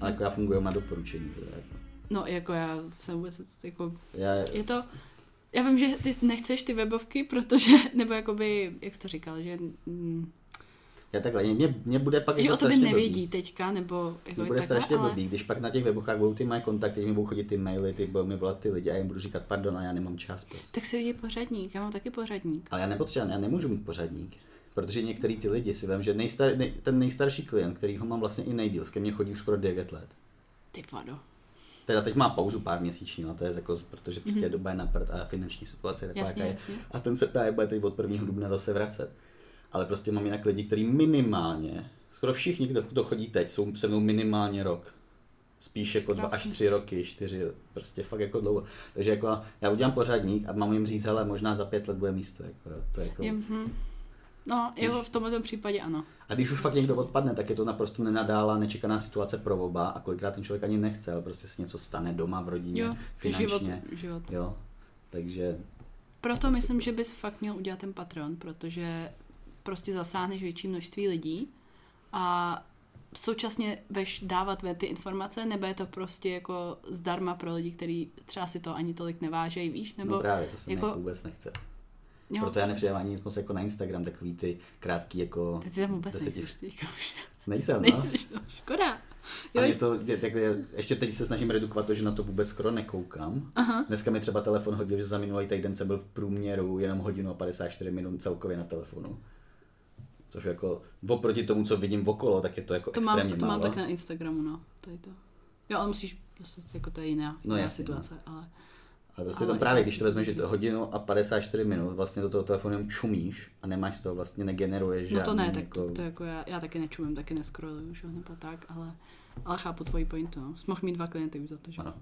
Ale jako já funguji na doporučení. Teda, jako. No, jako já jsem vůbec, jako, Já, je to, já vím, že ty nechceš ty webovky, protože, nebo jakoby, jak jsi to říkal, že, mm, já takhle, mě, mě bude pak že jako o tobě nevědí blbý. teďka, nebo jako Mě bude takhle, strašně ale... blbý, když pak na těch webovkách budou ty moje kontakty, mi budou chodit ty maily, ty budou mi volat ty lidi a já jim budu říkat pardon a já nemám čas prostě. Tak si udělej pořadník, já mám taky pořadník. Ale já nepotřebuji, já nemůžu mít pořadník. Protože některý ty lidi si vím, že nejstar, nej, ten nejstarší klient, který ho mám vlastně i nejdíl, ke mně chodí už skoro 9 let. Ty vado. Teda teď má pauzu pár měsíční, a to je jako, protože prostě Mhm. mm-hmm. doba je na prd a finanční situace je taková, Jasně, jaká je. jasně. A ten se právě bude teď od 1. dubna zase vracet. Ale prostě mám jinak lidi, kteří minimálně, skoro všichni, kdo, kdo chodí teď, jsou se mnou minimálně rok. Spíš jako dva až tři roky, čtyři, prostě fakt jako dlouho. Takže jako já udělám pořadník a mám jim říct, hele, možná za pět let bude místo. Jako, jo, to je jako... Je, hm. No, jako v tomto případě ano. A když už fakt někdo odpadne, tak je to naprosto nenadála, nečekaná situace pro oba a kolikrát ten člověk ani nechce, ale prostě se něco stane doma v rodině, Jo, finančně. život, život. Jo, takže Proto myslím, že bys fakt měl udělat ten patron, protože prostě zasáhneš větší množství lidí a současně veš dávat ven ty informace, nebo je to prostě jako zdarma pro lidi, kteří třeba si to ani tolik nevážejí, víš? Nebo no právě to se jako- jako... vůbec nechce. jo, Proto já nepřidám ani nic moc jako na Instagram, takový ty krátký jako... ty, ty tam vůbec deseti- nejseš, ty už Nejsem, no. nejseš, no, škoda. Jo, mě to, je- tak je- ještě teď se snažím redukovat to, že na to vůbec skoro nekoukám. Aha. Dneska mi třeba telefon hodil, že za minulý týden jsem byl v průměru jenom hodinu a 54 minut celkově na telefonu. Což jako oproti tomu, co vidím okolo, tak je to jako to mám, extrémně to mám málo. tak na Instagramu, no, tady to. Jo, ale musíš, prostě, jako to je jiná, No jiná jasně, situace, ale Ale prostě Ale to právě, když to vezmeš, že to hodinu a 54 minut, vlastně do toho telefonu jenom čumíš a nemáš toho vlastně negeneruješ No žádný, to ne, tak jako... to, to jako já, já taky nečumím, taky neskroluju, že nebo tak, ale, ale chápu tvoji pointu, no. Jsi mohl mít dva klienty už za to, že. Ano.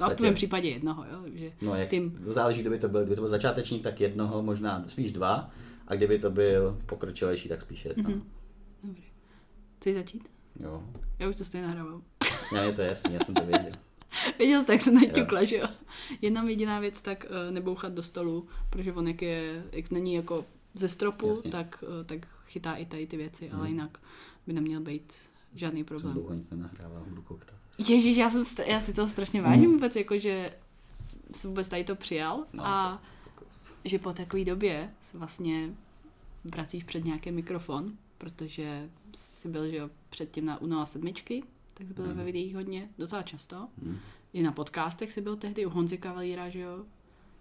no v tvém případě jednoho, jo, že No jak, tým, to záleží, kdo by to byl. Kdyby to byl začátečník, tak jednoho, možná spíš dva. A kdyby to byl pokročilejší, tak spíš jedno. Mhm. dobrý. Chceš začít? Jo. Já už to stejně nahrávám. Já je to jasný, já jsem to věděl. Věděl jsi, tak jsem naťukla, že jo. Jedna jediná věc, tak uh, nebouchat do stolu, protože on jak, je, jak není jako ze stropu, Jasně. tak, uh, tak chytá i tady ty věci, Mhm. ale jinak by neměl být žádný Jsem problém. dlouho nic nenahrával, budu koukat. Ježíš, já, jsem, stra- já si to strašně vážím vůbec, jako že jsem vůbec tady to přijal No, a že po takové době vlastně vracíš před nějaký mikrofon, protože jsi byl, že jo, předtím na UNO a sedmičky, tak jsi byl Mhm. ve videích hodně, docela často. Hm. I na podcastech jsi byl tehdy, u Honzy Kavalíra, že jo,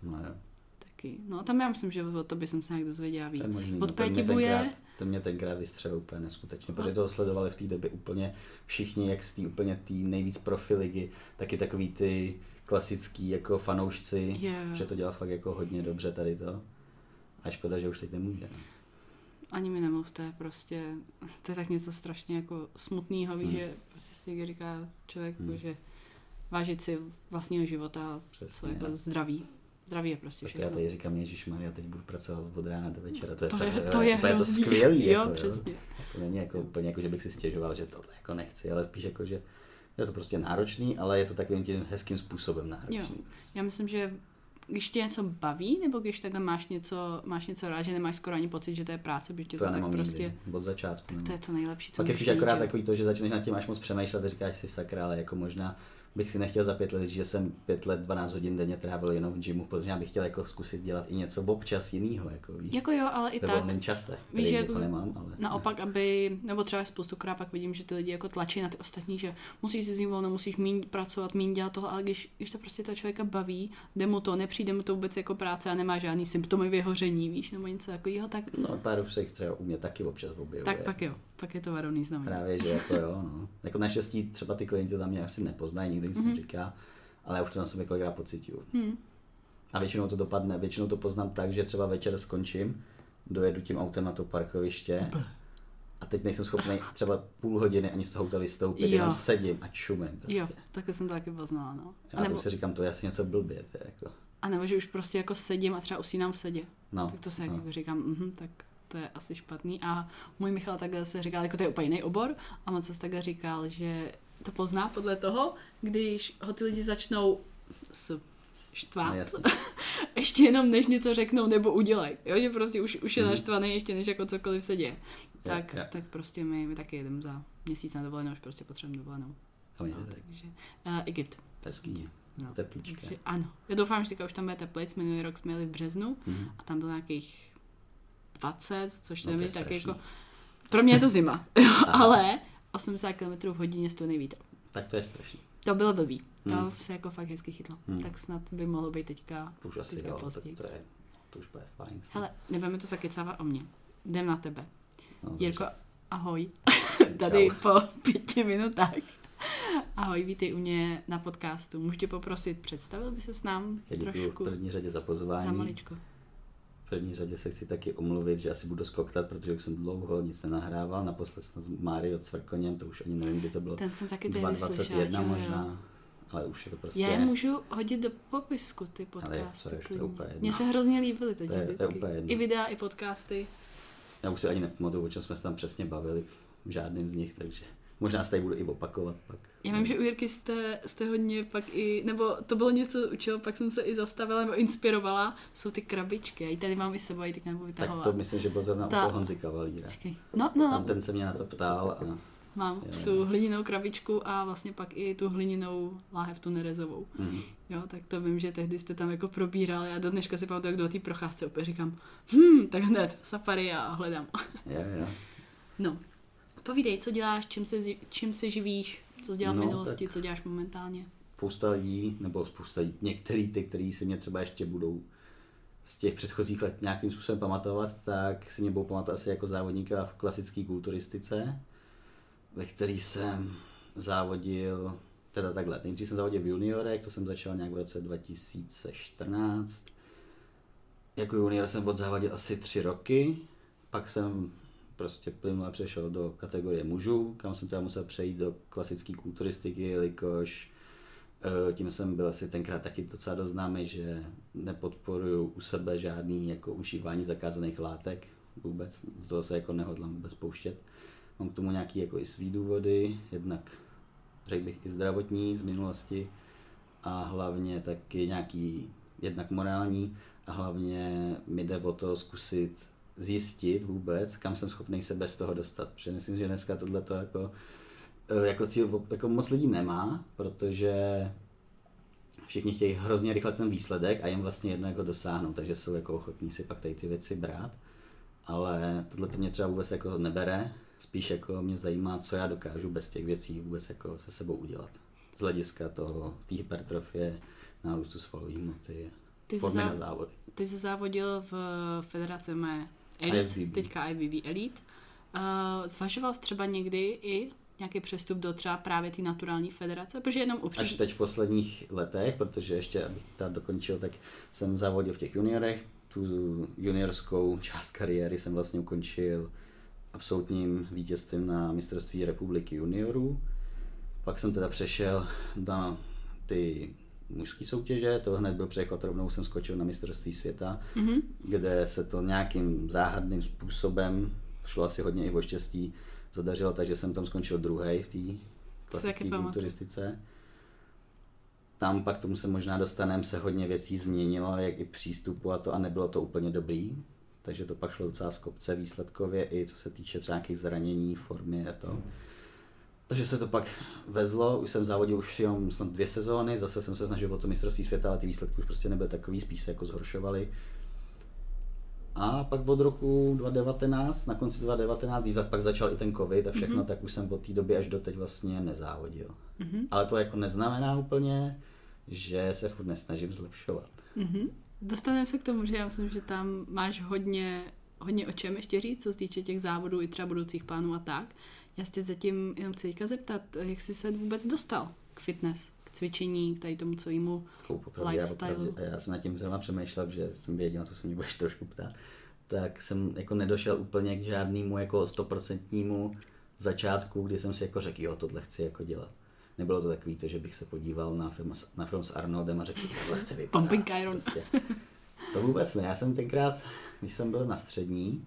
No jo. taky. No tam já myslím, že o tobě jsem se nějak dozvěděla víc. To možný, Od no, ten mě Péti Buje, tenkrát, ten mě tenkrát vystřelil úplně neskutečně, protože to sledovali v té době úplně všichni, jak z té úplně tý nejvíc profi ligy, taky takový ty klasický jako fanoušci, Je. že to dělal fakt jako hodně dobře tady to. A škoda, že už teď nemůže. no. ani mi nemluvte, prostě to je tak něco strašně jako smutného, víš, Hmm. že prostě si říká člověk, Hmm. že vážit si vlastního života, co Přesně, jako no. zdraví. Zdraví je prostě Proto já všechno. tady říkám, Ježíš Maria, teď budu pracovat od rána do večera. To je To to, je, jo, to je, to hrozný. skvělý. Jo, jako, přesně. To není jako, úplně jako, že bych si stěžoval, že tohle jako nechci, ale spíš jako, že je to prostě náročný, ale je to takovým tím hezkým způsobem náročný. Jo. Já myslím, že když tě něco baví, nebo když takhle máš něco, máš něco rád, že nemáš skoro ani pocit, že to je práce, protože tě To to, tak prostě, nikdy, od začátku. No. to je to nejlepší, co Pak je spíš akorát takový to, že začneš nad tím až moc přemýšlet a říkáš si sakra, ale jako možná bych si nechtěl za pět let, že jsem pět let, 12 hodin denně trávil jenom v gymu, protože já bych chtěl jako zkusit dělat i něco občas jinýho, jako víš, Jako jo, ale i ve tak. volném čase, který Víš, jako jako nemám, ale... Naopak, aby, nebo třeba spoustukrát pak vidím, že ty lidi jako tlačí na ty ostatní, že musíš si vzít volno, musíš méně pracovat, méně dělat toho, ale když, když to prostě toho člověka baví, jde mu to, nepřijde mu to vůbec jako práce a nemá žádný symptomy vyhoření, víš, nebo něco takového, tak, No, pár už se jich třeba u mě taky občas objevuje. tak pak jo, pak je to varovný znamení. Právě, že jako jo, no. Jako naštěstí třeba ty klienti to tam mě asi nepoznají, nikdo nic Mhm. neříká, ale já už to na sobě kolikrát pocituju. Hmm. A většinou to dopadne, většinou to poznám tak, že třeba večer skončím, dojedu tím autem na to parkoviště a teď nejsem schopný třeba půl hodiny ani z toho auta vystoupit, Jo. jenom sedím a čumím prostě. Jo, takhle jsem to taky poznala, no. Já A nebo, to si říkám, to je asi něco blbě, to je jako, a nebo že už prostě jako sedím a třeba usínám v sedě. no, Tak to se no. jako říkám, mhm, tak to je asi špatný. A můj Michal takhle se říkal, jako to je úplně jiný obor, a moc se takhle říkal, že to pozná podle toho, když ho ty lidi začnou s No, štvát, jasně. ještě jenom než něco řeknou nebo udělají. Jo, že prostě už, už je Mhm. naštvaný ještě než jako cokoliv se děje. Tak, jo. tak prostě my, my taky jedeme za měsíc na dovolenou, už prostě potřebujeme dovolenou. No, takže uh, Egypt. Hezký. No. Teplíčka. Takže ano. Já doufám, že teďka už tam bude teplejc. Minulý rok jsme jeli v březnu Mhm. a tam bylo nějakých 20, což No, to je tak jako... Pro mě je to zima, ale 80 km v hodině studený vítr. Tak to je strašný. To bylo blbý. To Hmm. se jako fakt hezky chytlo. Hmm. Tak snad by mohlo být teďka... Už asi teďka jo, tak později. to je, to už bude fajn. Hele, nebudeme to zakecávat o mě. Jdem na tebe. No, Jirko, dobře. ahoj. Tady Čau. po pěti minutách. Ahoj, vítej u mě na podcastu. Můžu tě poprosit, představil by se s nám Já děkuji v trošku první řadě za za pozvání. maličko. V první řadě se chci taky omluvit, že asi budu skoktat, protože už jsem dlouho nic nenahrával. Naposled snad s Mário Cvrkoněm, to už ani nevím, kdy to bylo. Ten jsem taky tehdy slyšela. 2021 jo, možná, ale už je to prostě... Já je můžu hodit do popisku, ty Ale podcasty. to je, to je úplně jedno. Mně se hrozně líbily teď To je- to je vždycky. úplně jedno. I videa, i podcasty. Já už si ani nepamatuju, o čem jsme se tam přesně bavili v žádném z nich, takže možná se tady budu i opakovat pak. Já vím, že u Jirky jste, jste hodně pak i, nebo to bylo něco, u čeho pak jsem se i zastavila nebo inspirovala, jsou ty krabičky. Já ji tady mám i sebou, já ji teď nebudu Tak vytahovat. to myslím, že byl zrovna Ta- Ta... Honzi Kavalíra. Počkej. No, no, Tam no. ten se mě na to ptal a Mám Jo. tu hliněnou krabičku a vlastně pak i tu hliněnou láhev, tu nerezovou. mm, Jo, tak to vím, že tehdy jste tam jako probírali a do dneška si pamatuju, jak do té procházce opět říkám, hm, tak hned safari a hledám. jo, jo. No, povídej, co děláš, čím se, čím se živíš, co jsi dělal v No, minulosti, tak- co děláš momentálně. spousta lidí, nebo spousta lidí, některý ty, který si mě třeba ještě budou z těch předchozích let nějakým způsobem pamatovat, tak si mě budou pamatovat asi jako závodníka v klasické kulturistice, ve který jsem závodil, teda takhle, nejdřív jsem závodil v juniorech, to jsem začal nějak v roce 2014. Jako junior jsem odzávodil asi tři roky, pak jsem prostě plynule přešel do kategorie mužů, kam jsem teda musel přejít do klasické kulturistiky, jelikož eh, tím jsem byl asi tenkrát taky docela dost známý, že nepodporuju u sebe žádný jako užívání zakázaných látek vůbec, do toho se jako nehodlám vůbec pouštět. Mám k tomu nějaký jako i svý důvody, jednak řekl bych i zdravotní z minulosti a hlavně taky nějaký jednak morální a hlavně mi jde o to zkusit zjistit vůbec, kam jsem schopný se bez toho dostat. Protože myslím, že dneska tohle to jako, eh, jako cíl jako moc lidí nemá, protože všichni chtějí hrozně rychle ten výsledek a jim vlastně jedno jako dosáhnout, takže jsou jako ochotní si pak tady ty věci brát. Ale tohle to mě třeba vůbec jako nebere, spíš jako mě zajímá, co já dokážu bez těch věcí vůbec jako se sebou udělat. Z hlediska toho, té hypertrofie, nárůstu svalové hmoty, Ty jsi, formy na zá, závody. ty jsi závodil v federaci mé Elite, IFBB. teďka IBB Elite. Uh, zvažoval jsi třeba někdy i nějaký přestup do třeba právě té naturální federace? Protože jenom Až upřímně. teď v posledních letech, protože ještě, abych to dokončil, tak jsem závodil v těch juniorech. Tu juniorskou část kariéry jsem vlastně ukončil absolutním vítězstvím na mistrovství republiky juniorů. Pak jsem teda přešel na ty mužské soutěže, to hned byl přechod, rovnou jsem skočil na mistrovství světa, Mhm. kde se to nějakým záhadným způsobem, šlo asi hodně i o štěstí, zadařilo, takže jsem tam skončil druhý v té klasické kulturistice. Tam pak tomu se možná dostaneme, se hodně věcí změnilo, jak i přístupu a to a nebylo to úplně dobrý. Takže to pak šlo docela z kopce výsledkově i co se týče třeba nějakých zranění, formy a to. Takže se to pak vezlo, už jsem závodil už jenom snad dvě sezóny, zase jsem se snažil o to mistrovství světa, ale ty výsledky už prostě nebyly takový, spíš se jako zhoršovaly. A pak od roku 2019, na konci 2019, když pak začal i ten covid a všechno, mm-hmm. tak už jsem od té doby až doteď vlastně nezávodil. Mhm. Ale to jako neznamená úplně, že se furt nesnažím zlepšovat. Mhm. Dostaneme se k tomu, že já myslím, že tam máš hodně, hodně o čem ještě říct, co se týče těch závodů i třeba budoucích plánů a tak. Já se tě zatím jenom chci zeptat, jak jsi se vůbec dostal k fitness, k cvičení, tady tomu celému já, Lifestyle. opravdě, já jsem nad tím zrovna přemýšlel, že jsem věděl, co se mě budeš trošku ptát, tak jsem jako nedošel úplně k žádnému jako stoprocentnímu začátku, kdy jsem si jako řekl, jo, tohle chci jako dělat. Nebylo to takový to, že bych se podíval na film, s- na film s Arnoldem a řekl, tohle chci vypadat. Pumping Iron. Prostě. To vůbec ne. Já jsem tenkrát, když jsem byl na střední,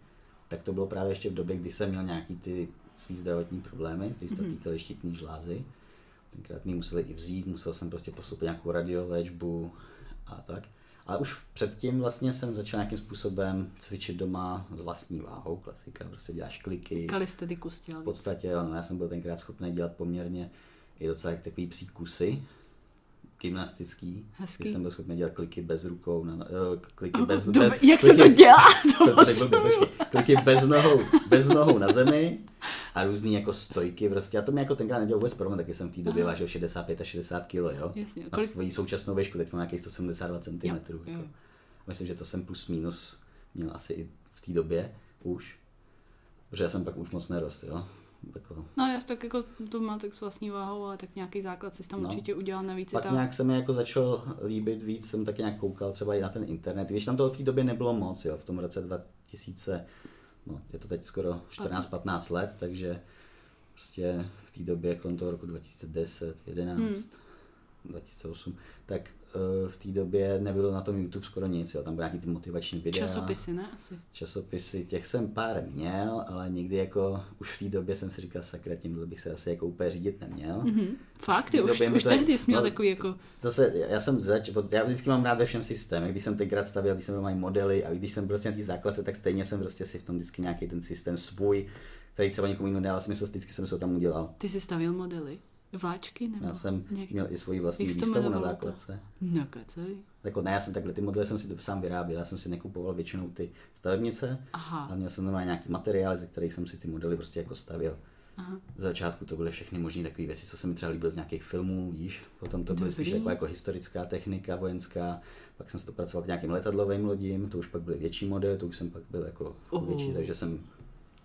tak to bylo právě ještě v době, kdy jsem měl nějaký ty svý zdravotní problémy, které se Mhm. týkaly štítní žlázy. Tenkrát mi museli i vzít, musel jsem prostě postupit nějakou radioléčbu a tak. Ale už předtím vlastně jsem začal nějakým způsobem cvičit doma s vlastní váhou, klasika, prostě děláš kliky. Kalistetikus dělal V podstatě, jo, no, já jsem byl tenkrát schopný dělat poměrně i docela takový psí kusy, gymnastický, Hezký. kdy jsem byl schopný dělat kliky bez rukou, na, eh, kliky bez, dob- bez jak se kliky, to dělá? To to, tak blbě, počkej. kliky bez nohou, bez nohou na zemi a různý jako stojky prostě. A to mi jako tenkrát nedělal vůbec problém, taky jsem v té době vážil 65 a 60 kg, jo. Jasně. Na Kolik- svoji současnou výšku, teď mám nějakých 172 cm. Jo, Jako. jo. Myslím, že to jsem plus minus měl asi i v té době už. Protože já jsem pak už moc nerost, jo. Jako, No já tak jako to má tak s vlastní váhou, ale tak nějaký základ si tam No. určitě udělal navíc. pak tam... nějak se mi jako začal líbit víc, jsem taky nějak koukal třeba i na ten internet, když tam toho v té době nebylo moc, jo, v tom roce 2000, no je to teď skoro 14-15 let, takže prostě v té době kolem toho roku 2010, 11, Hmm. 2008, tak v té době nebylo na tom YouTube skoro nic, jo, tam byly nějaký ty motivační videa. Časopisy, ne? Asi. časopisy, těch jsem pár měl, ale někdy jako už v té době jsem si říkal, sakra, tímhle bych se asi jako úplně řídit neměl. Mhm. Fakt, už, době mi už to- tehdy jsi měl no, takový jako... Zase, já jsem zač, já vždycky mám rád ve všem systém, když jsem tenkrát stavěl, když jsem byl mají modely a když jsem prostě na té základce, tak stejně jsem prostě si v tom vždycky nějaký ten systém svůj, který třeba někomu jinému nedával smysl, vždycky jsem se ho tam udělal. Ty jsi stavil modely? Váčky nebo? Já jsem nějak... měl i svoji vlastní Jak výstavu na základce. No kecej. Jako ne, já jsem takhle, ty modely jsem si to sám vyráběl, já jsem si nekupoval většinou ty stavebnice, Aha. ale měl jsem normálně nějaký materiály, ze kterých jsem si ty modely prostě jako stavěl. Aha. Z začátku to byly všechny možné takové věci, co se mi třeba líbilo z nějakých filmů, víš. Potom to byly spíš jako, jako historická technika, vojenská. Pak jsem se to pracoval k nějakým letadlovým lodím, to už pak byly větší modely, to už jsem pak byl jako Uhu. větší, takže jsem...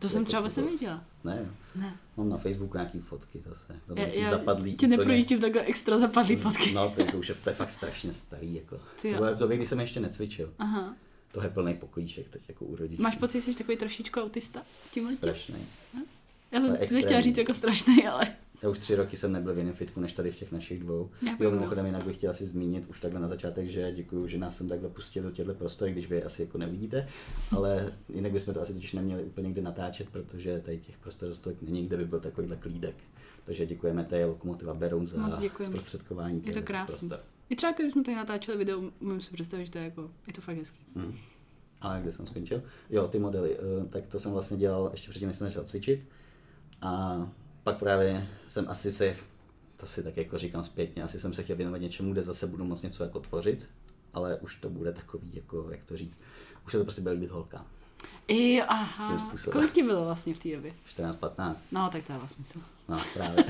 To jsem třeba vůbec to- neviděla. Ne, Ne. mám na Facebooku nějaký fotky zase. To Já, já zapadlý. úplně- neprojíždím takhle extra zapadlý fotky. No, to, to už je, to je fakt strašně starý, jako. Ty jo. To bylo v době, kdy jsem ještě necvičil. Aha. To je plný pokojíček teď jako u rodičů. Máš pocit, že jsi takový trošičku autista s tím? Strašný. Já To jsem nechtěla říct jako strašný, ale... Já už tři roky jsem nebyl v jiném fitku, než tady v těch našich dvou. Já Jo, mimochodem jinak bych chtěl asi zmínit už takhle na začátek, že děkuji, že nás jsem takhle pustil do těchto prostor, když vy je asi jako nevidíte, ale jinak bychom to asi totiž neměli úplně kde natáčet, protože tady těch prostor stolik není, kde by byl takovýhle klídek. Takže děkujeme té Lokomotiva Beroun za zprostředkování Je to prostor. I třeba když jsme tady natáčeli video, můžu si představit, že to je jako, je to fakt hezký. Hmm. Ale kde jsem skončil? Jo, ty modely. eh, Tak to jsem vlastně dělal ještě předtím, než jsem začal cvičit. A pak právě jsem asi se, to si tak jako říkám zpětně, asi jsem se chtěl věnovat něčemu, kde zase budu moc něco jako tvořit, ale už to bude takový, jako, jak to říct, už se to prostě bude líbit holka. I, aha. Kolik ti bylo vlastně v té době? 14-15. No, tak to dává smysl. No, právě.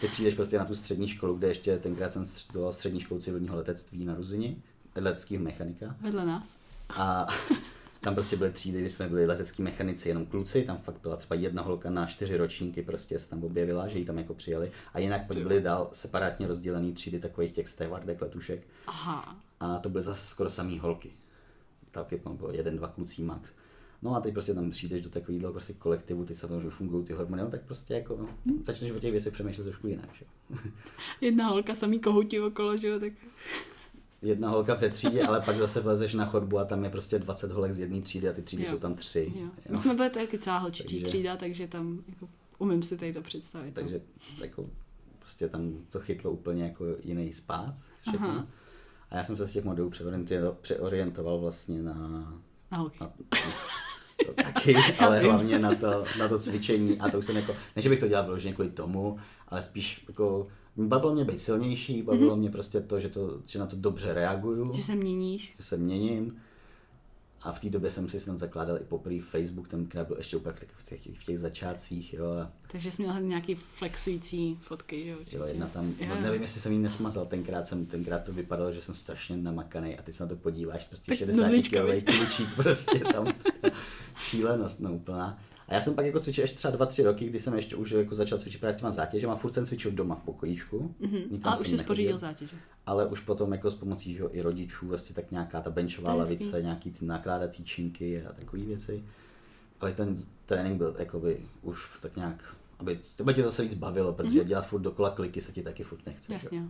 Ty přijdeš prostě na tu střední školu, kde ještě tenkrát jsem studoval střední školu civilního letectví na Ruzini, leteckého mechanika. Vedle nás. A tam prostě byly třídy, kdy jsme byli letecký mechanici, jenom kluci, tam fakt byla třeba jedna holka na čtyři ročníky, prostě se tam objevila, že ji tam jako přijeli. A jinak pak byly dál separátně rozdělený třídy takových těch stevardek, letušek. Aha. A to byly zase skoro samý holky. Taky tam bylo jeden, dva kluci max. No a teď prostě tam přijdeš do takového prostě kolektivu, ty samozřejmě už fungují ty hormony, no, tak prostě jako začneš o těch věcech přemýšlet trošku jinak. Že? Jedna holka, samý kohouti okolo, že jo, tak... Jedna holka ve třídě, ale pak zase vlezeš na chodbu a tam je prostě 20 holek z jedné třídy a ty třídy Jo. jsou tam tři. Jo. jo. My jsme byli taky celá holčičí Takže- třída, takže tam jako, umím si tady to představit. no. Takže jako, prostě tam to chytlo úplně jako jiný spát. Všechno. Aha. A já jsem se z těch modelů přeorientoval, přeorientoval vlastně na, Na holky. na to taky, ale hlavně na to, na to cvičení. A to už jsem jako, ne, že bych to dělal vyloženě kvůli tomu, ale spíš jako, bavilo mě být silnější, bavilo mě prostě to, že, to, že na to dobře reaguju, Že se měníš. že se měním. A v té době jsem si snad zakládal i poprvé Facebook, tenkrát byl ještě úplně v těch, v těch, v těch začátcích, jo. A Takže jsi měl nějaký flexující fotky, že jo? Jo, určitě. jedna tam, Jo, no, nevím, jestli jsem ji nesmazal, tenkrát, jsem, tenkrát to vypadalo, že jsem strašně namakaný a teď se na to podíváš, prostě Tak 60 nudlička, kilový klučík, prostě tam šílenost no úplná. A já jsem pak jako cvičil ještě třeba dva, tři roky, kdy jsem ještě už jako začal cvičit právě s těma zátěžema, furt jsem cvičil doma v pokojíčku. Mhm. nikam Ale už jsem jsi pořídil nechodil. zátěže. Ale už potom jako s pomocí že, i rodičů, vlastně tak nějaká ta benchová lavice, nějaký ty nakládací činky a takové věci. Ale ten trénink byl jakoby už tak nějak, aby tebe tě zase víc bavilo, protože dělat furt dokola kliky se ti taky furt nechce. že. Jasně.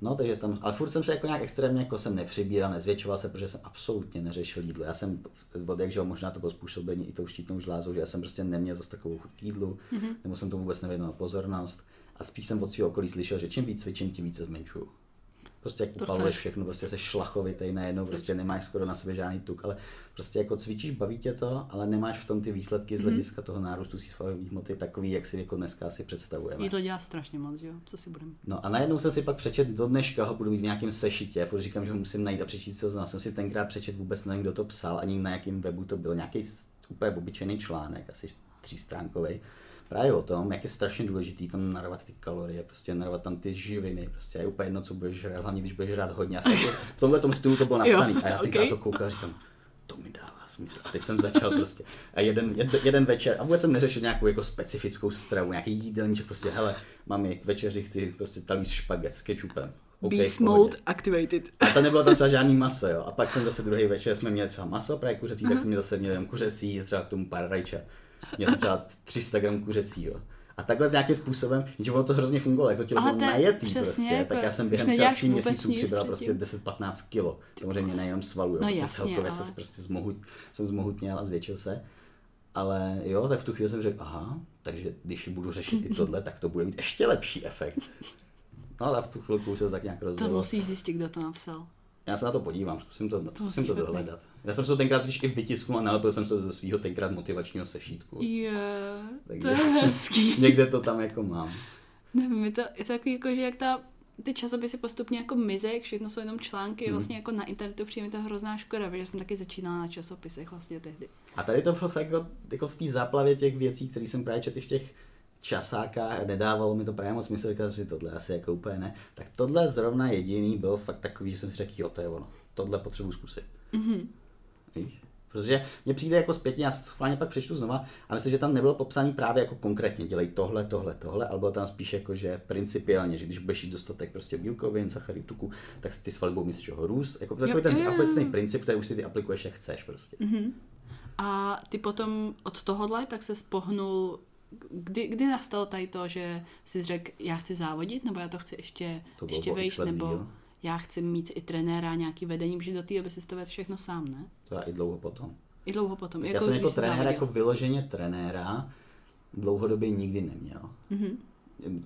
No, takže tam, ale furt jsem se jako nějak extrémně jako jsem nepřibíral, nezvětšoval se, protože jsem absolutně neřešil jídlo. Já jsem od jak, že jo, možná to bylo způsobení i tou štítnou žlázou, že já jsem prostě neměl zase takovou chuť jídlu, mm-hmm. nebo jsem tomu vůbec nevěnoval pozornost. A spíš jsem od svého okolí slyšel, že čím víc cvičím, tím více zmenšuju. Prostě jak To upaluješ všechno, prostě se šlachovitej najednou, prostě nemáš skoro na sebe žádný tuk, ale prostě jako cvičíš, baví tě to, ale nemáš v tom ty výsledky z Mhm. hlediska toho nárůstu svalové hmoty takový, jak si jako dneska si představujeme. Jídlo dělá strašně moc, jo? Co si budem? No a najednou jsem si pak přečet, do dneška ho budu mít v nějakém sešitě, furt říkám, že ho musím najít a přečíst, co znám. Jsem si tenkrát přečet, vůbec nevím, kdo to psal, ani na jakém webu to byl, nějaký úplně obyčejný článek, asi třístránkový. Právě o tom, jak je strašně důležitý tam narvat ty kalorie, prostě narvat tam ty živiny, prostě je úplně jedno, co budeš žrát, hlavně když budeš žrát hodně. A v tomhle tom stylu to bylo napsané. A já tenkrát ok. to koukal a říkám, to mi dává smysl. A teď jsem začal prostě. A jeden, jeden, jeden večer, a vůbec jsem neřešil nějakou jako specifickou stravu, nějaký jídelníček, prostě, hele, mami, k večeři chci prostě talíř špaget s kečupem. OK, v Beast mode activated. A to nebylo tam třeba žádný maso, jo. A pak jsem zase druhý večer jsme měli třeba maso, právě kuřecí, tak jsme měli zase měli jenom kuřecí, třeba k tomu pár rajčat. Měl jsem třeba 300 gramů kuřecí, jo. A takhle nějakým způsobem, že ono to hrozně fungovalo, jak to tělo Ale bylo to je najetý přesně prostě, jako, tak já jsem během třeba tří měsíců přibral prostě předtím. 10-15 kilo. Samozřejmě nejenom svalů, jo, No prostě jasně, celkově ale- se prostě zmohut, jsem zmohutněl a zvětšil se. Ale jo, tak v tu chvíli jsem řekl, aha, takže když budu řešit i tohle, tak to bude mít ještě lepší efekt. No a v tu chvilku se to tak nějak To rozjelo. musíš zjistit, kdo to napsal. Já se na to podívám, zkusím to, zkusím musíš to dohledat. Já jsem se to tenkrát totiž i vytisknul a nalepil jsem se to do svého tenkrát motivačního sešítku. Je, Takže- to je hezký. Někde to tam jako mám. Nevím, je to, je to takový jako, že jak ta, ty časopisy postupně jako mizej, všechno jsou jenom články, Hmm. vlastně jako na internetu přijde mi to hrozná škoda, protože jsem taky začínala na časopisech vlastně tehdy. A tady to bylo fakt jako, jako v té záplavě těch věcí, které jsem právě četl v těch časákách a nedávalo mi to právě moc smysl, říkat, že tohle asi jako úplně ne. Tak tohle zrovna jediný byl fakt takový, že jsem si řekl, jo, to je ono. Tohle potřebuji zkusit. Mhm. Víš? Protože mně přijde jako zpětně, já si schválně pak přečtu znova, a myslím, že tam nebylo popsaný právě jako konkrétně, dělej tohle, tohle, tohle, ale bylo tam spíš jako, že principiálně, že když budeš jít dostatek prostě bílkovin, sacharid, tuku, tak si ty svaly budou mít z čeho růst. Jako takový Jo, ten jo, obecný princip, který už si ty aplikuješ, jak chceš prostě. A ty potom od tohohle tak se spohnul, kdy, kdy nastalo tady to, že jsi řekl, já chci závodit, nebo já to chci ještě, To ještě vejš, nebo díl. já chci mít i trenéra, nějaký vedení, protože do té doby si to vedl všechno sám, ne? To já i dlouho potom. I dlouho potom. Tak jako, já jsem jako když jsi trenér, závodil. jako vyloženě trenéra, dlouhodobě nikdy neměl. Mhm.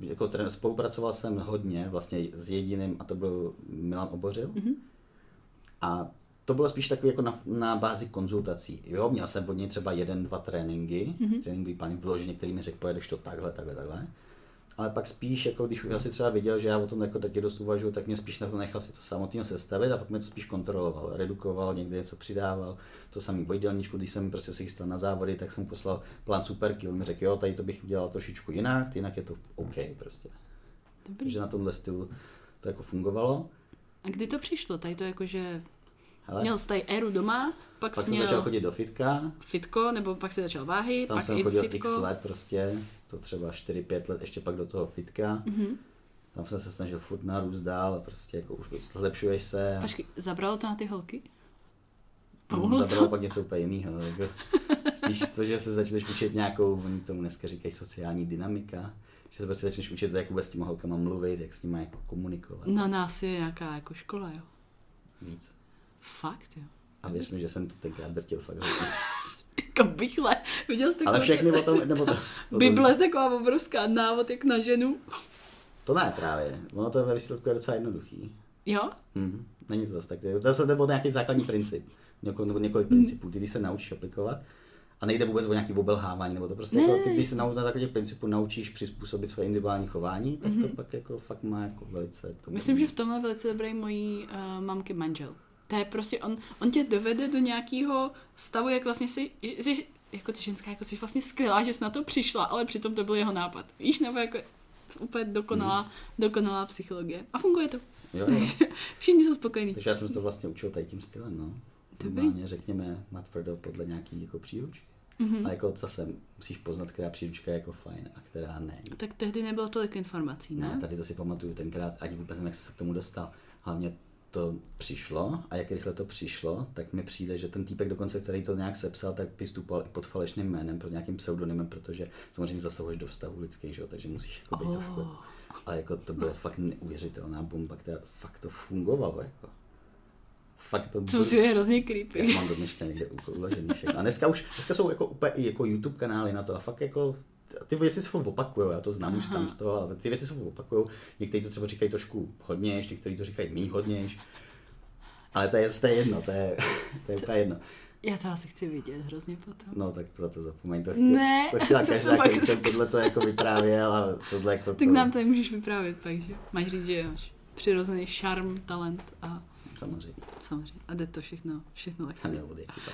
Jako trenér, spolupracoval jsem hodně vlastně s jediným, a to byl Milan Obořil. Mhm. A to bylo spíš takový jako na, na bázi konzultací. Jo, měl jsem od něj třeba jeden, dva tréninky, Mhm. mm-hmm. tréninkový plány vyloženě, který mi řekl, pojedeš to takhle, takhle, takhle. Ale pak spíš, jako když už asi třeba viděl, že já o tom jako taky dost uvažuji, tak mě spíš na to nechal si to samotného sestavit a pak mě to spíš kontroloval, redukoval, někde něco přidával. To samý v jídelníčku, když jsem prostě se chystal na závody, tak jsem poslal plán superky, on mi řekl, jo, tady to bych udělal trošičku jinak, jinak je to OK prostě. Dobrý. Takže na tomhle stylu to jako fungovalo. A kdy to přišlo? Tady to jako, že Hele, měl jsi tady éru doma, pak, pak jsi jsem měl začal chodit do fitka, fitko, nebo pak si začal váhy, tam pak jsem i chodil fitko. x let prostě, to třeba 4-5 let, ještě pak do toho fitka. Mhm. Tam jsem se snažil furt narůst dál a prostě jako už zlepšuješ se. Počkej, zabralo to na ty holky? Pomohlo Zabralo to? pak něco úplně jiného. Jako, spíš to, že se začneš učit nějakou, oni tomu dneska říkají sociální dynamika, že se prostě začneš učit, jak vůbec s těma holkama mluvit, jak s nimi jako komunikovat Na nás je nějaká jako škola, jo. víc. Fakt, jo. A věř mi, že jsem to tenkrát drtil fakt hodně. Jako bychle. Viděl jsi Ale všechny o tom, nebo to, Bible taková obrovská návod jak na ženu. to ne právě. Ono to ve výsledku je docela jednoduchý. Jo? Mhm. Není to zase tak. To je zase jde o nějaký základní princip. Něko, nebo několik principů, ty když se naučíš aplikovat. A nejde vůbec o nějaký obelhávání, nebo to prostě Ne. jako, ty, když se nau, na základě principu naučíš přizpůsobit své individuální chování, tak to pak jako fakt má jako velice to Myslím, že v tomhle je velice dobrý mojí uh, mamky manžel. To je prostě, on, on tě dovede do nějakého stavu, jak vlastně si, jsi, jako ty ženská, jako jsi vlastně skvělá, že jsi na to přišla, ale přitom to byl jeho nápad. Víš, nebo jako úplně dokonalá, dokonalá psychologie. A funguje to. Jo, jo. Všichni jsou spokojení. Takže já jsem se to vlastně učil tady tím stylem, no. Dobrý. Normálně řekněme natvrdo podle nějaký jako příručky. Mhm. A jako zase musíš poznat, která příručka je jako fajn a která ne. Tak tehdy nebylo tolik informací, ne? Ne, tady to si pamatuju tenkrát, ani vůbec nevím, jak jsem se k tomu dostal. Hlavně to přišlo a jak rychle to přišlo, tak mi přijde, že ten týpek dokonce, který to nějak sepsal, tak vystupoval i pod falešným jménem, pod nějakým pseudonymem, protože samozřejmě zasahuješ do vztahu lidských, že jo, takže musíš jako být trošku. Oh. Ale jako to bylo fakt neuvěřitelná bomba, která fakt to fungovalo. Jako. Fakt to To si je hrozně creepy. Já mám do dneška někde uložený všechno. A dneska už, dneska jsou jako úplně i jako YouTube kanály na to a fakt jako ty věci se furt opakujou, já to znám už tam z toho, ale ty věci se furt opakujou. Někteří to třeba říkají trošku hodně, někteří to říkají méně hodně. Ale to je, to je jedno, to je, to je úplně jedno. Já to asi chci vidět hrozně potom. No tak to za to zapomeň, to chtěla, Ne, to chtěla to každá, pak když jsem tohle to jako vyprávěl a tohle jako Tak to, nám tady můžeš vyprávět, takže máš říct, že máš přirozený šarm, talent a samozřejmě, samozřejmě. A jde to všechno, všechno lehce.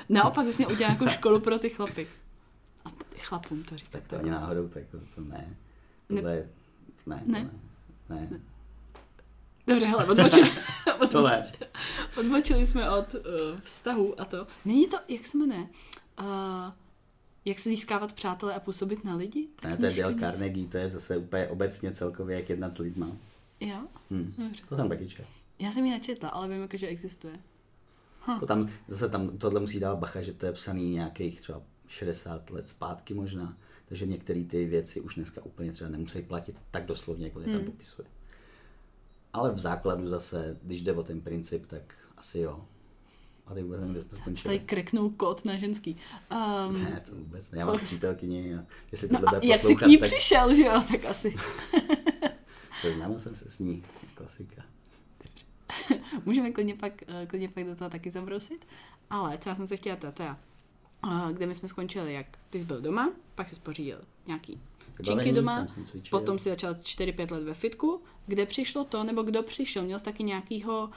Naopak měl udělat nějakou školu pro ty chlapy. Chlapům to říkat. Tak to ani náhodou, tak to, to ne. Tohle je, ne, to Ne? ne. ne. Dobře, hele, odbočili, ne. odbočili jsme od uh, vztahu a to. Není to, jak se jmenuje? Uh, jak se získávat přátelé a působit na lidi? Ta Ne, to je Dale? Carnegie, to je zase úplně obecně celkově, jak jednat s lidma. Jo? Hm. Dobře. To jsem taky četl. Já jsem ji nečetla, ale vím, jako, že existuje. Jako tam, zase tam tohle musí dávat bacha, že to je psaný nějakých třeba 60 let zpátky možná, takže některé ty věci už dneska úplně třeba nemusí platit tak doslovně, jako je tam Hmm. popisuje. Ale v základu zase, když jde o ten princip, tak asi jo. A teď vůbec nevím, kde jsme Tady kreknul kód na ženský. Um, Ne, to vůbec ne. Já mám přítelkyni a jestli no tohle a jak jsi k ní tak přišel, že jo? Tak asi. seznámil jsem se s ní. Klasika. Můžeme klidně pak, eh, klidně pak do toho taky zabrousit. Ale co já jsem se chtěla ptát, teda, eh, kde my jsme skončili, jak ty jsi byl doma, pak jsi pořídil nějaký činky doma, potom si začal 4-5 let ve fitku. Kde přišlo to, nebo kdo přišel? Měl jsi taky nějakýho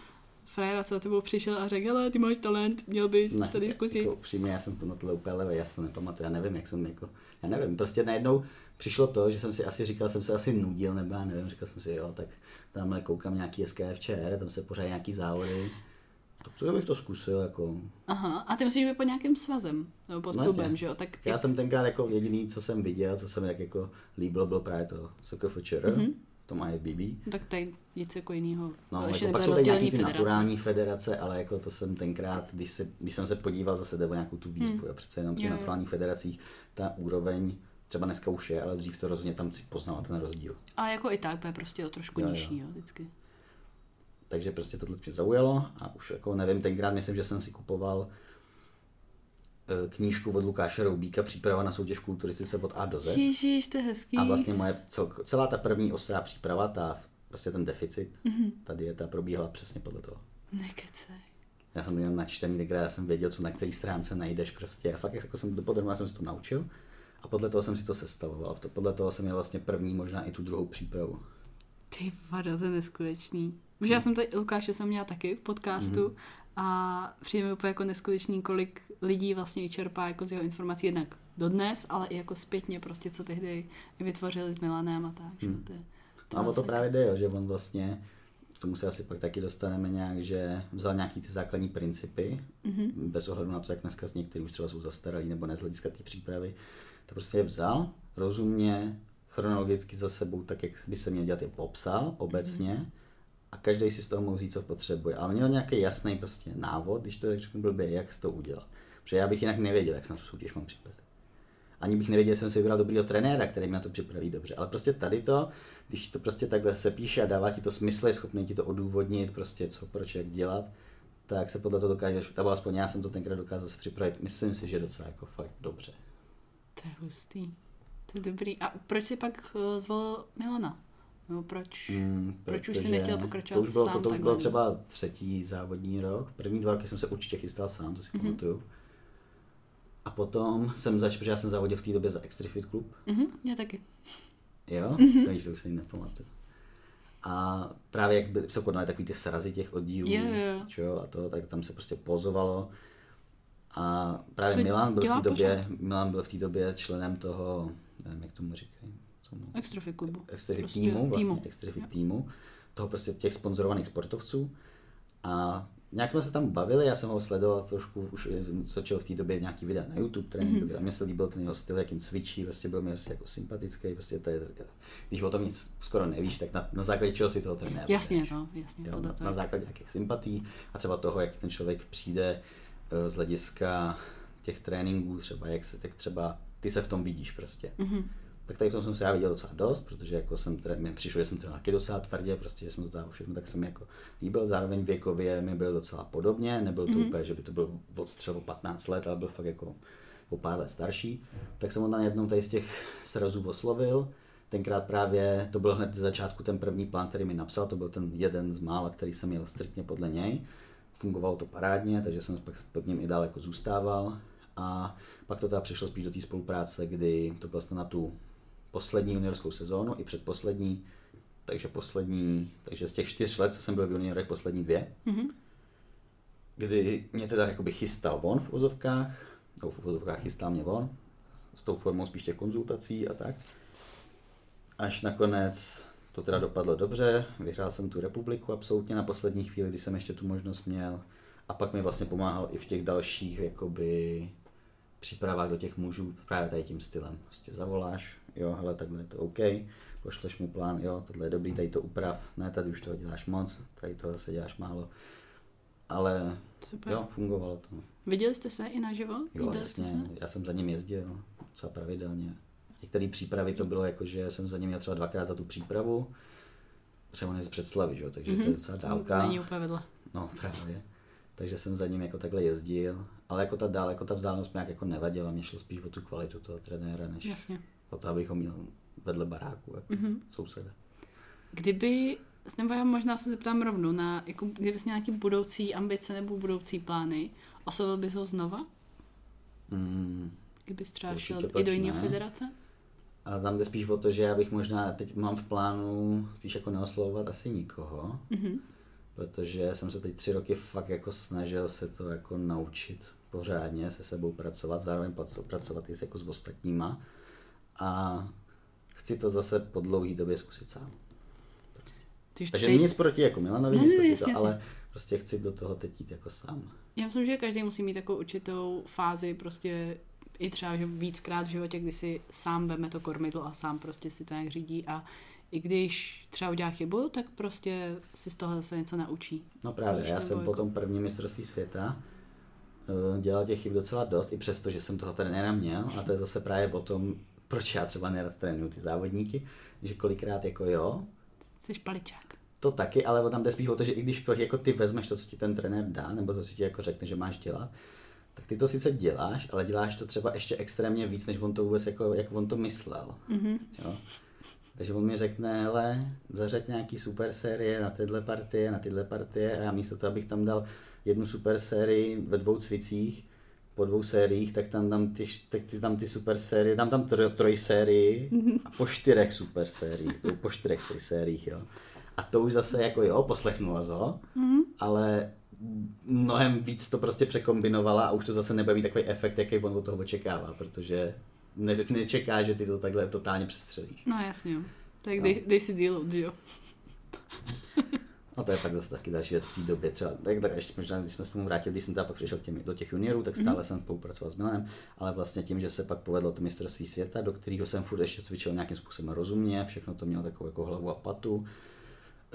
frajera, co za tebou přišel a řekl, hele, ty máš talent, měl bys Ne, tady zkusit. Jako, upřímně, já jsem to na tohle úplně levý, já si to nepamatuju, já nevím, jak jsem jako, já nevím, prostě najednou přišlo to, že jsem si asi říkal, jsem se asi nudil, nebo já nevím, říkal jsem si, jo, tak tamhle koukám nějaký SKFČR, tam se pořád nějaký závody, co bych to zkusil, jako, Aha, a ty musíš být pod nějakým svazem, nebo pod No klubem, že jo? Tak já jsem tenkrát jako jediný, co jsem viděl, co se mi tak jako líbilo, bylo právě to SKFČR, Mhm. mm-hmm. to má BB, tak tady nic jako jiného. No, Ještě jako pak jsou tady nějaký ty federace. naturální federace, ale jako to jsem tenkrát, když, se, když jsem se podíval zase jde o nějakou tu výzvu, hmm. a přece jenom v těch Jo, jo. naturálních federacích ta úroveň, třeba dneska už je, ale dřív to rozhodně tam si poznal ten rozdíl. A jako i tak, bude prostě o trošku Jo, jo. nižší, jo, vždycky. Takže prostě tohle mě zaujalo a už jako nevím, tenkrát myslím, že jsem si kupoval eh, knížku od Lukáše Roubíka Příprava na soutěž kulturistice od A do Z. Ježíš, to je hezký. A vlastně moje celko, celá ta první ostrá příprava, ta prostě ten deficit, Mhm. mm-hmm. ta dieta probíhala přesně podle toho. Nekecej. Já jsem to měl načtený, tenkrát já jsem věděl, co na které stránce najdeš prostě. A fakt jako jsem dopodrobně jsem si to naučil. A podle toho jsem si to sestavoval. To, podle toho jsem měl vlastně první, možná i tu druhou přípravu. Ty vado, to je neskutečný. Už já jsem tady, Lukáše jsem měla taky v podcastu Mhm. a přijde mi úplně jako neskutečný, kolik lidí vlastně vyčerpá jako z jeho informací jednak dodnes, ale i jako zpětně prostě, co tehdy vytvořili s Milanem a tak. Že? To je, No a o to masakr. právě jde, jo, že on vlastně, k tomu se asi pak taky dostaneme nějak, že vzal nějaký ty základní principy, mm-hmm. bez ohledu na to, jak dneska z některých už třeba jsou zastaralí nebo ne z hlediska té přípravy, to prostě je vzal, rozumně, chronologicky za sebou, tak jak by se měl dělat, je popsal obecně mm-hmm. A každý si z toho mohl říct, co potřebuje. Ale měl nějaký jasný prostě návod, když to řeknu blbě, jak to udělat. Protože já bych jinak nevěděl, jak se na tu soutěž mám připravit. Ani bych nevěděl, že jsem si vybral dobrýho trenéra, který mě na to připraví dobře. Ale prostě tady to, když to prostě takhle se píše a dává ti to smysl, je schopný ti to odůvodnit, prostě co, proč, jak dělat, tak se podle toho dokážeš, nebo aspoň já jsem to tenkrát dokázal se připravit, myslím si, že docela jako fakt dobře. To je hustý. To je dobrý. A proč jsi pak uh, zvolil Milana? No proč? Mm, Proč už protože nechtěl pokračovat to už bylo, sám to, to už bylo třeba třetí závodní rok. První dva roky jsem se určitě chystal sám, to si Mhm. mm-hmm. pamatuju. A potom jsem začal, protože já jsem závodil v té době za Extra Fit Club, Mhm, já taky. Jo, Mhm. mm-hmm. to víš, to už si nepamatuju. A právě jak by se konaly takový ty srazy těch oddílů, Jo, jo. čo a to, tak tam se prostě pozovalo. A právě Co Milan byl v té době, Milan byl v té době členem toho, nevím, jak tomu říkají, co mu, Extrofit klubu. Extrafit Prostě týmu, vlastně týmu. Extrafit týmu, toho prostě těch sponzorovaných sportovců. A nějak jsme se tam bavili, já jsem ho sledoval trošku, už točil v té době nějaký videa na YouTube tréninkový, mm-hmm. a mně se líbil ten jeho styl, jakým cvičí, prostě byl mi asi jako sympatický, prostě to je, když o tom nic skoro nevíš, tak na, na základě čeho si toho trenéra Jasně, no, jasně. Jo, na, toho, na jak- základě nějakých sympatí a třeba toho, jak ten člověk přijde eh, z hlediska těch tréninků, třeba jak se, tak třeba ty se v tom vidíš prostě. Mhm. Tak tady v tom jsem se já viděl docela dost, protože jako jsem, tre- mi přišlo, že jsem trénoval taky docela tvrdě, prostě že jsem to tam všechno, tak jsem jako líbil, zároveň věkově mi byl docela podobně, nebyl to mm-hmm. úplně, že by to byl odstřel o 15 let, ale byl fakt jako o pár let starší, tak jsem ho na jednou tady z těch srazů oslovil, tenkrát právě, to byl hned z začátku ten první plán, který mi napsal, to byl ten jeden z mála, který jsem měl striktně podle něj, fungovalo to parádně, takže jsem pak pod ním i dál jako zůstával. A pak to teda přišlo spíš do té spolupráce, kdy to bylo na tu poslední juniorskou sezónu i předposlední, takže poslední, takže z těch čtyř let, co jsem byl v juniorech, poslední dvě, mm-hmm. kdy mě teda jakoby chystal von v ozovkách, nebo v ozovkách chystal mě von, s tou formou spíš těch konzultací a tak. Až nakonec to teda dopadlo dobře, vyhrál jsem tu republiku absolutně na poslední chvíli, kdy jsem ještě tu možnost měl. A pak mi vlastně pomáhal i v těch dalších jakoby přípravách do těch mužů právě tady tím stylem. Prostě zavoláš, jo, hele, takhle je to OK, pošleš mu plán, jo, tohle je dobrý, tady to uprav, ne, tady už toho děláš moc, tady toho zase děláš málo. Ale Super. jo, fungovalo to. Viděli jste se i naživo? Jo, jasně, se? já jsem za ním jezdil docela pravidelně. Některé přípravy to bylo jako, že jsem za ním měl třeba dvakrát za tu přípravu, třeba on je z předslavy, že? takže mm-hmm. to je mhm. docela dálka. To není úplně vedle. No, právě. Takže jsem za ním jako takhle jezdil, ale jako ta dál, jako ta vzdálenost mě jako nevadila, mě šlo spíš o tu kvalitu toho trenéra, než Jasně. O to, abych ho měl vedle baráku, jako mm-hmm. souseda. Kdyby, nebo já možná se zeptám rovnou, na, jako, kdybys měl nějaký budoucí ambice nebo budoucí plány, oslovil bys ho znova? Mm, Kdybys třeba šel i do jiné federace? A tam jde spíš o to, že já bych možná, teď mám v plánu spíš jako neoslovovat asi nikoho, mm-hmm. protože jsem se teď tři roky fakt jako snažil se to jako naučit pořádně, se sebou pracovat, zároveň pracovat i jako s ostatníma a chci to zase po dlouhé době zkusit sám. Prostě. Takže teď... nic proti jako Milanovi, no, nic proti jasně, to, ale prostě chci do toho teď jít jako sám. Já myslím, že každý musí mít takovou určitou fázi prostě i třeba že víckrát v životě, kdy si sám veme to kormidlo a sám prostě si to nějak řídí a i když třeba udělá chybu, tak prostě si z toho zase něco naučí. No právě, Víš, já jsem jako... po tom prvním mistrovství světa eh, dělal těch chyb docela dost, i přesto, že jsem toho trenéra měl a to je zase právě o tom, proč já třeba nerad trénuju ty závodníky, že kolikrát jako jo. Jsi paličák. To taky, ale tam jde spíš o to, že i když jako ty vezmeš to, co ti ten trenér dá, nebo to, co ti jako řekne, že máš dělat, tak ty to sice děláš, ale děláš to třeba ještě extrémně víc, než on to vůbec jako, jak on to myslel. Mm-hmm. Jo? Takže on mi řekne, hele, zařaď nějaký super série na tyhle partie, na tyhle partie a já místo toho, abych tam dal jednu super sérii ve dvou cvicích, po dvou sériích, tak tam dám ty, tak ty, tam ty super série, dám tam troj, troj sérii mm-hmm. a po čtyřech super sériích, po čtyřech tři sériích, jo. A to už zase jako jo, poslechnu vás ho, mm-hmm. ale mnohem víc to prostě překombinovala a už to zase nebaví takový efekt, jaký on od toho očekává, protože ne, nečeká, že ty to takhle totálně přestřelíš. No jasně, tak no. dej, dej si deal, jo. No to je fakt zase taky další věc v té době. Třeba, tak, tak ještě možná, když jsme se tomu vrátili, když jsem tam pak přišel k těm, do těch juniorů, tak stále mm. jsem spolupracoval s Milanem, ale vlastně tím, že se pak povedlo to mistrovství světa, do kterého jsem furt ještě cvičil nějakým způsobem rozumně, všechno to mělo takovou jako hlavu a patu,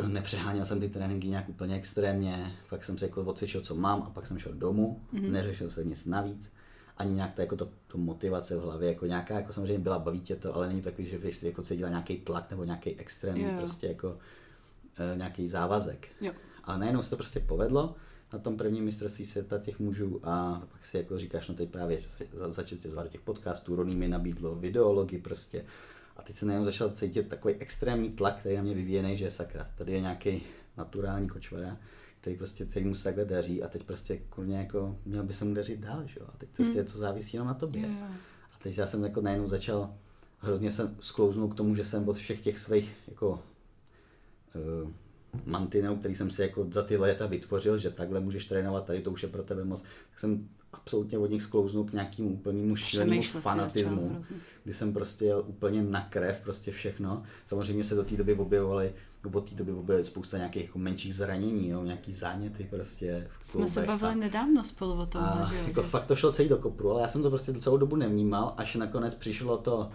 nepřeháněl jsem ty tréninky nějak úplně extrémně, fakt jsem si jako odcvičil, co mám a pak jsem šel domů, mm-hmm. neřešil jsem nic navíc, ani nějak to, jako to, to motivace v hlavě, jako nějaká, jako samozřejmě byla, baví tě to, ale není takový, že bys jako cítil nějaký tlak nebo nějaký extrémní, jo. prostě jako nějaký závazek. Jo. Ale najednou se to prostě povedlo na tom prvním mistrovství světa těch mužů a pak si jako říkáš, no teď právě začít se zvat těch podcastů, Roný mi nabídlo videology prostě, a teď se najednou začal cítit takový extrémní tlak, který na mě vyvíjený, že je sakra. Tady je nějaký naturální kočvara, který prostě, který mu se takhle daří a teď prostě kurně jako, měl by se mu dařit dál, že jo? A teď prostě hmm. to závisí jenom na tobě. Yeah. A teď já jsem jako najednou začal, hrozně jsem sklouznul k tomu, že jsem od všech těch svých jako mantinel, který jsem si jako za ty léta vytvořil, že takhle můžeš trénovat, tady to už je pro tebe moc, tak jsem absolutně od nich sklouznul k nějakému úplnému šílenému fanatismu, kdy jsem prostě jel úplně na krev, prostě všechno. Samozřejmě se do té doby objevovaly, od té doby objevily spousta nějakých jako menších zranění, jo, nějaký záněty prostě v Jsme se bavili a, nedávno spolu o tom, a, že jako fakt to šlo celý do kopru, ale já jsem to prostě celou dobu nevnímal, až nakonec přišlo to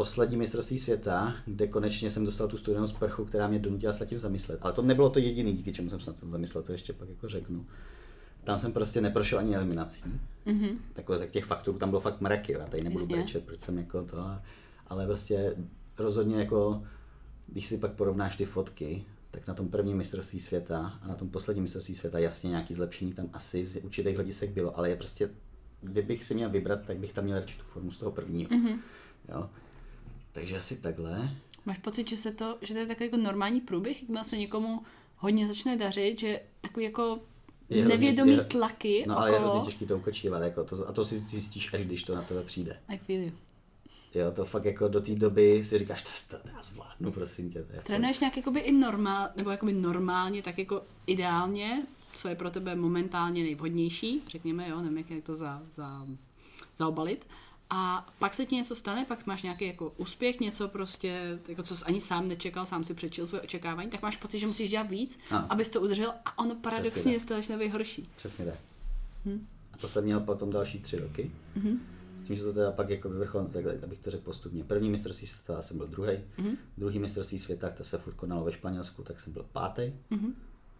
poslední mistrovství světa, kde konečně jsem dostal tu studenou sprchu, která mě donutila se tím zamyslet. Ale to nebylo to jediný, díky čemu jsem se na to zamyslel, to ještě pak jako řeknu. Tam jsem prostě neprošel ani eliminací. Mm-hmm. Takové, tak těch faktorů tam bylo fakt mraky, já tady nebudu Jasně. brečet, proč jsem jako to. Ale prostě rozhodně jako, když si pak porovnáš ty fotky, tak na tom prvním mistrovství světa a na tom posledním mistrovství světa jasně nějaký zlepšení tam asi z určitých hledisek bylo, ale je prostě, kdybych si měl vybrat, tak bych tam měl radši tu formu z toho prvního. Mm-hmm. Jo. Takže asi takhle. Máš pocit, že, se to, že to je takový jako normální průběh, jakmile se někomu hodně začne dařit, že takový jako Je hrozně- nevědomý je- tlaky No ale je okolo. hrozně těžký to ukočívat, jako to, a to si zjistíš, až když to na tebe přijde. I feel you. Jo, to fakt jako do té doby si říkáš, to, to, to já zvládnu, prosím tě. To je Trénuješ nějak jakoby i normál, nebo jakoby normálně, tak jako ideálně, co je pro tebe momentálně nejvhodnější, řekněme, jo, nevím, jak- jak to za, za, zaobalit. A pak se ti něco stane, pak máš nějaký jako úspěch, něco prostě, jako co jsi ani sám nečekal, sám si přečil svoje očekávání, tak máš pocit, že musíš dělat víc, Ano. abys to udržel a ono paradoxně je z toho začne být horší. Přesně tak. A to jsem měl potom další tři roky. S tím, že to teda pak jako vyvrcholilo, takhle, abych to řekl postupně. První mistrovství světa jsem byl druhý. Druhý mistrovství světa, to se furt konalo ve Španělsku, tak jsem byl pátý.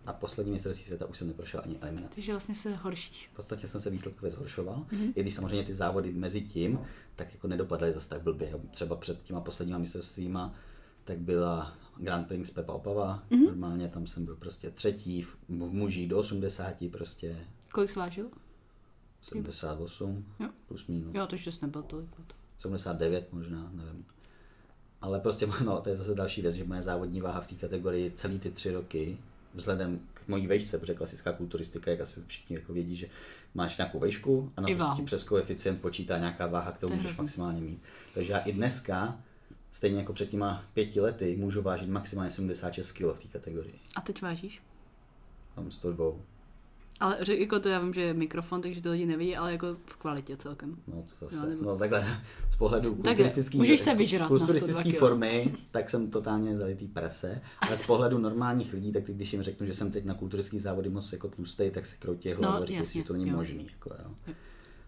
A poslední mistrovství světa už jsem neprošel ani eliminaci. Takže vlastně se horšíš. V podstatě jsem se výsledkově zhoršoval, mm-hmm. i když samozřejmě ty závody mezi tím tak jako nedopadly zase tak blbě. Třeba před těma posledníma mistrovstvíma tak byla Grand Prix Pepa Opava, mm-hmm. normálně tam jsem byl prostě třetí, v v mužích do 80 prostě, Kolik jsi vážil? 78 Jo. plus minus, Jo, to ještě jsi nebyl tolik. 79 možná, nevím. Ale prostě, no, to je zase další věc, že moje závodní váha v té kategorii celý ty tři roky, vzhledem k mojí vejšce, protože klasická kulturistika, jak asi všichni jako vědí, že máš nějakou vejšku a na to ti přes koeficient počítá nějaká váha, kterou můžeš hrozný. maximálně mít. Takže já i dneska, stejně jako před těma pěti lety, můžu vážit maximálně 76 kg v té kategorii. A teď vážíš? Mám 102. Ale řek, jako to já vím, že je mikrofon, takže to lidi nevidí, ale jako v kvalitě celkem. No, to zase, no, nebo- no takhle, z pohledu Takhle, kulturistický, můžeš se vyžrat na 102 kulturistický kilo. formy, tak jsem totálně zalitý prase, ale z pohledu normálních lidí, tak teď, když jim řeknu, že jsem teď na kulturistický závody moc jako tlustej, tak si kroutí hlavu No, a říkají že to není jo. možný. Jako, jo. Jo.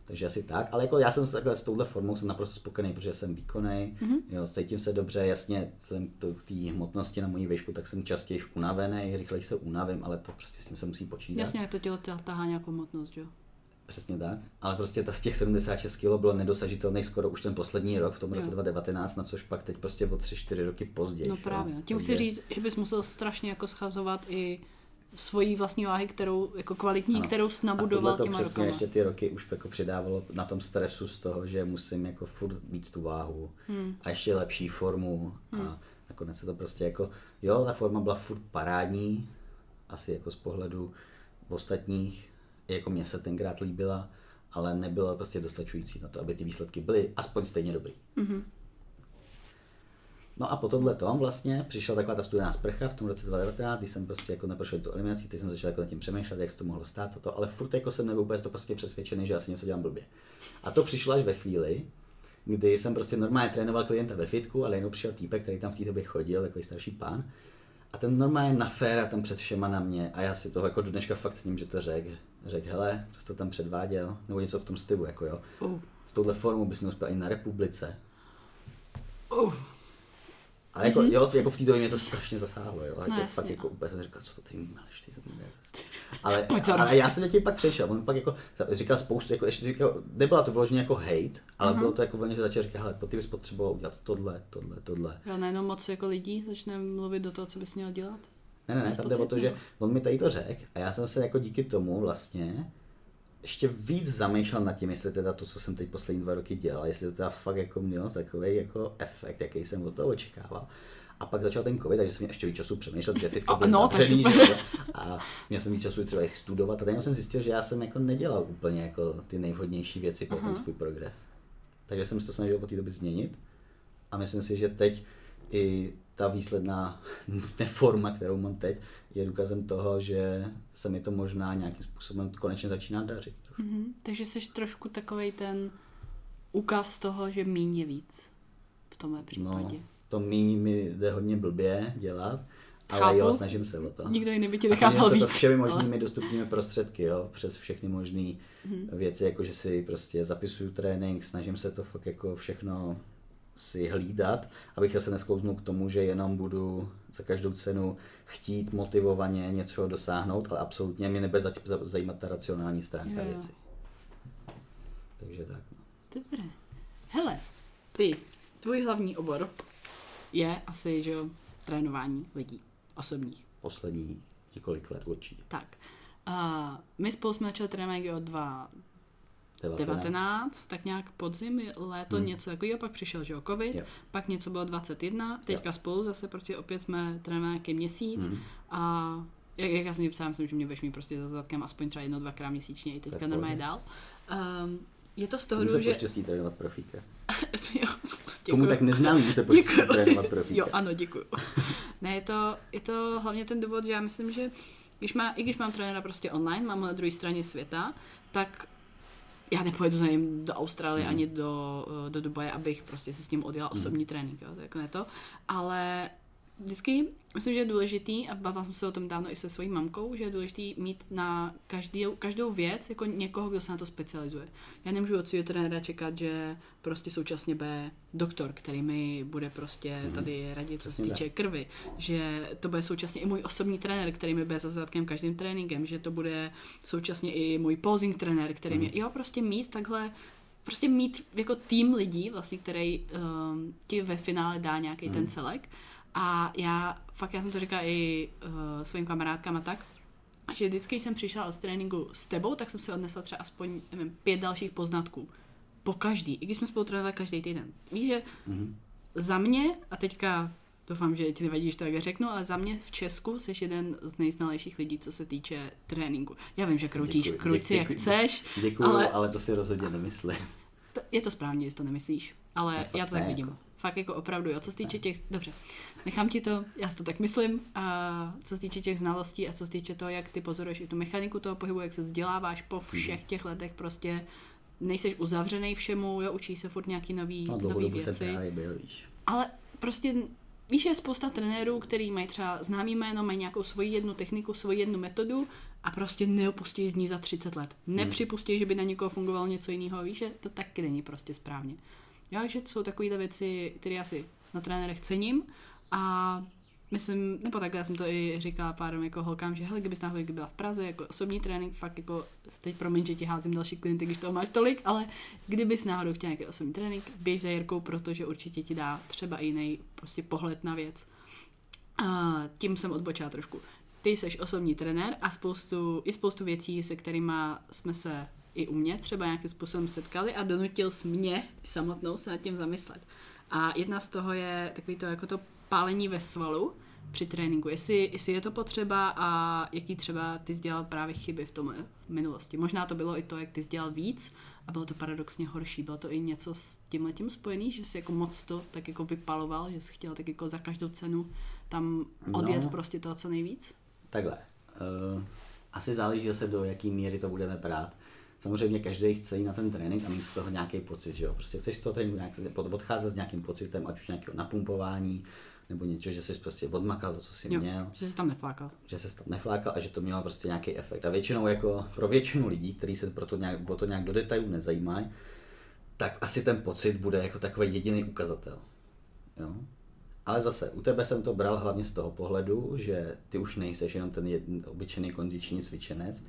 Takže asi tak, ale jako já jsem se takhle s touhle formou jsem naprosto spokojený, protože jsem výkonný, Mhm. mm-hmm. jo, cítím se dobře, jasně, jsem to té hmotnosti na mojí výšku, tak jsem častěji unavený, rychleji se unavím, ale to prostě s tím se musí počítat. Jasně, jak to tělo ta- tahá nějakou hmotnost, jo? Přesně tak. Ale prostě ta z těch 76 kg bylo nedosažitelný skoro už ten poslední rok v tom roce Jo. 2019, na což pak teď prostě o 3-4 roky později. No že jo. právě. Tím Takže- chci říct, že bys musel strašně jako schazovat i svojí vlastní váhy, kterou, jako kvalitní, Ano. kterou jsi A to těma přesně rokama. ještě ty roky už jako přidávalo na tom stresu z toho, že musím jako furt mít tu váhu Hmm. a ještě lepší formu a nakonec se to prostě jako, jo, ta forma byla furt parádní, asi jako z pohledu ostatních, jako mě se tenkrát líbila, ale nebyla prostě dostačující na to, aby ty výsledky byly aspoň stejně dobrý. Mhm. No a po tomhle tom vlastně přišla taková ta studená sprcha v tom roce 2019, kdy jsem prostě jako neprošel tu eliminací, teď jsem začal jako nad tím přemýšlet, jak se to mohlo stát a to, ale furt jako jsem nebyl vůbec to prostě přesvědčený, že asi něco dělám blbě. A to přišlo až ve chvíli, kdy jsem prostě normálně trénoval klienta ve fitku, ale jenom přišel týpek, který tam v té době chodil, takový starší pán. A ten normálně na féra tam před všema na mě a já si toho jako do dneška fakt cením, že to řekl. Řekl, hele, co jsi to tam předváděl, nebo něco v tom stylu, jako jo. Uh. S touhle formou bys neuspěl i na republice. Uh. A jako, mm-hmm. jo, jako v té době mě to strašně zasáhlo, jo. A No jako jasně, fakt jako úplně jsem říkal, co to ty máš, ty to máš. Ale, Pojď za ale já jsem tím pak přešel, on pak jako říkal spoustu, jako ještě říkal, nebyla to vyloženě jako hate, ale uh-huh. bylo to jako volně, že začal říkat, hele, ty bys potřeboval udělat tohle, tohle, tohle. Jo, najednou moc jako lidí začne mluvit do toho, co bys měl dělat. Ne, ne, ne, tam jde o to, že on mi tady to řekl a já jsem se jako díky tomu vlastně ještě víc zamýšlel nad tím, jestli teda to, co jsem teď poslední dva roky dělal, jestli to teda fakt jako mělo takový jako efekt, jaký jsem od toho očekával. A pak začal ten covid, takže jsem měl ještě víc času přemýšlet, že fitka byl no, zavřený, že. A měl jsem víc času třeba i studovat a tady jsem zjistil, že já jsem jako nedělal úplně jako ty nejvhodnější věci pro ten svůj progres. Takže jsem se to snažil po té době změnit a myslím si, že teď i ta výsledná neforma, kterou mám teď, je důkazem toho, že se mi to možná nějakým způsobem konečně začíná dařit. trošku. Mhm. Takže jsi trošku takovej ten ukaz toho, že míň je víc v tomhle případě. No, to míň mi jde hodně blbě dělat, ale Chápu. jo, snažím se o to. Nikdo jiný by ti nechápal se to víc. všemi ale- možnými dostupnými prostředky, jo, přes všechny možné věci, jako že si prostě zapisuju trénink, snažím se to fakt jako všechno si hlídat, abych se nesklouznul k tomu, že jenom budu za každou cenu chtít motivovaně něco dosáhnout, ale absolutně mě nebude za- za- zajímat ta racionální stránka Jo, věci. Takže tak. No. Dobré. Hele, ty, tvůj hlavní obor je asi, že jo, trénování lidí osobních. Poslední několik let určitě. Tak. Uh, my spolu jsme začali trénovat od 2019, tak nějak podzim, léto, hmm. něco takového, pak přišel, že jo, covid, jo. pak něco bylo 21, teďka jo. spolu zase, protože opět jsme trénovali nějaký měsíc hmm. a jak, jak já jsem ti psal, myslím, že mě budeš mít prostě za zadkem aspoň třeba jedno, dvakrát měsíčně i teďka normálně dál. Um, je to z toho, že... že... poštěstí trénovat profíka. jo, Komu tak neznámý se poštěstí trénovat profíka. Jo, ano, děkuju. ne, je to, je to hlavně ten důvod, že já myslím, že když má, i když mám trenéra prostě online, mám ho na druhé straně světa, tak já nepojedu za ním do Austrálie mm. ani do, do Dubaje, abych prostě si s ním odjela osobní mm. trénink, jo, to jako ne to. Ale vždycky myslím, že je důležitý, a bavila jsem se o tom dávno i se svojí mamkou, že je důležitý mít na každý, každou věc jako někoho, kdo se na to specializuje. Já nemůžu od svého trenéra čekat, že prostě současně bude doktor, který mi bude prostě mhm. tady radit, co se týče krvi, že to bude současně i můj osobní trenér, který mi bude za zadkem každým tréninkem, že to bude současně i můj posing trenér, který mě, mhm. jo, prostě mít takhle prostě mít jako tým lidí, vlastně, který um, ti ve finále dá nějaký mm. ten celek a já, fakt já jsem to říkala i uh, svým kamarádkám a tak, že vždycky jsem přišla od tréninku s tebou, tak jsem si odnesla třeba aspoň, nevím, pět dalších poznatků. Po každý, i když jsme spolu trénovali každý týden. Víš, že mm-hmm. za mě, a teďka doufám, že ti nevadí, že to tak řeknu, ale za mě v Česku jsi jeden z nejznalejších lidí, co se týče tréninku. Já vím, že kroutíš děkuji, kruci, děkuji, jak děkuji, chceš. Děkuji, ale, ale to si rozhodně nemyslím. To, je to správně, jestli to nemyslíš, ale já to tak vidím. Jako. Fakt jako opravdu, jo. Co se týče těch, dobře, nechám ti to, já si to tak myslím, a co se týče těch znalostí a co se týče toho, jak ty pozoruješ i tu mechaniku toho pohybu, jak se vzděláváš po všech těch letech prostě, nejseš uzavřený všemu, jo, učíš se furt nějaký nový, no, nový věci. byl, víš. Ale prostě víš, je spousta trenérů, který mají třeba známý jméno, mají nějakou svoji jednu techniku, svoji jednu metodu a prostě neopustí z ní za 30 let. Hmm. Nepřipustí, že by na někoho fungovalo něco jiného, víš, že to taky není prostě správně. Jo, že jsou takovéhle věci, které já si na trenérech cením a myslím, nebo takhle já jsem to i říkala pár jako holkám, že hele, kdybys náhodou byla v Praze, jako osobní trénink, fakt jako, teď promiň, že ti házím další klienty, když toho máš tolik, ale kdybys náhodou chtěl nějaký osobní trénink, běž za Jirkou, protože určitě ti dá třeba jiný prostě pohled na věc. A tím jsem odbočila trošku. Ty jsi osobní trenér a spoustu, i spoustu věcí, se kterými jsme se i u mě třeba nějakým způsobem setkali a donutil s mě samotnou se nad tím zamyslet. A jedna z toho je takový to jako to pálení ve svalu při tréninku. Jestli, jestli je to potřeba a jaký třeba ty dělal právě chyby v tom minulosti. Možná to bylo i to, jak ty dělal víc a bylo to paradoxně horší. Bylo to i něco s tím letím spojený, že si jako moc to tak jako vypaloval, že jsi chtěl tak jako za každou cenu tam odjet no, prostě toho co nejvíc? Takhle. Uh, asi záleží zase do jaký míry to budeme brát samozřejmě každý chce jít na ten trénink a mít z toho nějaký pocit, že jo. Prostě chceš z toho tréninku nějak odcházet s nějakým pocitem, ať už nějakého napumpování, nebo něco, že jsi prostě odmakal to, co jsi jo, měl. Že jsi tam neflákal. Že jsi tam neflákal a že to mělo prostě nějaký efekt. A většinou jako pro většinu lidí, kteří se pro to nějak, o to nějak do detailů nezajímají, tak asi ten pocit bude jako takový jediný ukazatel. Jo? Ale zase, u tebe jsem to bral hlavně z toho pohledu, že ty už nejseš jenom ten jedn, obyčejný kondiční cvičenec,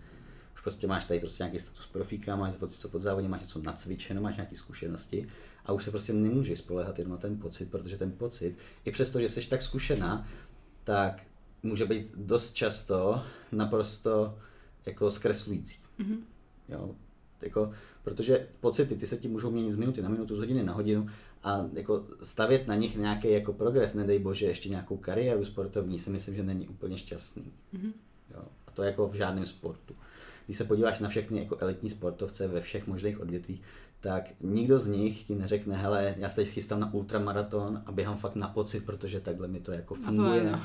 prostě máš tady prostě nějaký status profíka, máš něco od závodě, máš něco nacvičeno, máš nějaké zkušenosti a už se prostě nemůžeš spolehat jenom na ten pocit, protože ten pocit, i přesto, že jsi tak zkušená, tak může být dost často naprosto jako zkreslující. Mm-hmm. Jo? Jako, protože pocity, ty se ti můžou měnit z minuty na minutu, z hodiny na hodinu a jako stavět na nich nějaký jako progres, nedej bože, ještě nějakou kariéru sportovní, si myslím, že není úplně šťastný. Mm-hmm. Jo? A to jako v žádném sportu když se podíváš na všechny jako elitní sportovce ve všech možných odvětvích, tak nikdo z nich ti neřekne, hele, já se teď chystám na ultramaraton a běhám fakt na pocit, protože takhle mi to jako funguje. No.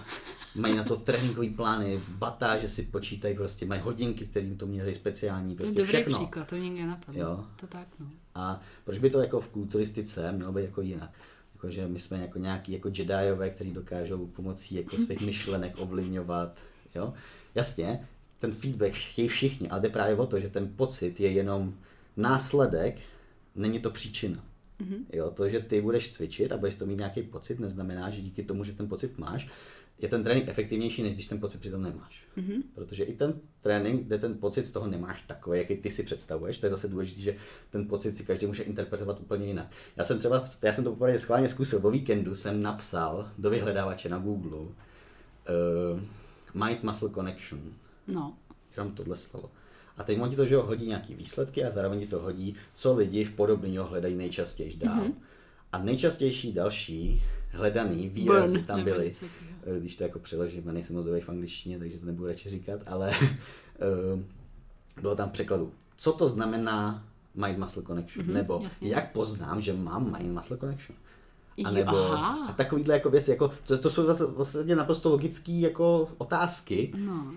Mají na to tréninkový plány, bata, že si počítají, prostě mají hodinky, kterým to měří speciální, prostě to je dobrý všechno. příklad, to mě nenapadlo. Jo. To tak, no. A proč by to jako v kulturistice mělo být jako jinak? Jakože my jsme jako nějaký jako Jediové, kteří dokážou pomocí jako svých myšlenek ovlivňovat, jo. Jasně, ten feedback chtějí všichni, ale jde právě o to, že ten pocit je jenom následek, není to příčina. Mm-hmm. Jo, to, že ty budeš cvičit a budeš to mít nějaký pocit, neznamená, že díky tomu, že ten pocit máš, je ten trénink efektivnější, než když ten pocit přitom nemáš. Mm-hmm. Protože i ten trénink, kde ten pocit z toho nemáš takový, jaký ty si představuješ, to je zase důležité, že ten pocit si každý může interpretovat úplně jinak. Já jsem třeba, já jsem to úplně schválně zkusil, o víkendu jsem napsal do vyhledávače na Google uh, Mind Muscle Connection. No. Jenom tohle slovo. A teď on ti to, že ho hodí nějaký výsledky a zároveň ti to hodí, co lidi v podobného hledají nejčastěji dál. Mm-hmm. A nejčastější další hledaný výrazy Burn, tam byly, eh, když to jako přeložím, já nejsem moc v angličtině, takže to nebudu radši říkat, ale uh, bylo tam překladu. Co to znamená mind muscle connection? Mm-hmm, nebo jasně. jak poznám, že mám mind muscle connection? A, nebo, a takovýhle jako věci, jako, to, to jsou vlastně naprosto logické jako otázky, no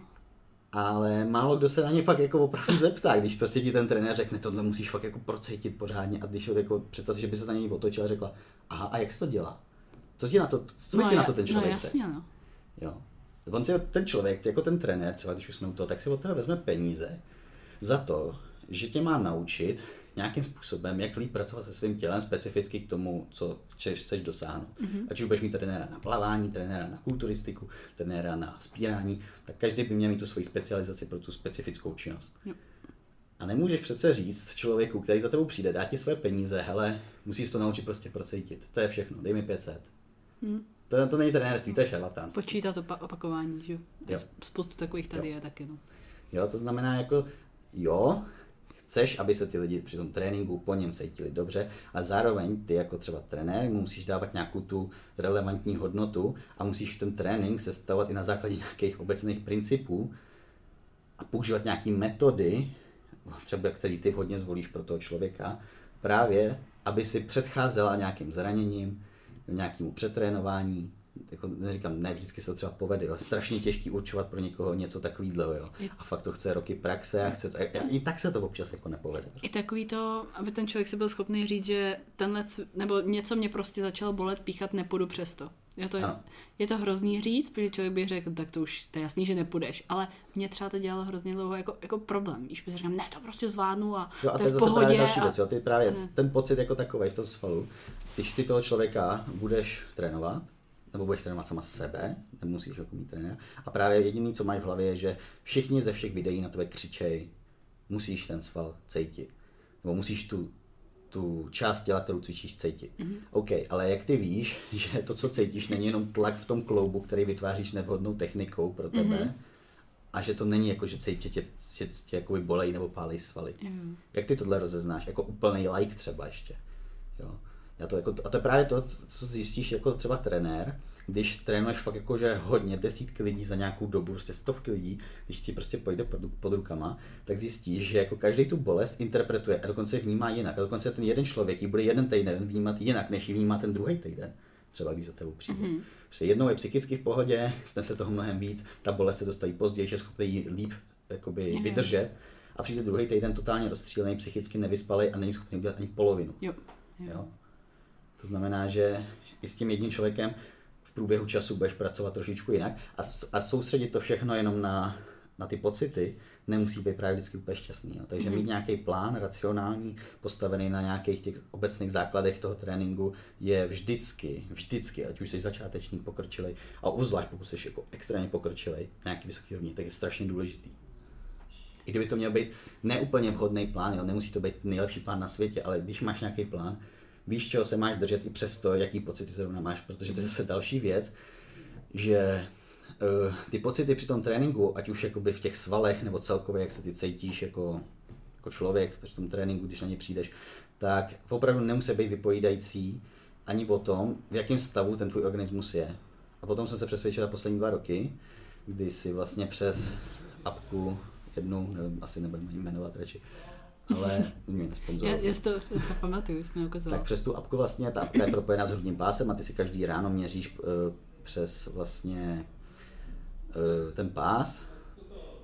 ale málo kdo se na ně pak jako opravdu zeptá, když prostě ti ten trenér řekne, tohle musíš fakt jako procítit pořádně a když jako představ, že by se za něj otočil a řekla, aha, a jak se to dělá? Co ti na to, co no, ti na to ten no, člověk no, jasně, no. Jo. On si, ten člověk, jako ten trenér, třeba když už jsme u toho, tak si od toho vezme peníze za to, že tě má naučit nějakým způsobem, jak líp pracovat se svým tělem specificky k tomu, co chceš, dosáhnout. Mm-hmm. Ať už budeš mít trenéra na plavání, trenéra na kulturistiku, trenéra na spírání, tak každý by měl mít tu svoji specializaci pro tu specifickou činnost. Jo. A nemůžeš přece říct člověku, který za tebou přijde, dá ti své peníze, hele, musíš to naučit prostě procítit. To je všechno, dej mi 500. Hmm. To, to není trenérství, to je šarlatánství. Počítat opakování, že jo? Spoustu takových tady jo. je taky, no. Jo, to znamená jako, jo, chceš, aby se ty lidi při tom tréninku po něm cítili dobře a zároveň ty jako třeba trenér musíš dávat nějakou tu relevantní hodnotu a musíš ten trénink sestavovat i na základě nějakých obecných principů a používat nějaké metody, třeba který ty hodně zvolíš pro toho člověka, právě, aby si předcházela nějakým zraněním, nějakému přetrénování, jako neříkám, ne vždycky se to třeba povede, jo. strašně těžký určovat pro někoho něco takového, jo. A fakt to chce roky praxe a chce to, a i tak se to občas jako nepovede. Prostě. I takový to, aby ten člověk si byl schopný říct, že tenhle, nebo něco mě prostě začalo bolet, píchat, nepůjdu přesto. Je to, je to hrozný říct, protože člověk by řekl, tak to už to je jasný, že nepůjdeš, ale mě třeba to dělalo hrozně dlouho jako, jako problém. Víš, protože říkám, ne, to prostě zvládnu a, jo, a to je v zase pohodě. Právě další a... věc, jo, ty právě ne. ten pocit jako takový v tom svalu, když ty toho člověka budeš trénovat, nebo budeš trénovat sama sebe, nemusíš jako mít trenéra. A právě jediný, co máš v hlavě, je, že všichni ze všech videí na tebe křičej, musíš ten sval cítit. Nebo musíš tu, tu část těla, kterou cvičíš, cítit. Mm-hmm. OK, ale jak ty víš, že to, co cítíš, není jenom tlak v tom kloubu, který vytváříš nevhodnou technikou pro tebe, mm-hmm. a že to není jako, že cítě tě, tě, tě, jako bolejí nebo pálí svaly. Mm. Jak ty tohle rozeznáš? Jako úplný like třeba ještě. Jo. Já to jako, a to je právě to, co zjistíš jako třeba trenér, když trénuješ fakt jako, že hodně, desítky lidí za nějakou dobu, prostě stovky lidí, když ti prostě pojde pod, pod rukama, tak zjistíš, že jako každý tu bolest interpretuje a dokonce ji vnímá jinak. A dokonce ten jeden člověk ji bude jeden týden vnímat jinak, než ji vnímá ten druhý týden. Třeba když za tebou přijde. Mm-hmm. Prostě jednou je psychicky v pohodě, se toho mnohem víc, ta bolest se dostaví později, že je schopný ji líp jakoby, mm-hmm. vydržet a přijde druhý týden totálně rozstřílený, psychicky nevyspalý a není schopný udělat ani polovinu. Jo. Jo. jo. To znamená, že i s tím jedním člověkem v průběhu času budeš pracovat trošičku jinak a, a soustředit to všechno jenom na, na ty pocity, nemusí být právě vždycky úplně šťastný. Jo. Takže mm-hmm. mít nějaký plán racionální, postavený na nějakých těch obecných základech toho tréninku, je vždycky, vždycky, ať už jsi začáteční, pokročilej, a uzvlášť pokud jsi jako extrémně pokročilej, nějaký vysoký rovně, tak je strašně důležitý. I kdyby to měl být neúplně vhodný plán, jo, nemusí to být nejlepší plán na světě, ale když máš nějaký plán, víš, čeho se máš držet i přesto, jaký pocity zrovna máš, protože to je zase další věc, že uh, ty pocity při tom tréninku, ať už jakoby v těch svalech nebo celkově, jak se ty cítíš jako, jako člověk při tom tréninku, když na ně přijdeš, tak opravdu nemusí být vypovídající ani o tom, v jakém stavu ten tvůj organismus je. A potom jsem se přesvědčil poslední dva roky, kdy si vlastně přes apku jednu, nevím, asi nebudeme jmenovat radši, ale mě Já, já, to, já to pamatuju, jsme ukázali. Tak přes tu apku vlastně, ta apka je propojená s hrudním pásem a ty si každý ráno měříš uh, přes vlastně uh, ten pás,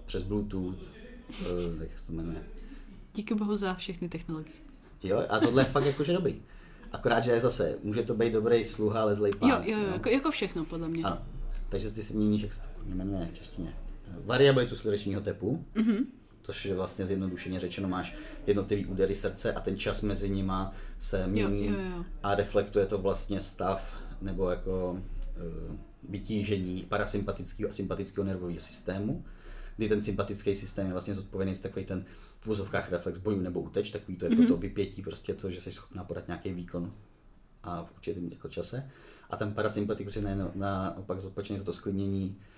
přes Bluetooth, uh, jak se to jmenuje. Díky bohu za všechny technologie. Jo, a tohle je fakt jakože dobrý. Akorát, že zase, může to být dobrý sluha, ale zlej pán. Jo, jo, jo, jako, jako všechno, podle mě. Ano. Takže ty si měníš, jak se to jmenuje v češtině, variabilitu slunečního tepu. Mm-hmm což je vlastně zjednodušeně řečeno, máš jednotlivý údery srdce a ten čas mezi nima se mění jo, jo, jo. a reflektuje to vlastně stav nebo jako uh, vytížení parasympatického a sympatického nervového systému, kdy ten sympatický systém je vlastně zodpovědný za takový ten v vozovkách reflex boju nebo uteč, takový to je mm-hmm. toto vypětí, prostě to, že jsi schopná podat nějaký výkon a v určitém jako čase. A ten parasympatikus je na, naopak zodpovědný za to sklidnění, eh,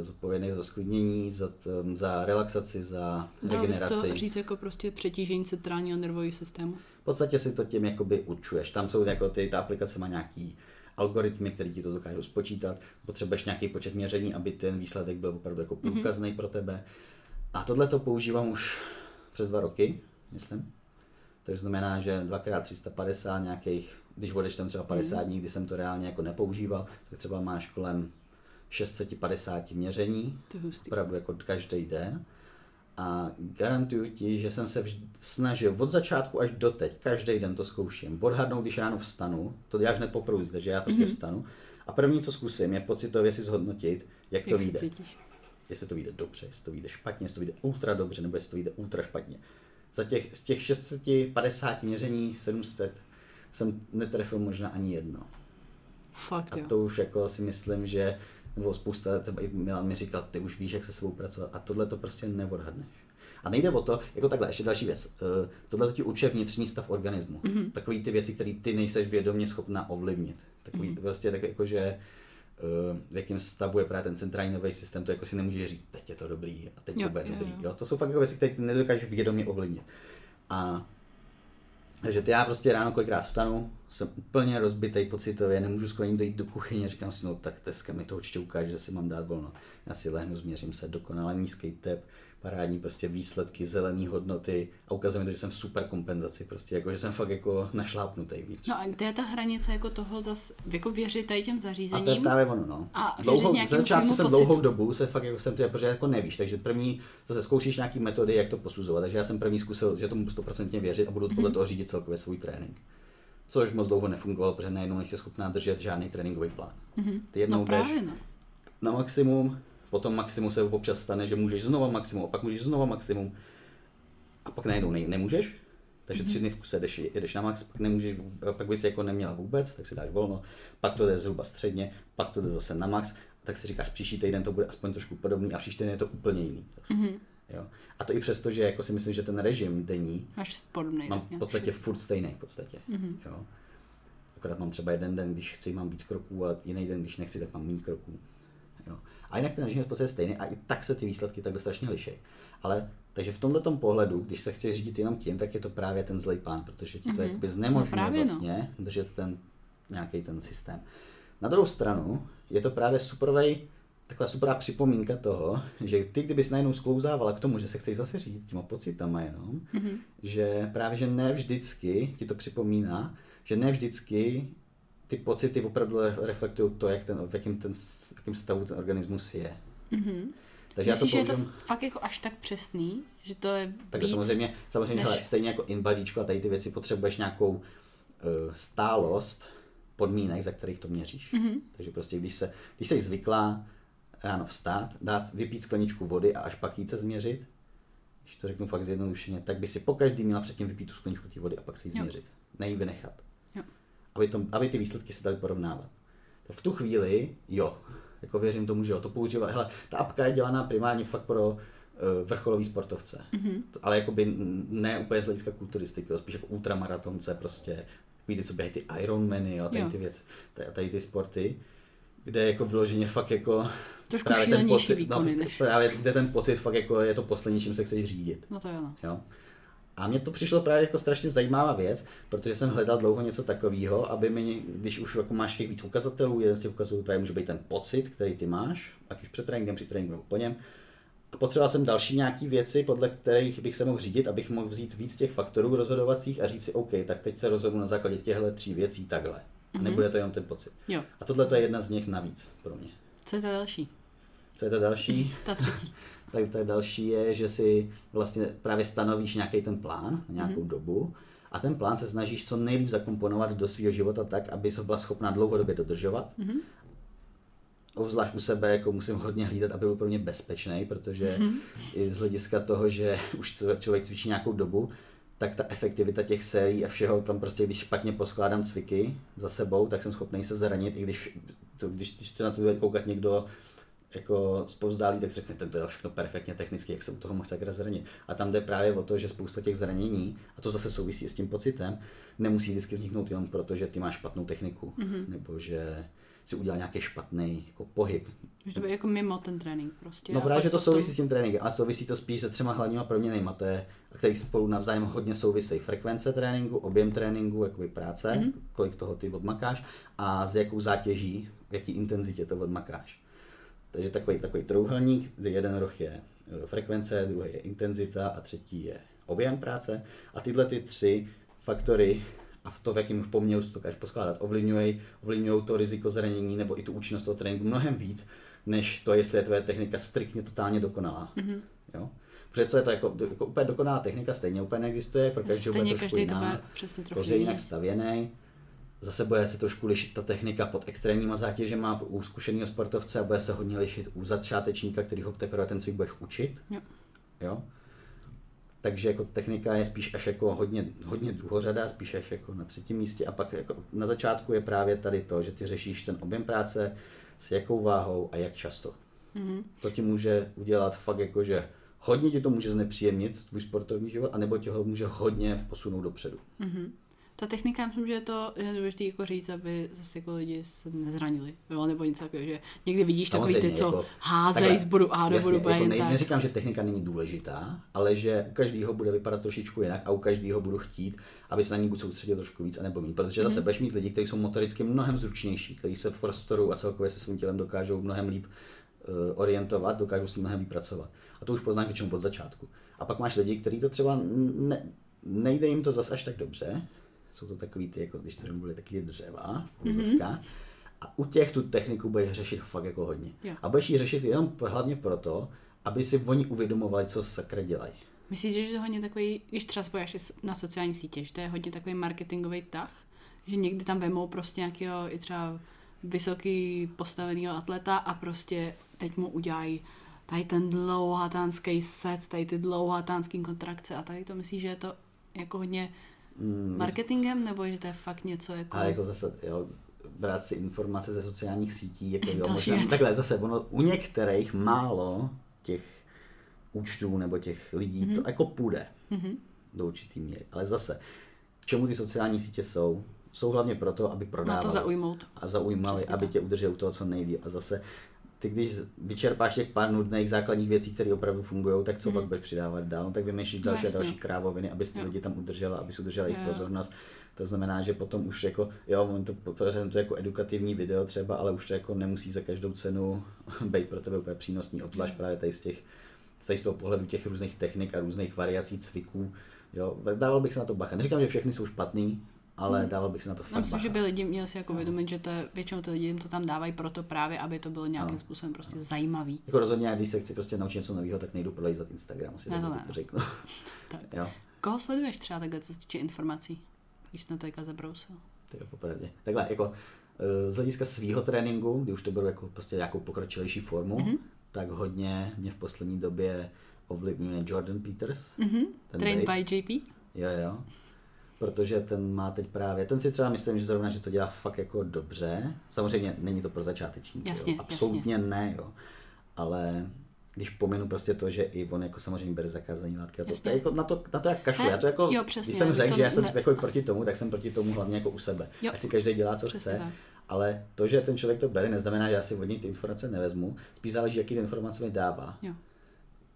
zodpovědný za sklidnění, za, t, za relaxaci, za regeneraci. Dá to říct jako prostě přetížení centrálního nervového systému? V podstatě si to tím jakoby určuješ. Tam jsou jako ty, ta aplikace má nějaký algoritmy, které ti to dokážou spočítat. Potřebuješ nějaký počet měření, aby ten výsledek byl opravdu jako mhm. průkazný mm-hmm. pro tebe. A tohle to používám už přes dva roky, myslím. To znamená, že dvakrát 350 nějakých, když vodeš tam třeba 50 mm. dní, kdy jsem to reálně jako nepoužíval, tak třeba máš kolem 650 měření, opravdu jako každý den. A garantuju ti, že jsem se snažil od začátku až do teď, každý den to zkouším, odhadnout, když ráno vstanu, to děláš hned po takže já prostě mm-hmm. vstanu. A první, co zkusím, je pocitově si zhodnotit, jak, jak to vyjde. Jestli to vyjde dobře, jestli to vyjde špatně, jestli to vyjde ultra dobře, nebo jestli to vyjde ultra špatně. Za těch, z těch 650 měření 700 jsem netrefil možná ani jedno. Fakt, A to už jako si myslím, že nebo spousta, třeba Milan mi říkal, ty už víš, jak se sebou pracovat a tohle to prostě neodhadneš. A nejde o to, jako takhle, ještě další věc. Uh, tohle to ti určuje vnitřní stav organismu. Mm-hmm. Takový ty věci, které ty nejseš vědomě schopna ovlivnit. Takový mm-hmm. prostě tak jako, že uh, v jakém stavu je právě ten centrální nový systém, to jako si nemůžeš říct, teď je to dobrý a teď jo, to bude jo, dobrý. Jo. To jsou fakt jako věci, které ty nedokážeš vědomě ovlivnit. A takže ty já prostě ráno kolikrát vstanu, jsem úplně rozbitý pocitově, nemůžu skoro jim dojít do kuchyně, říkám si, no tak dneska mi to určitě ukáže, že si mám dát volno. Já si lehnu, změřím se, dokonale nízký tep, parádní prostě výsledky, zelené hodnoty a ukazuje mi to, že jsem v super kompenzaci, prostě jako, že jsem fakt jako našlápnutý víc. No a kde je ta hranice jako toho zas, jako věřit tady těm zařízením? A to je právě ono, no. A dlouhou, z začátku jsem pocitu. dlouhou dobu se fakt jako jsem to, protože jako nevíš, takže první zase zkoušíš nějaký metody, jak to posuzovat, takže já jsem první zkusil, že tomu 100% věřit a budu mm-hmm. podle toho řídit celkově svůj trénink. Což moc dlouho nefungovalo, protože najednou nejsi schopná držet žádný tréninkový plán. Mm-hmm. Ty jednou no právě, no. na maximum, potom maximum se občas stane, že můžeš znova maximum, a pak můžeš znova maximum, a pak najednou ne, nemůžeš, takže tři mhm. dny v kuse jdeš, jedeš na max, pak, nemůžeš, pak bys jako neměla vůbec, tak si dáš volno, pak to jde zhruba středně, pak to jde zase na max, tak si říkáš, příští týden to bude aspoň trošku podobný a příští týden je to úplně jiný. Zase. Mm-hmm. Jo. A to i přesto, že jako si myslím, že ten režim denní Máš podobný, mám v podstatě furt stejný v podstatě. Mm-hmm. Jo. Akorát mám třeba jeden den, když chci, mám víc kroků a jiný den, když nechci, tak mám méně kroků. A jinak ten režim je v podstatě stejný a i tak se ty výsledky takhle strašně liší. Ale takže v tomto pohledu, když se chci řídit jenom tím, tak je to právě ten zlej plán, protože ti to mm-hmm. jakoby znemožňuje no vlastně no. držet ten nějaký ten systém. Na druhou stranu je to právě superovej, taková superá připomínka toho, že ty, kdybys najednou sklouzávala k tomu, že se chceš zase řídit těma pocitama jenom, mm-hmm. že právě, že ne vždycky ti to připomíná, že ne vždycky ty pocity opravdu reflektují to, jak ten, v jakém, ten, v jakém stavu ten organismus je. Mm-hmm. Takže Myslíš, já to používám... že je to fakt jako až tak přesný, že to je Takže víc samozřejmě, samozřejmě než... hele, stejně jako inbodyčko a tady ty věci potřebuješ nějakou uh, stálost podmínek, za kterých to měříš. Mm-hmm. Takže prostě když se, když jsi zvyklá ráno vstát, dát, vypít skleničku vody a až pak jít se změřit, když to řeknu fakt zjednodušeně, tak by si po každý měla předtím vypít tu skleničku té vody a pak se jí změřit. Nejí vynechat. Aby, to, aby ty výsledky se daly porovnávat. Tak v tu chvíli, jo, jako věřím tomu, že jo, to používá. Hele, ta apka je dělaná primárně fakt pro uh, vrcholový sportovce. Mm-hmm. Ale jakoby ne úplně z hlediska kulturistiky, spíš jako ultramaratonce, prostě víte, co běhají ty Ironmany, jo, tady jo. ty věci, tady, tady ty sporty, kde jako vyloženě fakt jako Trošku právě ten pocit, no, výkony, no, než... právě kde ten pocit fakt jako je to poslední, čím se chceš řídit. No to jo. No. jo. A mně to přišlo právě jako strašně zajímavá věc, protože jsem hledal dlouho něco takového, aby mi, když už jako máš těch víc ukazatelů, jeden z těch ukazatelů právě může být ten pocit, který ty máš, ať už před tréninkem, při tréninku nebo po něm. A potřeboval jsem další nějaké věci, podle kterých bych se mohl řídit, abych mohl vzít víc těch faktorů rozhodovacích a říct si, OK, tak teď se rozhodnu na základě těchto tří věcí takhle. Mm-hmm. Nebude to jenom ten pocit. Jo. A tohle to je jedna z nich navíc pro mě. Co je to další? Co je to další? Ta třetí. tak to další je, že si vlastně právě stanovíš nějaký ten plán na nějakou mm-hmm. dobu a ten plán se snažíš co nejlíp zakomponovat do svého života tak, aby se byla schopná dlouhodobě dodržovat. Mm-hmm. Obzvlášť u sebe jako musím hodně hlídat, aby byl pro mě bezpečný, protože mm-hmm. i z hlediska toho, že už člověk cvičí nějakou dobu, tak ta efektivita těch sérií a všeho tam prostě, když špatně poskládám cviky za sebou, tak jsem schopný se zranit, i když, to, když, když se na to bude koukat někdo jako zpovzdálí, tak řekne, to je všechno perfektně technicky, jak se u toho mohl sakra zranit. A tam jde právě o to, že spousta těch zranění, a to zase souvisí s tím pocitem, nemusí vždycky vzniknout jenom proto, že ty máš špatnou techniku, mm-hmm. nebo že si udělal nějaký špatný jako pohyb. Že to bude jako mimo ten trénink prostě. No právě, že to souvisí s tím tréninkem, ale souvisí to spíš se třema hlavníma proměnejma, to je, který spolu navzájem hodně souvisejí. Frekvence tréninku, objem tréninku, jakoby práce, mm-hmm. kolik toho ty odmakáš a s jakou zátěží, v jaký intenzitě to odmakáš. Takže takový, takový trouhelník, kde jeden roh je e, frekvence, druhý je intenzita a třetí je objem práce. A tyhle ty tři faktory a v to, v jakém poměru to dokážeš poskládat, ovlivňují ovlivňují to riziko zranění nebo i tu účinnost toho tréninku mnohem víc, než to, jestli je tvoje technika striktně totálně dokonalá. Mm-hmm. Jo? Protože co je to jako, jako úplně dokonalá technika, stejně úplně neexistuje, pro každého bude trošku každý jiná, každý jinak stavěný. Zase bude se trošku lišit ta technika pod extrémníma zátěžema u zkušeného sportovce a bude se hodně lišit u začátečníka, který ho teprve ten cvik budeš učit. Jo. jo? Takže jako technika je spíš až jako hodně, hodně druhořada, spíš až jako na třetím místě. A pak jako na začátku je právě tady to, že ty řešíš ten objem práce, s jakou váhou a jak často. Mm-hmm. To ti může udělat fakt jako, že hodně ti to může znepříjemnit tvůj sportovní život, anebo tě ho může hodně posunout dopředu. Mm-hmm ta technika, myslím, že je to je důležité jako říct, aby zase jako lidi se nezranili, jo, nebo něco takového, že někdy vidíš Samozřejmě, takový ty, co jako, házejí z bodu A do bodu B. Jako nej, neříkám, že technika není důležitá, ale že u každého bude vypadat trošičku jinak a u každého budu chtít, aby se na ní buď soustředil trošku víc, anebo méně. Protože zase mm-hmm. budeš mít lidi, kteří jsou motoricky mnohem zručnější, kteří se v prostoru a celkově se svým tělem dokážou mnohem líp uh, orientovat, dokážou s ním mnohem líp pracovat. A to už poznáš většinou od začátku. A pak máš lidi, kteří to třeba ne, nejde jim to zas až tak dobře, jsou to takový ty, jako když to byly taky dřeva, mm-hmm. A u těch tu techniku budeš řešit fakt jako hodně. Jo. A budeš ji řešit jenom hlavně proto, aby si oni uvědomovali, co sakra dělají. Myslíš, že to je hodně takový, když třeba spojíš na sociální sítě, že to je hodně takový marketingový tah, že někdy tam vemou prostě nějakého i třeba vysoký postaveného atleta a prostě teď mu udělají tady ten dlouhatánský set, tady ty dlouhatánský kontrakce a tady to myslíš, že je to jako hodně Mm, marketingem, nebo že to je fakt něco jako... A jako zase, jo, brát si informace ze sociálních sítí, jako jo, možná, takhle zase, ono, u některých málo těch účtů nebo těch lidí mm-hmm. to mhm. jako půjde mm-hmm. do určitý míry. Ale zase, k čemu ty sociální sítě jsou? Jsou hlavně proto, aby prodávali. Má to zaujmout. A zaujmali, Přesně aby tak. tě udrželi u toho co nejdíl. A zase ty když vyčerpáš těch pár nudných základních věcí, které opravdu fungují, tak co mm. pak budeš přidávat dál, no, tak vymýšlíš další a další krávoviny, abys ty lidi tam udržela, aby si udržela jejich pozornost. To znamená, že potom už jako, jo, on to prezentuje jako edukativní video třeba, ale už to jako nemusí za každou cenu být pro tebe úplně přínosný, obzvlášť právě tady z těch, tady z toho pohledu těch různých technik a různých variací cviků. Jo, dával bych se na to bacha. Neříkám, že všechny jsou špatný, ale hmm. dával bych si na to fakt Myslím, bacha. že by lidi měli si jako vědomit, že to, většinou ty lidi jim to tam dávají proto právě, aby to bylo nějakým no. způsobem prostě no. zajímavý. Jako rozhodně, když se chci prostě naučit něco nového, tak nejdu prolejzat Instagram, asi ne, to, ne. to řeknu. tak. jo. Koho sleduješ třeba takhle, co se týče informací, když jsi na to jaka zabrousil? Tak popravdě. Takhle, jako eh, z hlediska svého tréninku, kdy už to beru jako prostě nějakou pokročilejší formu, mm-hmm. tak hodně mě v poslední době ovlivňuje Jordan Peters. Mm-hmm. Trained by JP? Jo, jo protože ten má teď právě, ten si třeba myslím, že zrovna, že to dělá fakt jako dobře. Samozřejmě není to pro začátečníky, jasně, jo. absolutně jasně. ne, jo. Ale když pominu prostě to, že i on jako samozřejmě bere zakázaný látky a to, to je jako na to, na to jak kašlu. Já to jako, jo, přesně, když jsem řekl, že já jsem ne... jako proti tomu, tak jsem proti tomu hlavně jako u sebe. Jo. Ať si každý dělá, co přesně chce. Tak. Ale to, že ten člověk to bere, neznamená, že já si od něj ty informace nevezmu. Spíš záleží, jaký ty informace mi dává. Jo.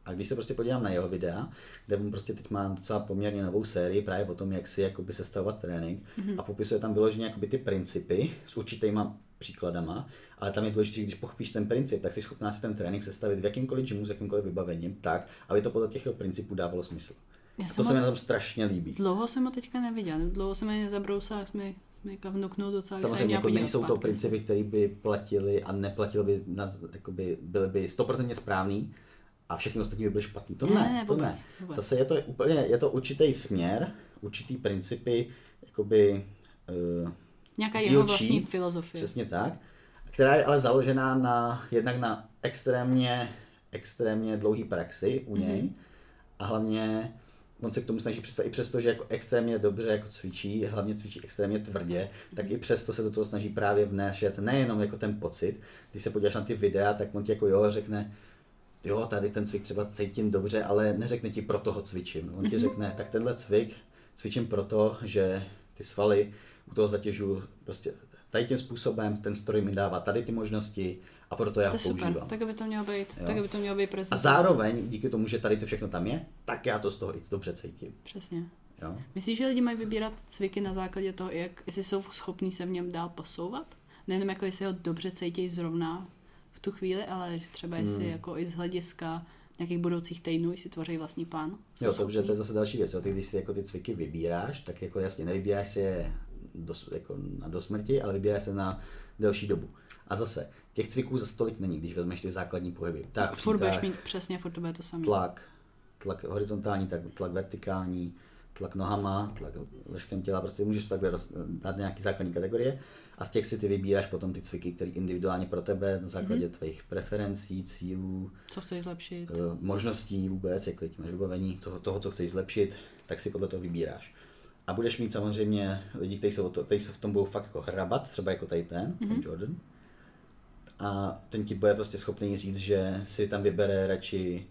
A když se prostě podívám na jeho videa, kde on prostě teď má docela poměrně novou sérii právě o tom, jak si jakoby sestavovat trénink mm-hmm. a popisuje tam vyloženě jakoby ty principy s určitýma příkladama, ale tam je důležité, když pochopíš ten princip, tak jsi schopná si ten trénink sestavit v jakýmkoliv gymu s jakýmkoliv vybavením tak, aby to podle těch principů dávalo smysl. Já a to se mi na tom strašně líbí. Dlouho jsem ho teďka neviděl, dlouho jsem je nezabrousal, jsme, jsme jako vnuknul docela. Samozřejmě jako nejsou zpátky. to principy, které by platily a neplatily by, na, jakoby, byly by stoprocentně správný, a všechny ostatní by byly špatný. To ne, ne, ne to vůbec, ne. Vůbec. Zase je to úplně, je to určitý směr, určitý principy, jakoby uh, Nějaká dílčí, jeho vlastní filozofie. Přesně tak, která je ale založená na, jednak na extrémně, extrémně dlouhý praxi u něj mm-hmm. a hlavně on se k tomu snaží představit, i přesto, že jako extrémně dobře jako cvičí, hlavně cvičí extrémně tvrdě, tak i přesto se do toho snaží právě vnášet nejenom jako ten pocit, když se podíváš na ty videa, tak on ti jako jo řekne, jo, tady ten cvik třeba cítím dobře, ale neřekne ti pro toho cvičím. On ti řekne, tak tenhle cvik cvičím proto, že ty svaly u toho zatěžu prostě tady tím způsobem, ten stroj mi dává tady ty možnosti a proto já To ho je super, používám. tak by to mělo být, Jo. tak by to mělo být A prezentace. zároveň, díky tomu, že tady to všechno tam je, tak já to z toho i dobře cítím. Přesně. Jo? Myslíš, že lidi mají vybírat cviky na základě toho, jak, jestli jsou schopní se v něm dál posouvat? Nejenom jako jestli ho dobře cítí zrovna tu chvíli, ale třeba jestli Hmm. jako i z hlediska nějakých budoucích týdnů, jestli tvoří vlastní plán. Jo, to, že to je zase další věc. Jo. Ty, když si jako ty cviky vybíráš, tak jako jasně, nevybíráš si je do, jako na do smrti, ale vybíráš se na delší dobu. A zase, těch cviků za stolik není, když vezmeš ty základní pohyby. Tak, Furt budeš mít přesně, furt to bude to samé. tlak, tlak horizontální, tak tlak vertikální, tlak nohama, tlak vrškem těla, prostě můžeš takhle roz, dát nějaký základní kategorie a z těch si ty vybíráš potom ty cviky, které individuálně pro tebe na základě mm-hmm. tvých preferencí, cílů, Co chceš zlepšit? eh, možností vůbec, jako jaký máš vybavení, toho, toho, co chceš zlepšit, tak si podle toho vybíráš. A budeš mít samozřejmě lidi, kteří se, o to, kteří se v tom budou fakt jako hrabat, třeba jako tady ten, mm-hmm. ten Jordan. A ten ti bude prostě schopný říct, že si tam vybere radši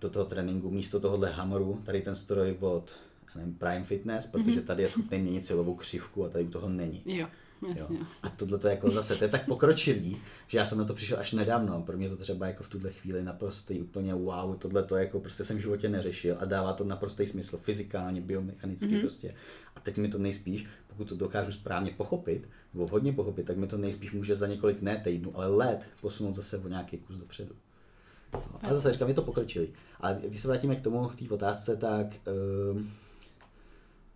do toho tréninku místo tohohle hamoru, tady ten stroj od nevím, Prime Fitness, protože tady je schopný měnit silovou křivku a tady u toho není. Jo, jasně. Jo. A tohle to jako zase, to je tak pokročilý, že já jsem na to přišel až nedávno. Pro mě to třeba jako v tuhle chvíli naprostý úplně wow, tohle to jako prostě jsem v životě neřešil a dává to naprostý smysl fyzikálně, biomechanicky mm-hmm. prostě. A teď mi to nejspíš, pokud to dokážu správně pochopit, nebo hodně pochopit, tak mi to nejspíš může za několik ne týdnů, ale let posunout zase o nějaký kus dopředu. A zase říkám, je to pokročilý. Ale když se vrátíme k tomu, k té otázce, tak um,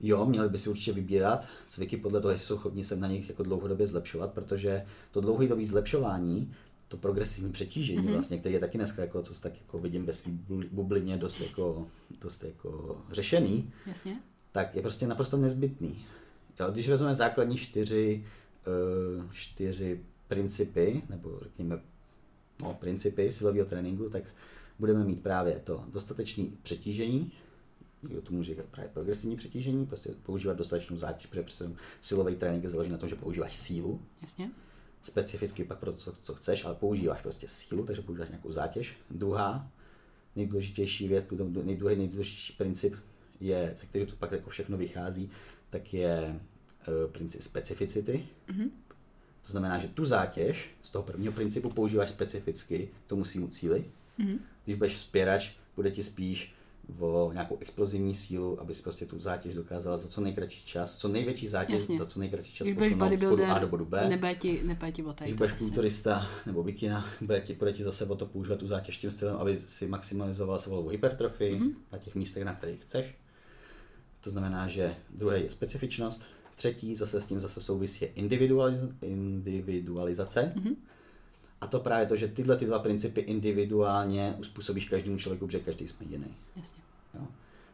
Jo, měli by si určitě vybírat cviky podle toho, jestli jsou schopni se na nich jako dlouhodobě zlepšovat, protože to dlouhodobé zlepšování, to progresivní přetížení, mm-hmm. vlastně, který je taky dneska, jako, co tak jako vidím ve své bublině dost jako, dost jako řešený, Jasně. tak je prostě naprosto nezbytný. Jo, když vezmeme základní čtyři, uh, čtyři principy, nebo řekněme no, principy silového tréninku, tak budeme mít právě to dostatečné přetížení, někdo to může říkat právě progresivní přetížení, prostě používat dostatečnou zátěž, protože prostě silový trénink je založen na tom, že používáš sílu, Jasně. specificky pak pro to, co, co chceš, ale používáš prostě sílu, takže používáš nějakou zátěž. Druhá, nejdůležitější věc, nejdůležitější, nejdůležitější princip je, ze kterého to pak jako všechno vychází, tak je uh, princip specificity. Mhm. To znamená, že tu zátěž z toho prvního principu používáš specificky k tomu svýmu cíli. Mhm. Když budeš vzpěrač, bude ti spíš o nějakou explozivní sílu, aby si prostě tu zátěž dokázala za co nejkratší čas, co největší zátěž Jasně. za co nejkratší čas posunout z bodu A do bodu B. nebude ti, nebude ti Když budeš kulturista nebo bikina, bude ti, bude ti zase o to používat tu zátěž tím stylem, aby si maximalizoval svalovou hypertrofii Mhm. mm-hmm. na těch místech, na kterých chceš. To znamená, že druhý je specifičnost, třetí zase s tím zase souvisí individualiz- individualizace. Mhm. A to právě to, že tyhle ty dva principy individuálně uspůsobíš každému člověku, protože každý jsme jiný. Jasně. Jo.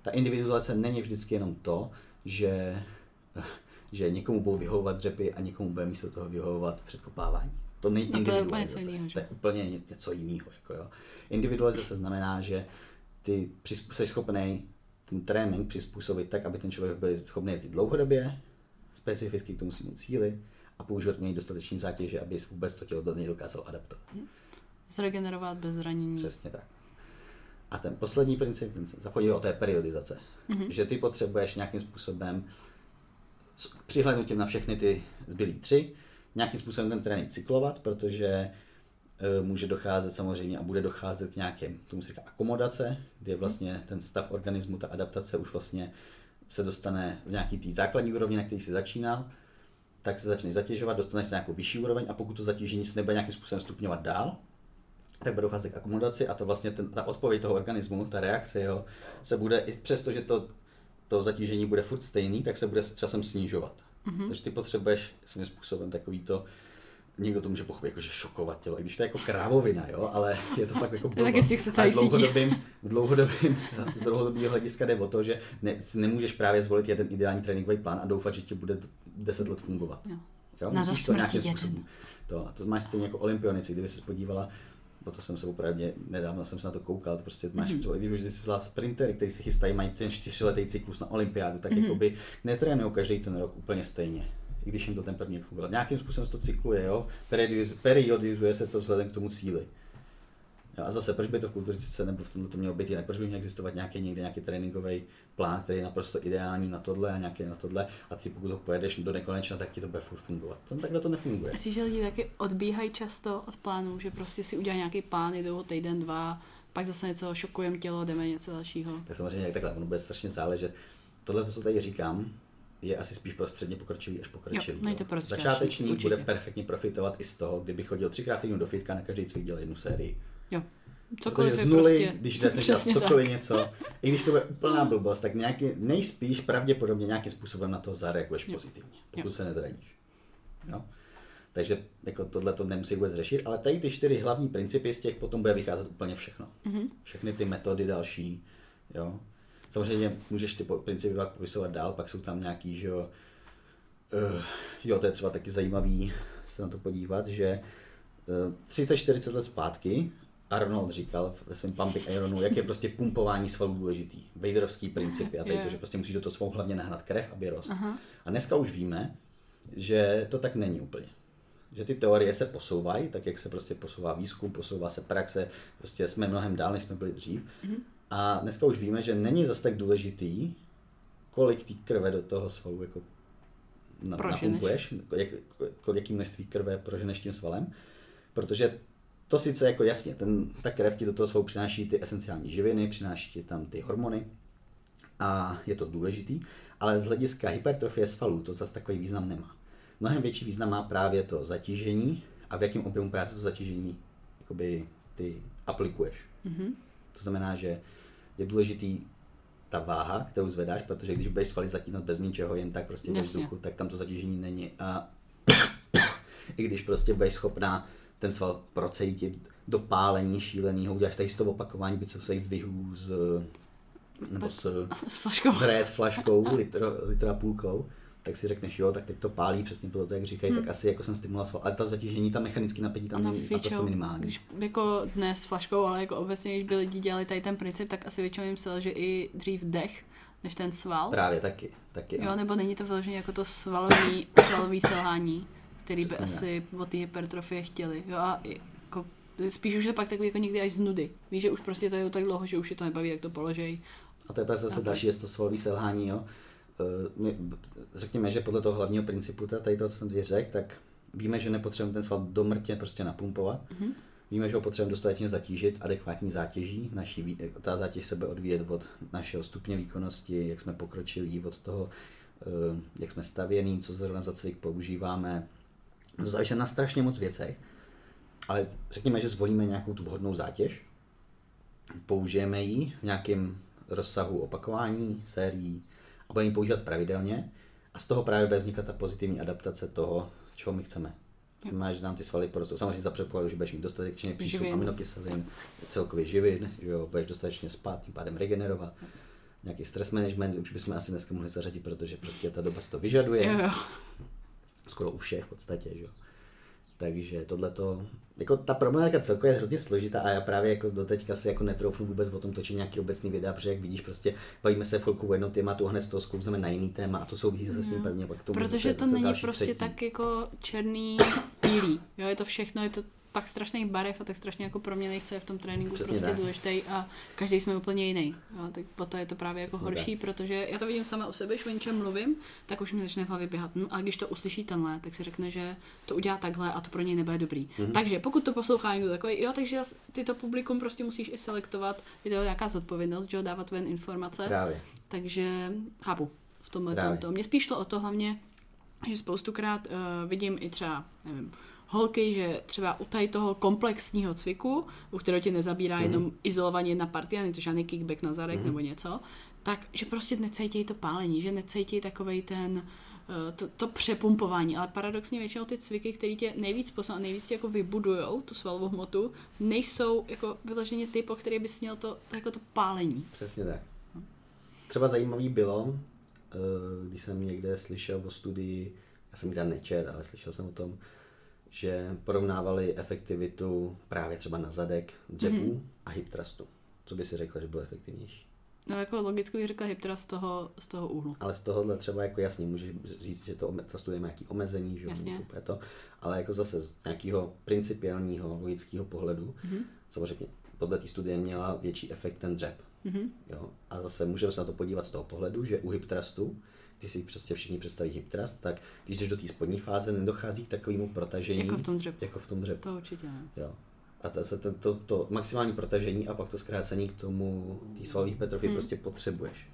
Ta individualizace není vždycky jenom to, že, že někomu budou vyhovovat dřepy a někomu bude místo toho vyhovovat předkopávání. To není No to je úplně něco že? to je úplně ně- něco jiného. Jako jo. Individualizace znamená, že ty jsi schopný ten trénink přizpůsobit tak, aby ten člověk byl schopný jezdit dlouhodobě, specificky k tomu svému cíli a používat něj dostatečný zátěže, aby vůbec to tělo do něj dokázal adaptovat. Zregenerovat bez zranění. Přesně tak. A ten poslední princip, ten zapomněl, jo, to je periodizace. Mm-hmm. Že ty potřebuješ nějakým způsobem s přihlednutím na všechny ty zbylý tři, nějakým způsobem ten trénink cyklovat, protože e, může docházet samozřejmě a bude docházet k nějakým, tomu se říká akomodace, kdy vlastně ten stav organismu, ta adaptace už vlastně se dostane z nějaký té základní úrovně, na který jsi začínal, tak se začne zatěžovat, dostaneš se nějakou vyšší úroveň a pokud to zatížení se nebude nějakým způsobem stupňovat dál, tak bude docházet k akomodaci a to vlastně ten, ta odpověď toho organismu, ta reakce jo, se bude, i přesto, že to, to zatížení bude furt stejný, tak se bude časem snižovat. Mm-hmm. Takže ty potřebuješ svým způsobem takový to, někdo to může pochopit jako, že šokovat tělo, i když to je jako krávovina, jo, ale je to fakt jako celý v dlouhodobým, v dlouhodobým, z dlouhodobého hlediska jde o to, že ne, si nemůžeš právě zvolit jeden ideální tréninkový plán a doufat, že ti bude 10 let fungovat. Jo. Jo, Na musíš to nějakým způsobem. To, to máš stejně jako olympionici, kdyby se podívala, to jsem se opravdu nedávno jsem se na to koukal, prostě máš Mhm. mm-hmm. když si vzal sprintery, kteří se chystají, mají ten čtyřletý cyklus na olympiádu, tak mm-hmm. jakoby netrénují každý ten rok úplně stejně. I když jim to ten první fungoval. Nějakým způsobem se to cykluje, jo? Periodiz- periodizuje se to vzhledem k tomu cíli. Jo, a zase, proč by to v kulturistice nebo v tomhle to mělo být jinak? Proč by měl existovat nějaký někde nějaký tréninkový plán, který je naprosto ideální na tohle a nějaký na tohle a ty pokud ho pojedeš do nekonečna, tak ti to bude furt fungovat. Tam takhle to nefunguje. Myslím, že lidi taky odbíhají často od plánů, že prostě si udělají nějaký plán, jdou týden, dva, pak zase něco šokujeme tělo, jdeme něco dalšího. Tak samozřejmě jak takhle, ono bude strašně záležet. Tohle, co tady říkám, je asi spíš pro středně pokročilý až pokročilý. Jo, není to pro začátečníky, Začátečník určitě. bude perfektně profitovat i z toho, kdyby chodil třikrát týdnu do fitka, na každý cvik dělal jednu sérii. Jo. Protože Cokoliv z je nuly, prostě... když jdeš dělat cokoliv tak. něco, i když to bude úplná blbost, tak nějaký, nejspíš pravděpodobně nějakým způsobem na to zareaguješ Jo. pozitivně, pokud Jo. se nezraníš. Jo? Takže jako tohle to nemusí vůbec řešit, ale tady ty čtyři hlavní principy z těch potom bude vycházet úplně všechno. Mhm. Všechny ty metody další. Jo? Samozřejmě můžeš ty principy pak popisovat dál, pak jsou tam nějaký, že jo, uh, jo, to je třeba taky zajímavý se na to podívat, že uh, 30-40 let zpátky Arnold říkal ve svém Pumping Ironu, jak je prostě pumpování svalů důležitý. Vaderovský principy a tady to, že prostě musíš do toho svou hlavně nahnat krev, aby rost. Aha. A dneska už víme, že to tak není úplně. Že ty teorie se posouvají, tak jak se prostě posouvá výzkum, posouvá se praxe, prostě jsme mnohem dál, než jsme byli dřív. Mhm. A dneska už víme, že není zase tak důležitý, kolik té krve do toho svalu jako na, Proženeš. napumpuješ, jak, kolik jaký množství krve proženeš tím svalem, protože to sice jako jasně, ten, ta krev ti do toho svalu přináší ty esenciální živiny, přináší ti tam ty hormony a je to důležitý, ale z hlediska hypertrofie svalů to zase takový význam nemá. Mnohem větší význam má právě to zatížení a v jakém objemu práce to zatížení jakoby, ty aplikuješ. Mhm. To znamená, že je důležitý ta váha, kterou zvedáš, protože když budeš svaly zatínat bez ničeho, jen tak prostě ve vzduchu, tak tam to zatížení není. A i když prostě budeš schopná ten sval procejtit do pálení šíleného, uděláš tady 100 opakování bicepsových zdvihů z, nebo s, S flaškou. s ré s flaškou, litra a půlkou, tak si řekneš, jo, tak teď to pálí přesně toho, jak říkají, tak asi jako jsem stimuloval ale ta zatížení, ta mechanické napětí tam Ono není naprosto minimální. když jako dnes s flaškou, ale jako obecně, když by lidi dělali tady ten princip, tak asi většinou jim selže i dřív dech, než ten sval. Právě taky, taky. Jo, Jo, nebo není to vyloženě jako to svalový, svalový selhání, který by Přesně asi od té hypertrofie chtěli. Jo, a jako, spíš už je pak takový jako někdy až z nudy. Víš, že už prostě to je tak dlouho, že už je to nebaví, jak to položej. A to je právě zase další, je to svalový selhání, jo. Eh, my- Řekněme, že podle toho hlavního principu, ta- tady to, co jsem teď řekl, tak víme, že nepotřebujeme ten sval do mrtě prostě napumpovat. Mhm. Víme, že ho potřebujeme dostatečně zatížit adekvátní zátěží. Naší, vý- ta zátěž se bude odvíjet od našeho stupně výkonnosti, jak jsme pokročili, od toho, eh, jak jsme stavěný, co zrovna za cvik používáme. To záleží na strašně moc věcech. Ale řekněme, že zvolíme nějakou tu vhodnou zátěž, použijeme ji v nějakém rozsahu opakování, sérií a budeme ji používat pravidelně a z toho právě bude vznikat ta pozitivní adaptace toho, čeho my chceme. Znamená, že nám ty svaly porostou. Samozřejmě za předpokladu, že budeš mít dostatečně přístup aminokyselin, celkově živin, že jo, budeš dostatečně spát, tím pádem regenerovat. Nějaký stres management už bychom asi dneska mohli zařadit, protože prostě ta doba si to vyžaduje Jo, jo. skoro u všech v podstatě, že jo. Takže tohle to, jako ta problematika celkově je hrozně složitá a já právě jako doteďka si jako netroufnu vůbec o tom točit nějaký obecný videa, protože jak vidíš prostě bavíme se chvilku o jednom tématu a hned z toho sklouzeme na jiný téma a to souvisí zase s tím prvním a pak tomu Protože zase, to není prostě třetí. tak jako černý, bílý. Jo, je to všechno, je to tak strašných barev a tak strašně jako proměných, co je v tom tréninku Přesně prostě tak. důležitý a každý jsme úplně jiný. Jo, tak potom je to právě jako Přesně horší, protože já to vidím sama u sebe, když o něčem mluvím, tak už mi začne v hlavě běhat. Hm, a když to uslyší tenhle, tak si řekne, že to udělá takhle a to pro něj nebude dobrý. Mhm. Takže pokud to poslouchá někdo takový, jo, takže ty to publikum prostě musíš i selektovat, je to nějaká zodpovědnost, že jo, dávat ven informace. Právě. Takže chápu v tomhle tomto. Mně spíš šlo o to hlavně, že spoustukrát uh, vidím i třeba, nevím, holky, že třeba u tady toho komplexního cviku, u kterého tě nezabírá mm-hmm. jenom izolovaně jedna partia, není to žádný kickback na zadek mm-hmm. nebo něco, tak že prostě necítí to pálení, že necítí takovej ten eh, to, to přepumpování, ale paradoxně většinou ty cviky, které tě nejvíc posunou nejvíc tě jako vybudujou, tu svalovou hmotu, nejsou jako vyloženě ty, po který bys měl to, to, jako to pálení. Přesně tak. Třeba zajímavý bylo, eh, když jsem někde slyšel o studii, já jsem ji tam nečet, ale slyšel jsem o tom, že porovnávali efektivitu právě třeba na zadek, dřepů mm-hmm. a hip thrustu. Co by si řekla, že bylo efektivnější? No jako logicky bych řekla hip thrust z toho, z toho úhlu. Ale z tohohle třeba jako jasně můžeš říct, že to zastuje nějaký omezení, že Jasně. to, to, ale jako zase z nějakého principiálního logického pohledu, mm-hmm. samozřejmě podle té studie měla větší efekt ten dřep. Mm-hmm. Jo? A zase můžeme se na to podívat z toho pohledu, že u hip thrustu, když si prostě všichni představí hip tak když jdeš do té spodní fáze, nedochází k takovému protažení. Jako v tom dřepu. Jako v tom dřepu. To určitě ne. Jo. A to, to, to, to maximální protažení a pak to zkrácení k tomu, té svalové hypertrofii hmm. prostě potřebuješ.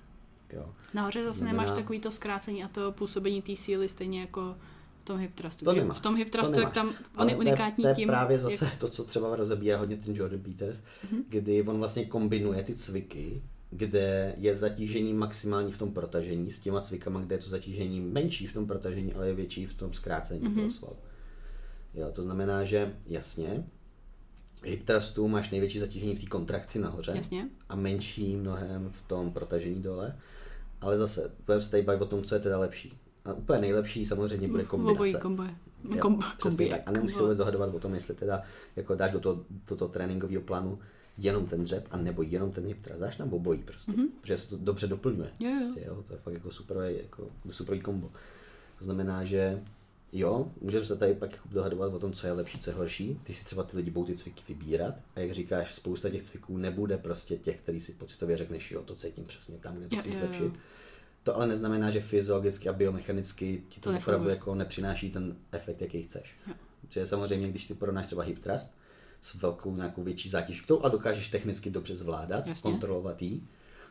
Jo. Nahoře zase Znamená... nemáš takový to zkrácení a to působení té síly stejně jako v tom hip thrustu. To nemáš. V tom hip thrustu, jak tam on je unikátní to je, tím. To je právě zase jak... to, co třeba rozebírá hodně ten Jordan Peters, mm-hmm. kdy on vlastně kombinuje ty cviky, kde je zatížení maximální v tom protažení s těma cvikama, kde je to zatížení menší v tom protažení, ale je větší v tom zkrácení mm-hmm. toho svalu. Jo, to znamená, že jasně, hip thrustu máš největší zatížení v té kontrakci nahoře Jasně. a menší mnohem v tom protažení dole. Ale zase, budeme se tady bavit o tom, co je teda lepší. A úplně nejlepší samozřejmě bude kombinace. Obojí kombo. Kom, kombi, tak. A nemusíš se vůbec dohadovat o tom, jestli teda jako dáš do toho, do toho tréninkového plánu jenom ten dřep, a nebo jenom ten hip thrust. Tam obojí prostě, mm-hmm. protože se to dobře doplňuje. Jo, jo. Prostě, jo, to je fakt jako superový, jako superový kombo. To znamená, že Jo, můžeme se tady pak jako dohadovat o tom, co je lepší, co je horší. Ty si třeba ty lidi budou ty cviky vybírat a jak říkáš, spousta těch cviků nebude prostě těch, který si pocitově řekneš, jo, to cítím přesně tam, kde to chci zlepšit. To ale neznamená, že fyziologicky a biomechanicky ti to, to opravdu jako nepřináší ten efekt, jaký chceš. Jo. Protože samozřejmě, když si porovnáš třeba hip thrust s velkou nějakou větší zátěží, a dokážeš technicky dobře zvládat, Jasně. kontrolovat jí,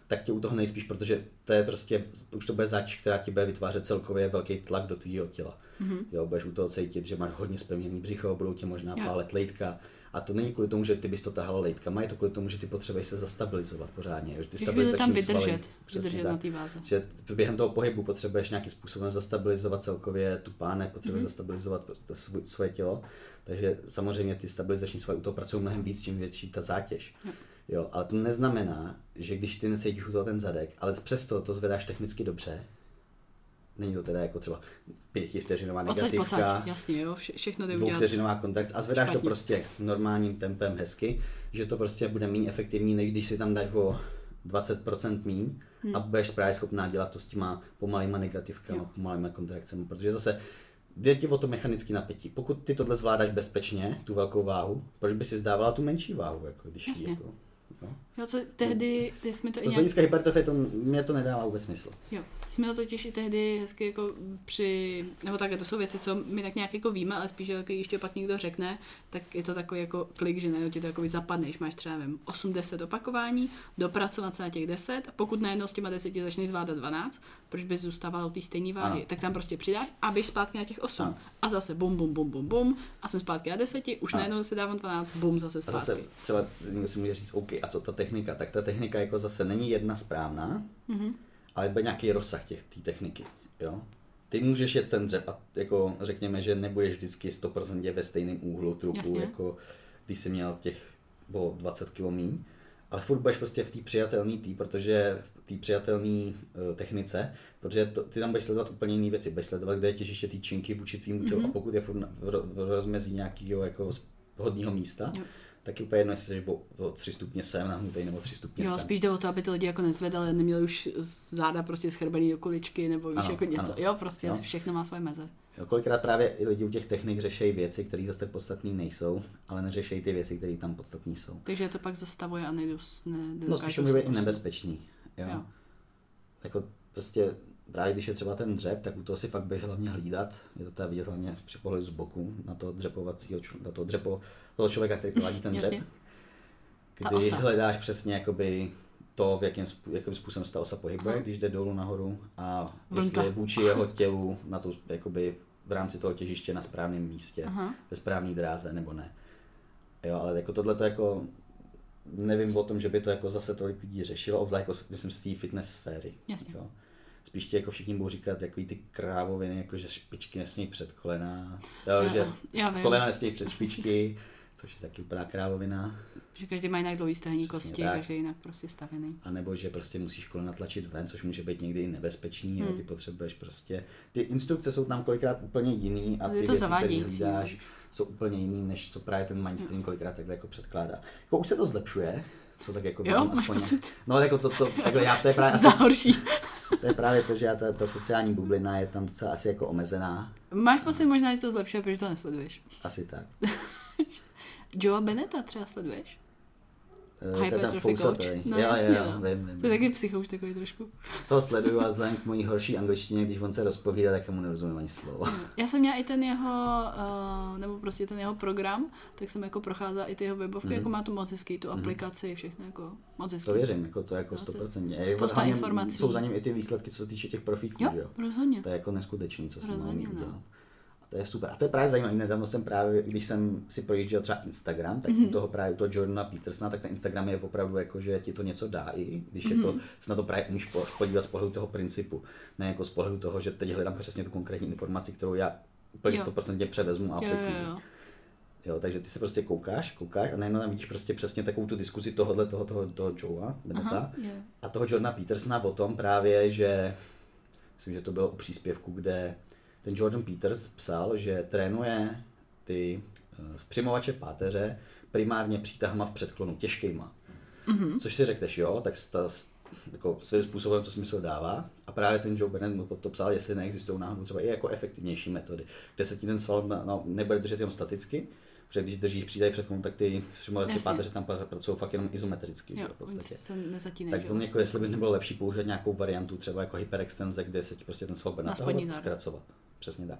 tak tě u toho nejspíš, protože to je prostě, už to bude zátěž, která ti bude vytvářet celkově velký tlak do tvýho těla. Mm-hmm. Jo, budeš u toho cítit, že máš hodně spevněný břicho, budou tě možná pálet lejtka. A to není kvůli tomu, že ty bys to tahal lejtkama, je to kvůli tomu, že ty potřebuješ se zastabilizovat pořádně. Že ty stabilizační tam vydržet, svaly, vydržet na té váze. Že během toho pohybu potřebuješ nějakým způsobem zastabilizovat celkově tu pánek, potřebuješ mm-hmm. zastabilizovat svůj, svoje tělo. Takže samozřejmě ty stabilizační svaly u toho pracují mnohem víc, čím větší ta zátěž. Jo. Jo, ale to neznamená, že když ty necítíš u toho ten zadek, ale přesto to zvedáš technicky dobře, není to teda jako třeba pětivteřinová negativka, pocať, jasně, jo, vše, všechno jde dvouvteřinová kontakt a zvedáš Špatně. to prostě normálním tempem hezky, že to prostě bude méně efektivní, než když si tam dáš o 20% míň hmm. a budeš právě schopná dělat to s těma pomalýma negativkama, jo. pomalýma kontrakcemi, protože zase jde ti o to mechanické napětí. Pokud ty tohle zvládáš bezpečně, tu velkou váhu, proč by si zdávala tu menší váhu, jako když Jasně. jako No. Jo, co tehdy, ty jsme to i nějak... hypertrofie, to, mě to nedává vůbec smysl. Jo, jsme to totiž i tehdy hezky jako při, nebo tak, to jsou věci, co my tak nějak jako víme, ale spíš, že když to pak někdo řekne, tak je to takový jako klik, že najednou ti to jako zapadneš, máš třeba, nevím, 8-10 opakování, dopracovat se na těch 10 a pokud najednou s těma 10 začneš zvládat 12, proč bys zůstával u té stejné váhy, ano. tak tam prostě přidáš a běž zpátky na těch 8 ano. a zase bum, bum, bum, bum, bum a jsme zpátky na 10, už ano. najednou se dávám 12, bum, zase zpátky. A zase třeba někdo si může říct, OK, a co ta technika, tak ta technika jako zase není jedna správná, mm-hmm. ale bude nějaký rozsah těch té techniky. Jo? Ty můžeš jet ten dřep a jako řekněme, že nebudeš vždycky 100% ve stejném úhlu trupu, Jasně. jako když jsi měl těch bylo 20 km míň, ale furt budeš prostě v té přijatelné tý, protože v té přijatelné uh, technice, protože to, ty tam budeš sledovat úplně jiné věci, budeš sledovat, kde je těžiště činky vůči tvým tělu mm-hmm. a pokud je furt v, v rozmezí nějakého jako hodního místa, jo taky úplně jedno, jestli jsi o, o tři stupně sem nahnutý nebo tři stupně jo, sem. spíš jde o to, aby ty lidi jako nezvedali, neměli už záda prostě schrbený do kuličky nebo víš ano, jako něco. Ano. Jo, prostě jo. všechno má svoje meze. Jo, kolikrát právě i lidi u těch technik řeší věci, které zase tak podstatné nejsou, ale neřeší ty věci, které tam podstatné jsou. Takže to pak zastavuje a nejdu, ne, No spíš to může být i nebezpečný. Jo. jo. Jako prostě právě když je třeba ten dřep, tak u toho si fakt běž hlavně hlídat. Je to teda vidět hlavně při pohledu z boku na to dřepovacího, na to dřepo, toho člověka, který provádí ten dřep. Kdy hledáš přesně jakoby to, v jakým, jakým způsobem se ta osa pohybuje, Aha. když jde dolů nahoru a Vlnka. jestli je vůči jeho tělu na to, jakoby v rámci toho těžiště na správném místě, Aha. ve správné dráze nebo ne. Jo, ale jako tohle to jako nevím o tom, že by to jako zase tolik lidí řešilo, obzvlášť jako myslím z té fitness sféry. Jasně. Jo spíš ti jako všichni budou říkat takový ty krávoviny, jako že špičky nesmí před kolena, jo, já, že já kolena nesmí před špičky, což je taky úplná krávovina. Že každý má jinak dlouhý stehní kosti, tak. každý jinak prostě stavený. A nebo že prostě musíš kolena tlačit ven, což může být někdy i nebezpečný, hmm. Hmm. ty potřebuješ prostě, ty instrukce jsou tam kolikrát úplně jiný a Je ty to věci, které hlídáš, jsou úplně jiný, než co právě ten mainstream kolikrát takhle jako předkládá. Jako už se to zlepšuje, co tak jako Jo, vidím máš pocit? No jako to, to, takhle já, to je právě, asi, horší. to je právě to, že já ta, ta sociální bublina je tam docela asi jako omezená, Máš pocit možná, že to zlepšuje, protože to nesleduješ. asi tak. Joea Beneta třeba sleduješ? Eh, to Hypertrophy coach. No jo, jasně, jo, no. vím, vím, To je taky psychouš takový trošku. Toho sleduju a vzhledem k mojí horší angličtině, když on se rozpovídá, tak mu nerozumím ani slovo. Já jsem měla i ten jeho, uh, nebo prostě ten jeho program, tak jsem jako procházela i ty jeho webovky, Mhm. jako má to moc hezký, tu aplikaci, všechno jako moc hezký. To věřím, jako to jako No, to- 100%. Je, spousta informací. Jsou za ním i ty výsledky, co se týče těch profíků, Jo, že jo? rozhodně. To je jako neskutečný, co se umí no. udělat. To je super. A to je právě zajímavé. Nedávno jsem právě, když jsem si projížděl třeba Instagram, tak Mhm. mm-hmm. u toho právě u toho Jordana Petersona, tak ten Instagram je opravdu jako, že ti to něco dá i, když mm-hmm. Mhm. jako se na to právě umíš po- podívat z pohledu toho principu. Ne jako z pohledu toho, že teď hledám přesně tu konkrétní informaci, kterou já úplně Jo. 100% převezmu a Jo, aplikuju. jo, jo. Jo, takže ty se prostě koukáš, koukáš a najednou tam vidíš prostě přesně takovou tu diskuzi tohohle, toho, toho, toho Joea, Beneta, Aha, a toho Jordana Petersona o tom právě, že myslím, že to bylo u příspěvku, kde ten Jordan Peters psal, že trénuje ty uh, přimovače páteře primárně přítahama v předklonu, těžkýma. Mm-hmm. Což si řekneš, jo, tak sta, jako svým způsobem to smysl dává. A právě ten Joe Bennett mu to psal, jestli neexistují náhodou třeba i jako efektivnější metody, kde se ti ten sval no, nebude držet jenom staticky, protože když držíš přídaj před tak ty přimovače páteře tam pracují fakt jenom izometricky, že Jo, jo, v podstatě. se Tak že to vlastně. jako jestli by nebylo lepší použít nějakou variantu, třeba jako hyperextenze, kde se ti prostě ten sval bude natahovat, zkracovat. Přesně tak.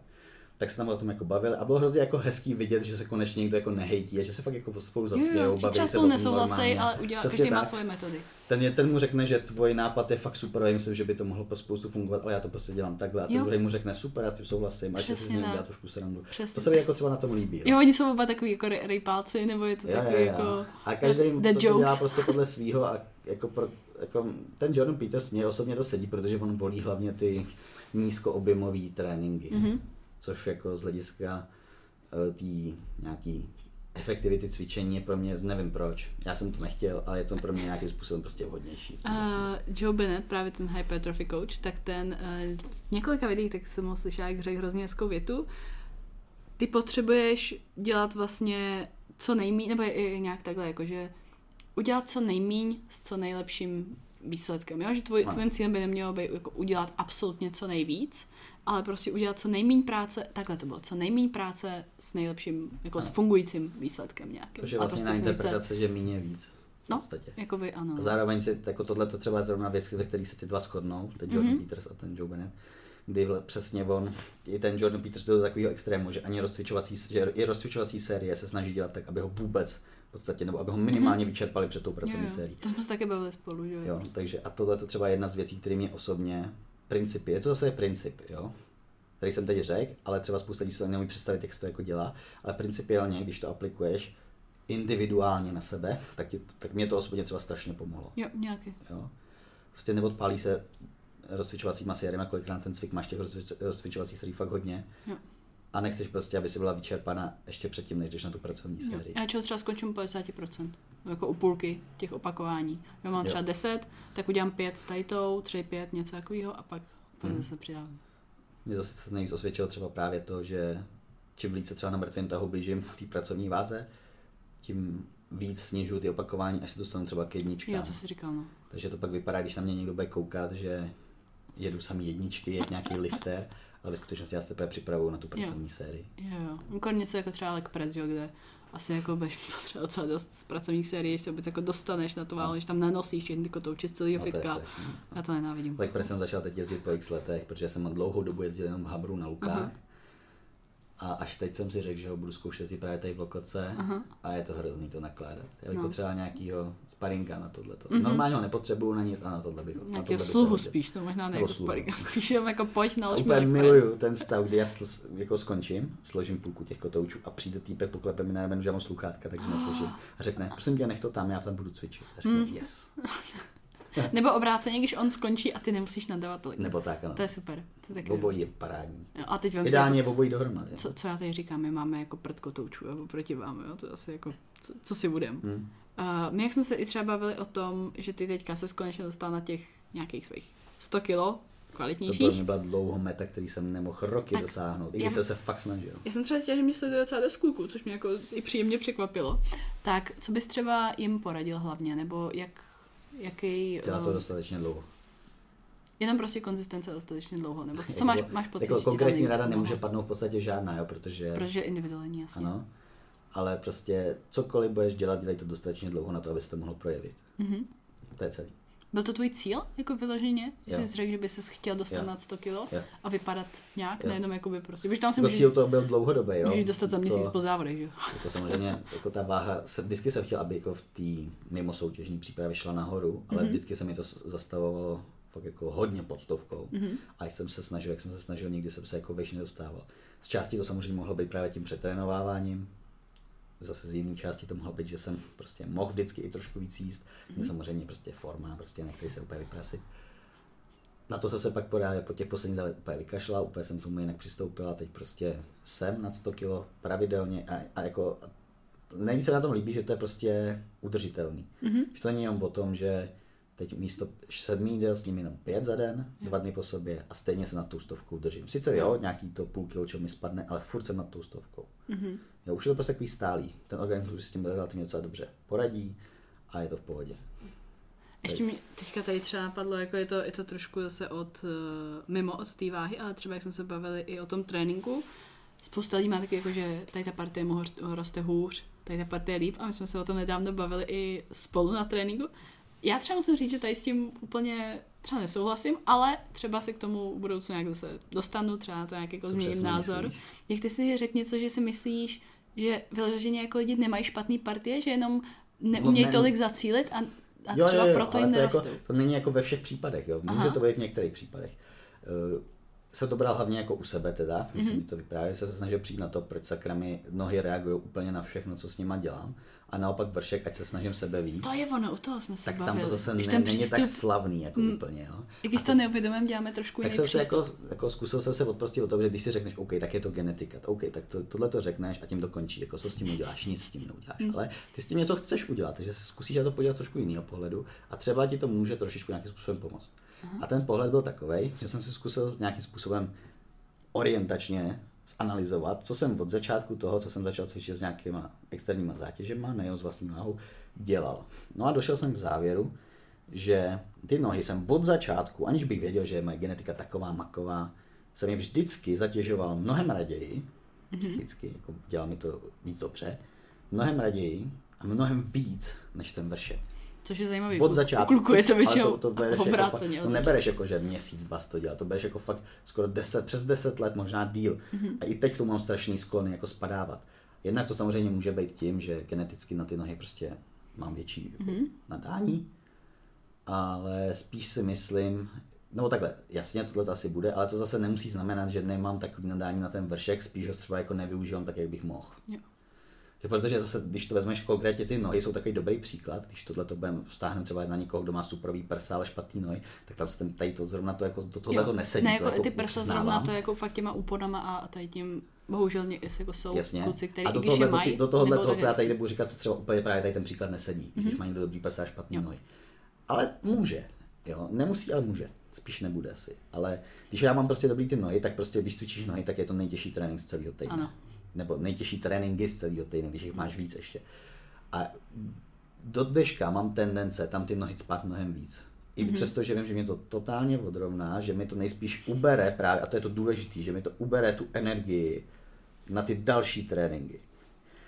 Tak se tam o tom jako bavili a bylo hrozně jako hezký vidět, že se konečně někdo jako nehejtí a že se fakt jako spolu Jo, zasmějou, baví se spolu normálně. ale udělá, Přesně každý má tak. svoje metody. Ten, je, ten mu řekne, že tvůj nápad je fakt super, a já myslím, že by to mohlo pro spoustu fungovat, ale já to prostě dělám takhle. A ten druhý mu řekne super, já s tím souhlasím, a že si z Přesně něj tak. dělá trošku srandu. Přesně To se mi jako třeba na tom líbí. Jo. Jo, oni jsou oba takový jako rej- rejpálci, nebo je to Jo, takový jo, jo. jako... A každý to, to dělá prostě podle svého a jako, pro, jako ten Jordan Peters mě osobně to sedí, protože on volí hlavně ty nízkoobjemové tréninky, Mhm. mm-hmm. což jako z hlediska eh, té nějaký efektivity cvičení je pro mě, nevím proč, já jsem to nechtěl, ale je to pro mě nějakým způsobem prostě vhodnější. Uh, Joe Bennett, právě ten hypertrophy coach, tak ten uh, v několika videích, tak jsem ho slyšela, jak řekl hrozně hezkou větu. Ty potřebuješ dělat vlastně co nejmíň, nebo je, je nějak takhle, jakože udělat co nejmíň s co nejlepším výsledkem. Jo? Že tvoj, Ano. tvým cílem by nemělo být jako udělat absolutně co nejvíc, ale prostě udělat co nejmíň práce, takhle to bylo, co nejmíň práce s nejlepším, jako s fungujícím výsledkem nějakým. Což je vlastně prostě na se interpretace, že méně víc. No, podstatě. jakoby ano. A zároveň si, jako tohle to třeba je zrovna věc, ve které se ty dva shodnou, ten Jordan mm-hmm. Peters a ten Joe Bennett, kdy přesně on, i ten Jordan Peters do takového extrému, že ani rozcvičovací, že i rozcvičovací série se snaží dělat tak, aby ho vůbec v podstatě, nebo aby ho minimálně mm-hmm. vyčerpali před tou pracovní sérií. To jsme se také bavili spolu, že Jo, takže a tohle to třeba je jedna z věcí, které mě osobně principy, je to zase princip, jo, který jsem teď řekl, ale třeba spousta lidí se neumí představit, jak se to jako dělá, ale principiálně, když to aplikuješ individuálně na sebe, tak, ti, tak mě to osobně třeba strašně pomohlo. Jo, nějaký. Jo? Prostě neodpálí se rozcvičovacíma sériemi, kolikrát ten cvik máš těch rozcvič- rozcvičovacích sérií fakt hodně. Jo. A nechceš prostě, aby si byla vyčerpaná ještě předtím, než jdeš na tu pracovní sérii. Já čeho třeba skončím u 50%. Jako u půlky těch opakování. Já mám Jo. třeba 10, tak udělám 5 s tajtou, 3, 5, něco takového a pak, pak Mhm. zase přidávám. Mně zase se nejvíc osvědčilo třeba právě to, že čím víc se třeba na mrtvém tahu blížím té pracovní váze, tím víc snižuju ty opakování, až se dostanu třeba k jedničkám. Jo, to si říkal, no. Takže to pak vypadá, když na mě někdo bude koukat, že jedu samý jedničky, jak nějaký lifter, ale ve skutečnosti já se teprve připravuju na tu pracovní sérii. Jo, jo. Jako něco jako třeba leg press, jo, kde asi jako budeš potřeba docela dost z pracovních sérií, ještě vůbec jako dostaneš na to váhu, že tam nanosíš všechny ty kotouče z celého No, to je fitka. strašný. Já to nenávidím. Press jsem začal teď jezdit po x letech, protože jsem dlouhou dobu jezdil jenom v Habru na Lukách. Aha. A až teď jsem si řekl, že ho budu zkoušet jezdit právě tady v Lokoce Aha. a je to hrozný to nakládat. Já bych No. potřeboval nějakýho sparinka na tohleto. Mhm. Normálně ho nepotřebuju na nic a na tohle bych ho. na Nějakého tohle sluhu spíš, to možná ne Nebo jako sluhu. sparing, spíš jenom jako pojď A nalož mi úplně miluju ten stav, kdy já sl- jako skončím, složím půlku těch kotoučů a přijde týpek, poklepe mi na rameno, že já mám sluchátka, takže neslyším. A řekne, prosím tě, nech to tam, já tam budu cvičit. A řeknu, Mm. yes. Nebo obráceně, když on skončí a ty nemusíš nadávat tolik. Nebo tak, ano. To je super. To je taky Obojí je parádní. Jo, a teď si Ideálně jako, je obojí dohromady. co, co já tady říkám, my máme jako prd kotoučů jo, proti vám, jo, to asi jako, co, co si budem. Hm. Uh, my jak jsme se i třeba bavili o tom, že ty teďka se konečně dostal na těch nějakých svých 100 kilo To kvalitnějších. pro mě byla dlouho meta, který jsem nemohl roky Tak, dosáhnout. I když jsem se fakt snažil. Já jsem třeba zjistila, že mě sleduje docela dost kluků, což mě jako i příjemně překvapilo. Tak co bys třeba jim poradil hlavně, nebo jak, jaký... Dělá to eh, dostatečně dlouho. Jenom prostě konzistence dostatečně dlouho, nebo co Jako- máš, máš pocit, Jako konkrétní rada nemůže padnout v podstatě žádná, jo, protože... Protože individuální, jasně. Ano. Ale prostě cokoliv budeš dělat, dělej to dostatečně dlouho na to, abys to mohl projevit. Mhm. To je celý. Byl to tvůj cíl, jako vyloženě? Že Jo. jsi řekl, že by se chtěl dostat Jo. na 100 kilo Jo. a vypadat nějak, Jo. nejenom jakoby prostě. Protože tam si Jako můžeš, cíl to byl dlouhodobý, jo. můžeš dostat za měsíc to, po závodech, jo? Jako samozřejmě, jako ta váha, se, vždycky jsem chtěl, aby jako v té mimo soutěžní přípravě šla nahoru, ale Mhm. vždycky se mi to zastavovalo fakt jako hodně pod stovkou. Mhm. A jak jsem se snažil, jak jsem se snažil, nikdy jsem se jako vejš nedostával. Z části to samozřejmě mohlo být právě tím přetrénováváním, zase z jiné části to mohlo být, že jsem prostě mohl vždycky i trošku víc jíst. Mm. Samozřejmě prostě forma, prostě nechci se úplně vyprasit. Na to jsem se pak právě po těch posledních závodech úplně vykašlal, úplně jsem tomu jinak přistoupil a teď prostě jsem nad 100 kg pravidelně a, a jako nejvíc se na tom líbí, že to je prostě udržitelný. Mhm. Že to není jenom o tom, že teď místo sedmi jídel s ním jenom pět za den, dva dny po sobě a stejně se na tou stovku držím. Sice jo, nějaký to půl kilo, čo mi spadne, ale furt jsem nad tou stovkou. Mhm. Jo, už je to prostě takový stálý. Ten organismus už s tím relativně docela dobře poradí a je to v pohodě. Ještě mi teďka tady třeba napadlo, jako je to, je to trošku zase od, uh, mimo od té váhy, ale třeba jak jsme se bavili i o tom tréninku, spousta lidí má taky jako, že tady ta partie mu roste hůř, tady ta partie líp a my jsme se o tom nedávno bavili i spolu na tréninku. Já třeba musím říct, že tady s tím úplně třeba nesouhlasím, ale třeba se k tomu v budoucnu nějak zase dostanu, třeba to nějak jako změním názor. myslíš? Jak ty si řekl něco, že si myslíš, že vyloženě jako lidi nemají špatný partie, že jenom neumějí ne- tolik zacílit a, a třeba proto ale jim to, nerostou. jako, to není jako ve všech případech, jo. Může Aha. to být v některých případech. Jsem to bral hlavně jako u sebe teda, když mm-hmm. mi to vyprávěl, jsem se snažil přijít na to, proč sakra mi nohy reagují úplně na všechno, co s nima dělám. A naopak vršek, ať se snažím sebe víc, To je ono, u toho jsme se tak bavili. tam to zase Když ne, ten není tak přístup, slavný jako Mm. úplně, jo. i když A to ty- neuvědomujeme, děláme trošku tak jiný jsem se přístup. jako, jako zkusil jsem se odprostit o tom, že když si řekneš, OK, tak je to genetika, OK, tak to, tohle to řekneš a tím to končí, jako co s tím uděláš, nic s tím neuděláš, Mm. ale ty s tím něco chceš udělat, takže se zkusíš na to podívat trošku jiného pohledu a třeba ti to může trošičku nějakým způsobem pomoct. A ten pohled byl takový, že jsem si zkusil nějakým způsobem orientačně zanalizovat, co jsem od začátku toho, co jsem začal cvičit s nějakýma externíma zátěžema, nejenom s vlastní váhou, dělal. No a došel jsem k závěru, že ty nohy jsem od začátku, aniž bych věděl, že je moje genetika taková maková, jsem je vždycky zatěžoval mnohem raději, psychicky, jako dělal mi to víc dobře, mnohem raději a mnohem víc než ten vršek. Což je zajímavý. Od začátku. U kluků je to většinou to, to bereš jako obráceně. fakt, od to nebereš jako, že měsíc, dva to dělá, to bereš jako fakt skoro deset, přes 10 let, možná díl. Mhm. Mm-hmm. A i teď tu mám strašný sklony jako spadávat. Jednak to samozřejmě může být tím, že geneticky na ty nohy prostě mám větší jako Mhm. nadání, ale spíš si myslím, nebo takhle, jasně tohle to asi bude, ale to zase nemusí znamenat, že nemám takový nadání na ten vršek, spíš ho třeba jako nevyužívám tak, jak bych mohl. Jo. Protože zase, když to vezmeš konkrétně, ty nohy jsou takový dobrý příklad, když tohle to budeme vztáhnout třeba na někoho, kdo má superový prsa, ale špatný nohy, tak tam se ten, tady to zrovna to jako, to, tohle Jo. to nesedí. Ne, to jako, jako ty prsa přiznávám. zrovna to jako fakt těma úponama a tady tím, bohužel ně, jako jsou Jasně. kluci, který a do když tohohle, je mají, do, do tohohle toho, co já tady budu říkat, to třeba úplně právě tady ten příklad nesedí, mm-hmm. když má někdo dobrý prsa a špatný Jo. nohy. Ale může, jo, nemusí, ale může. Spíš nebude asi. Ale když já mám prostě dobrý ty nohy, tak prostě když cvičíš nohy, tak je to nejtěžší trénink z celého týdne. Ano. Nebo nejtěžší tréninky z celého týdne, když jich máš víc ještě. A do dneška mám tendence tam ty nohy spát mnohem víc. I mm-hmm. přesto, že vím, že mě to totálně odrovná, že mi to nejspíš ubere právě, a to je to důležité, že mi to ubere tu energii na ty další tréninky.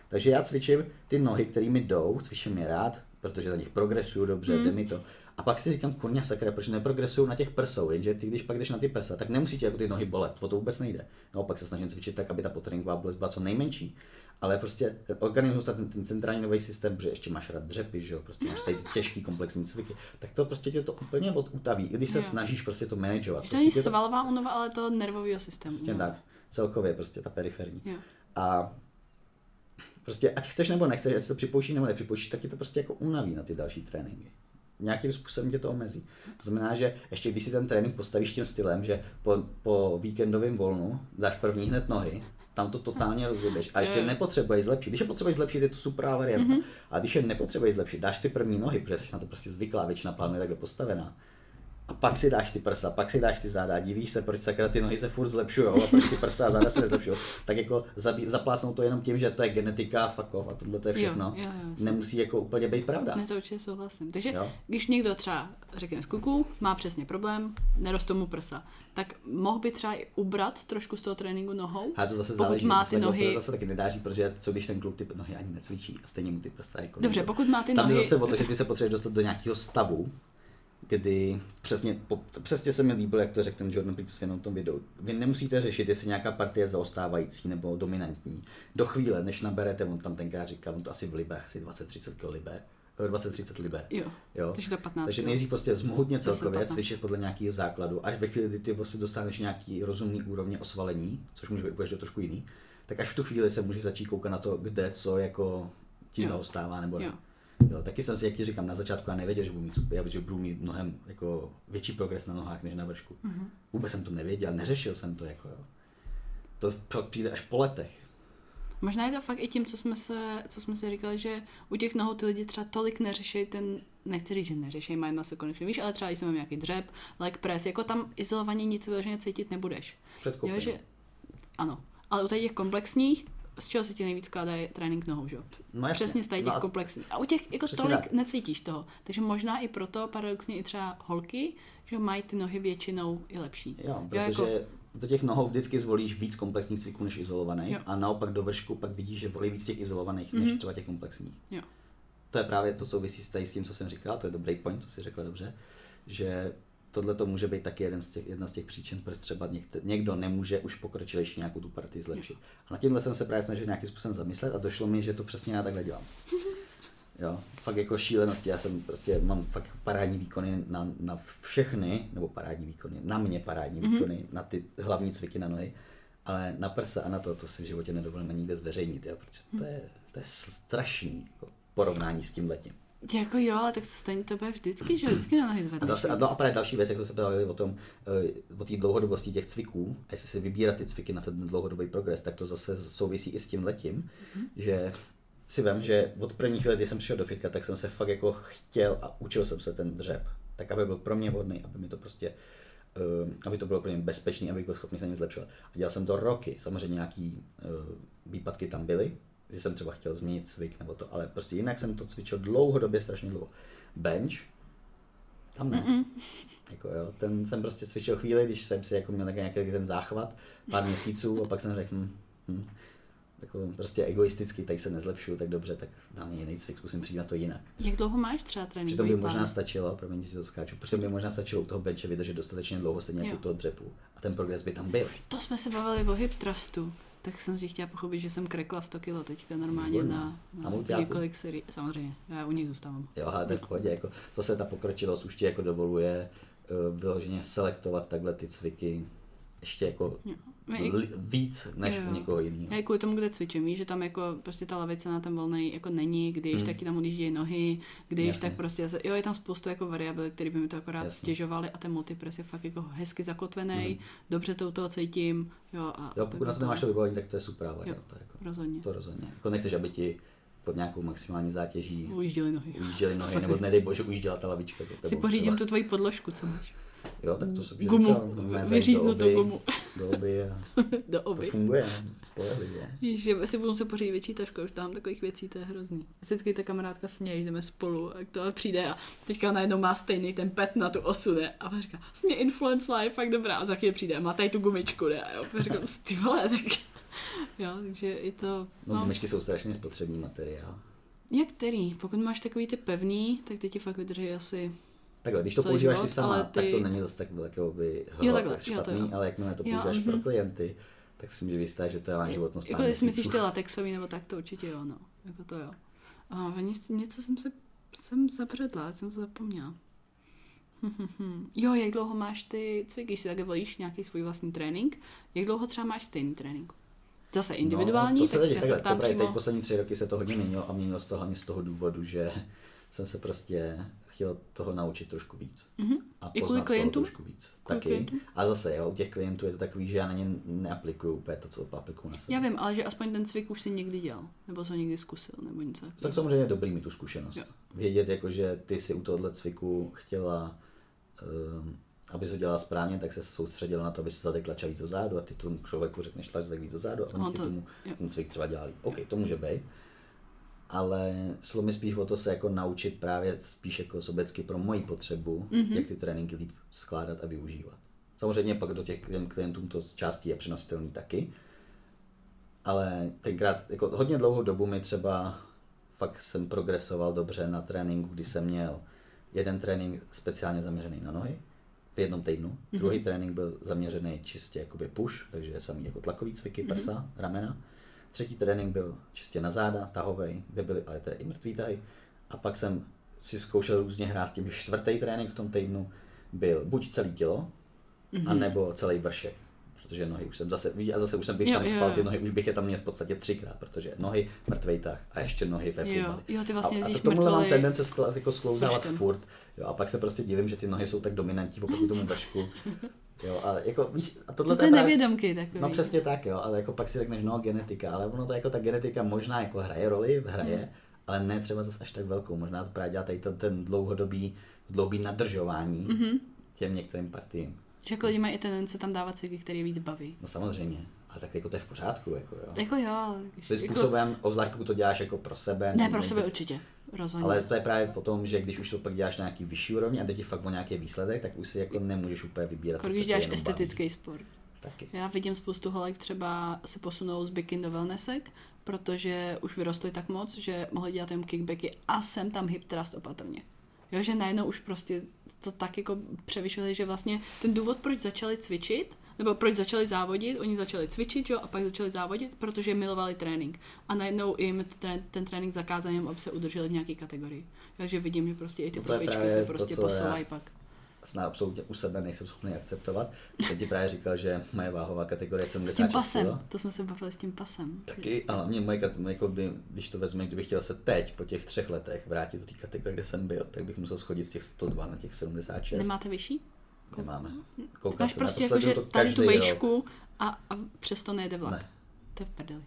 Takže já cvičím ty nohy, které mi jdou, cvičím je rád, protože za nich progresuju dobře, mm. jde mi to. A pak si říkám, kurňa sakra, proč neprogresuju na těch prsou, jenže ty, když pak jdeš na ty prsa, tak nemusí tě jako ty nohy bolet, o to vůbec nejde. Naopak se snažím cvičit tak, aby ta potréninková bolest byla co nejmenší. Ale prostě ten organismus, ten, ten centrální nový systém, že ještě máš rád dřepy, že jo, prostě máš tady ty těžký komplexní cviky, tak to prostě tě to úplně odutaví, i když se Jo. snažíš prostě to manageovat. Že to Prostě není svalová únava, ale to nervového systému. přesně únava. tak, celkově prostě ta periferní. Jo. A prostě ať chceš nebo nechceš, ať si to připouštíš nebo nepřipouštíš, tak ti to prostě jako unaví na ty další tréninky. Nějakým způsobem tě to omezí. To znamená, že ještě když si ten trénink postavíš tím stylem, že po, po víkendovém volnu dáš první hned nohy, tam to totálně rozjebeš. A ještě nepotřebuješ zlepšit. Když je potřebuješ zlepšit, je to super varianta. Mhm. Mm-hmm. A když je nepotřebuješ zlepšit, dáš si první nohy, protože jsi na to prostě zvyklá, většina plánu je takhle postavená. A pak si dáš ty prsa, pak si dáš ty záda divíš se, proč sakra ty nohy se furt zlepšují a proč ty prsa a záda se nezlepšují. Tak jako zabí, zaplásnou to jenom tím, že to je genetika, off a tohle to je všechno. Jo, jo, jo. Nemusí jako úplně být pravda. Ne, to určitě souhlasím. Takže Jo. když někdo třeba, řekněme z kluků, má přesně problém, nerostou mu prsa, tak mohl by třeba i ubrat trošku z toho tréninku nohou, A to zase pokud záleží, má to ty nohy, zase taky nedáří, protože co když ten kluk ty nohy ani necvičí a stejně mu ty prsa jako Dobře, pokud má ty Tam je nohy- zase o to, že ty se potřebuješ dostat do nějakého stavu, kdy přesně, po, přesně se mi líbilo, jak to řekl ten Jordan Peterson v tom videu. Vy nemusíte řešit, jestli nějaká partie je zaostávající nebo dominantní. Do chvíle, než naberete, on tam tenkrát říkal, on to asi v libech, asi 20-30 kg liber, eh, 20-30 liber. Jo. Jo. Takže to 15 Takže nejdřív prostě zmohutně celkově, 15. cvičit podle nějakého základu, až ve chvíli, kdy ty vlastně dostaneš nějaký rozumný úrovně osvalení, což může být úplně trošku jiný, tak až v tu chvíli se můžeš začít koukat na to, kde co jako ti Jo. zaostává nebo ne. Jo. Jo, taky jsem si, jak ti říkám, na začátku já nevěděl, že budu mít, super- že budu mít mnohem jako větší progres na nohách než na vršku. Mhm. Mm-hmm. Vůbec jsem to nevěděl, neřešil jsem to jako jo. To přijde až po letech. Možná je to fakt i tím, co jsme, se, co jsme si říkali, že u těch nohou ty lidi třeba tolik neřeší ten, nechci říct, že neřeší mind muscle connection, víš, ale třeba když jsem mám nějaký dřep, leg press, jako tam izolovaně nic vyloženě cítit nebudeš. Před Jo, že, ano, ale u těch komplexních, z čeho se ti nejvíc skládá je trénink nohou, že jo? No jasně. Přesně z tady těch No a- komplexních. A u těch jako Přesně tolik tak. necítíš toho. Takže možná i proto paradoxně i třeba holky, že mají ty nohy většinou i lepší. Jo, protože jako- jako... do těch nohou vždycky zvolíš víc komplexních cviků než izolovaných Jo. a naopak do vršku pak vidíš, že volí víc těch izolovaných než Mhm. třeba těch komplexních. Jo. To je právě to souvisí s tím, co jsem říkal, to je dobrý point, co jsi řekla dobře, že tohle to může být taky jeden z těch, jedna z těch příčin, proč třeba někde, někdo nemůže už pokročilejší nějakou tu partii zlepšit. A na tímhle jsem se právě snažil nějakým způsobem zamyslet a došlo mi, že to přesně já takhle dělám. Jo, fakt jako šílenosti, já jsem prostě, mám fakt parádní výkony na, na všechny, nebo parádní výkony, na mě parádní mm-hmm. výkony, na ty hlavní cviky na nohy, ale na prsa a na to, to si v životě nedovolím ani nikde zveřejnit, jo, protože to je, to je strašný jako, porovnání s tím letím. Jako jo, ale tak stejně to bude vždycky, že vždycky na nohy A, zvedneš. další, a, dal- a právě další věc, jak jsme se bavili o tom, eh, o té dlouhodobosti těch cviků, a jestli si vybírat ty cviky na ten dlouhodobý progres, tak to zase souvisí i s tím letím, mm-hmm. že si vem, že od první chvíle, kdy jsem přišel do fitka, tak jsem se fakt jako chtěl a učil jsem se ten dřep. Tak aby byl pro mě vhodný, aby mi to prostě uh, aby to bylo pro mě bezpečný, abych byl schopný se ním zlepšovat. A dělal jsem to roky, samozřejmě nějaký uh, výpadky tam byly, že jsem třeba chtěl změnit cvik nebo to, ale prostě jinak jsem to cvičil dlouhodobě, strašně dlouho. Bench, tam ne. Mm-mm. Jako jo, ten jsem prostě cvičil chvíli, když jsem si jako měl nějaký ten záchvat, pár měsíců a pak jsem řekl, hm, hm, jako prostě egoisticky, tady se nezlepšuju, tak dobře, tak dám jiný cvik, zkusím přijít na to jinak. Jak dlouho máš třeba trénink? Přitom by možná stačilo, promiň, že to skáču, protože by možná stačilo u toho benče vydržet dostatečně dlouho, stejně jako u toho dřepu. A ten progres by tam byl. To jsme se bavili o hip trustu. Tak jsem si chtěla pochopit, že jsem krekla 100 kg teďka normálně Výborně. na, Na na několik serií. Samozřejmě, já u nich zůstávám. Jo, ale v pohodě, jako zase ta pokročilost už ti jako dovoluje uh, vyloženě selektovat takhle ty cviky ještě jako Jo. My- li, víc než Jo, u někoho jiného. Já kvůli tomu, kde cvičím, víš, že tam jako prostě ta lavice na ten volný jako není, když Hmm. taky tam odjíždějí nohy, když Jasně. tak prostě, zase- jo, je tam spoustu jako variabil, které by mi to akorát Jasně. stěžovaly a ten multipress je fakt jako hezky zakotvený, Hmm. dobře to u toho cítím, jo, a Jo, pokud na to nemáš to vybavení, tak to je super Jo. varianta. Jako, rozhodně. to rozhodně. Jako nechceš, aby ti pod nějakou maximální zátěží Ujížděli nohy. ujížděly To nohy, nebo nedej bože ujížděla ta lavička za tebou. Si pořídím třeba. tu tvoji podložku, co máš. Jo, tak to jsem Gumu. říkal, Vyříznu do oby, gumu. Do oby a Do to oby. funguje, spolehlivě. Že si budu se pořídit větší tašku, už tam takových věcí, to je hrozný. Vždycky ta kamarádka směje, jdeme spolu a to přijde a teďka najednou má stejný ten pet na tu osu, ne? A ona říká, mě influence life, fakt dobrá. A za chvíli přijde, má tady tu gumičku, ne? A já opět říkám, ty vole, tak... Jo, takže je to... No, No, myšky jsou strašně spotřební materiál. jak který? Pokud máš takový ty pevný, tak ty ti fakt vydrží asi... Takhle, když to používáš život, ty sama, ale tak ty- to není zase tak jakoby Jo, takhle, špatný, jo, to jo. ale jakmile to Jo, používáš pro mhm. klienty, tak si může jistá, že to je na životnost Jako jestli myslíš ty latexový nebo tak, to určitě jo, no. Jako to jo. A něco, něco jsem se jsem zabředla, jsem to zapomněla. jo, jak dlouho máš ty cviky, když si také volíš nějaký svůj vlastní trénink, jak dlouho třeba máš stejný trénink? Zase individuální, no, to se tak teď, já se ptám přímo. teď poslední tři roky se to hodně měnilo a měnilo se to hlavně z toho důvodu, že jsem se prostě chtěl toho naučit trošku víc. Mhm. A I poznat toho klientům? trošku víc. Kvůli Taky. A zase, jo, u těch klientů je to takový, že já na ně neaplikuju úplně to, co aplikuju na sebe. Já vím, ale že aspoň ten cvik už si někdy dělal, nebo to někdy zkusil, nebo něco takového. Tak samozřejmě je dobrý mít tu zkušenost. Jo. Vědět, jako, že ty si u tohohle cviku chtěla, um, aby to dělala správně, tak se soustředila na to, aby se zatekla víc do zádu a ty tomu člověku řekneš tlač zadek víc do zádu a On on ti to- tomu jo. ten cvik třeba dělá líp. OK, to může být. Ale šlo mi spíš o to se jako naučit právě spíš jako sobecky pro moji potřebu, Mhm. mm-hmm. jak ty tréninky líp skládat a využívat. Samozřejmě pak do těch klien- klientům to z části je přenositelný taky, ale tenkrát, jako hodně dlouhou dobu mi třeba fakt jsem progresoval dobře na tréninku, kdy jsem měl jeden trénink speciálně zaměřený na nohy v jednom týdnu, mm-hmm. druhý trénink byl zaměřený čistě jakoby push, takže samý jako tlakový cviky, prsa, mm-hmm. ramena. Třetí trénink byl čistě na záda, tahovej, kde byly, ale to je i mrtvý tahy. A pak jsem si zkoušel různě hrát s tím, že čtvrtý trénink v tom týdnu byl buď celý tělo, mm-hmm. anebo celý vršek. Protože nohy už jsem zase, a zase už jsem bych Jo, tam jo, spal jo. ty nohy, už bych je tam měl v podstatě třikrát, protože nohy, mrtvej tah a ještě nohy ve Jo, fotbale. jo, ty vlastně a, a to tomuhle mám tendence skla, jako sklouzávat furt. Jo, a pak se prostě divím, že ty nohy jsou tak dominantní oproti tomu vršku. Jo, a jako, víš, a tohle To je právě- nevědomky takový. No přesně tak, jo, ale jako pak si řekneš, no genetika, ale ono to jako ta genetika možná jako hraje roli, hraje, Hmm. ale ne třeba zase až tak velkou, možná to právě dělá tady ten, ten dlouhodobý, dlouhodobý nadržování Mhm. mm-hmm. těm některým partiím. Že jako lidi mají i tendence tam dávat cviky, které je víc baví. No samozřejmě, ale tak jako to je v pořádku, jako jo. Jako jo, ale... Svým jako, způsobem, obzvlášť pokud to děláš jako pro sebe. Ne, pro sebe určitě. Rozhodně. Ale to je právě potom, že když už to pak děláš na nějaký vyšší úrovni a jde ti fakt o nějaký výsledek, tak už si jako nemůžeš úplně vybírat. Jako když děláš jenom estetický sport. Baví. Taky. Já vidím spoustu holek třeba se posunou z bikin do wellnessek, protože už vyrostly tak moc, že mohly dělat jen kickbacky a sem tam hip thrust opatrně. Jo, že najednou už prostě to tak jako převyšovali, že vlastně ten důvod, proč začali cvičit, nebo proč začali závodit, oni začali cvičit, jo, a pak začali závodit, protože milovali trénink. A najednou jim ten, ten trénink zakázali, jenom aby se udrželi v nějaké kategorii. Takže vidím, že prostě i ty No profičky se prostě posouvají pak. snad absolutně u sebe nejsem schopný akceptovat. Jsem ti právě říkal, že moje váhová kategorie je S tím 76 pasem, kg. to jsme se bavili s tím pasem. Taky, ale mě moje, jako by, když to vezme, kdybych chtěl se teď, po těch třech letech, vrátit do té kategorie, kde jsem byl, tak bych musel schodit z těch 102 na těch 76. Nemáte vyšší? Nemáme. Koukal Máš prostě jako, že tady tu vejšku a, a přesto nejde vlak. Ne. To je v prdeli.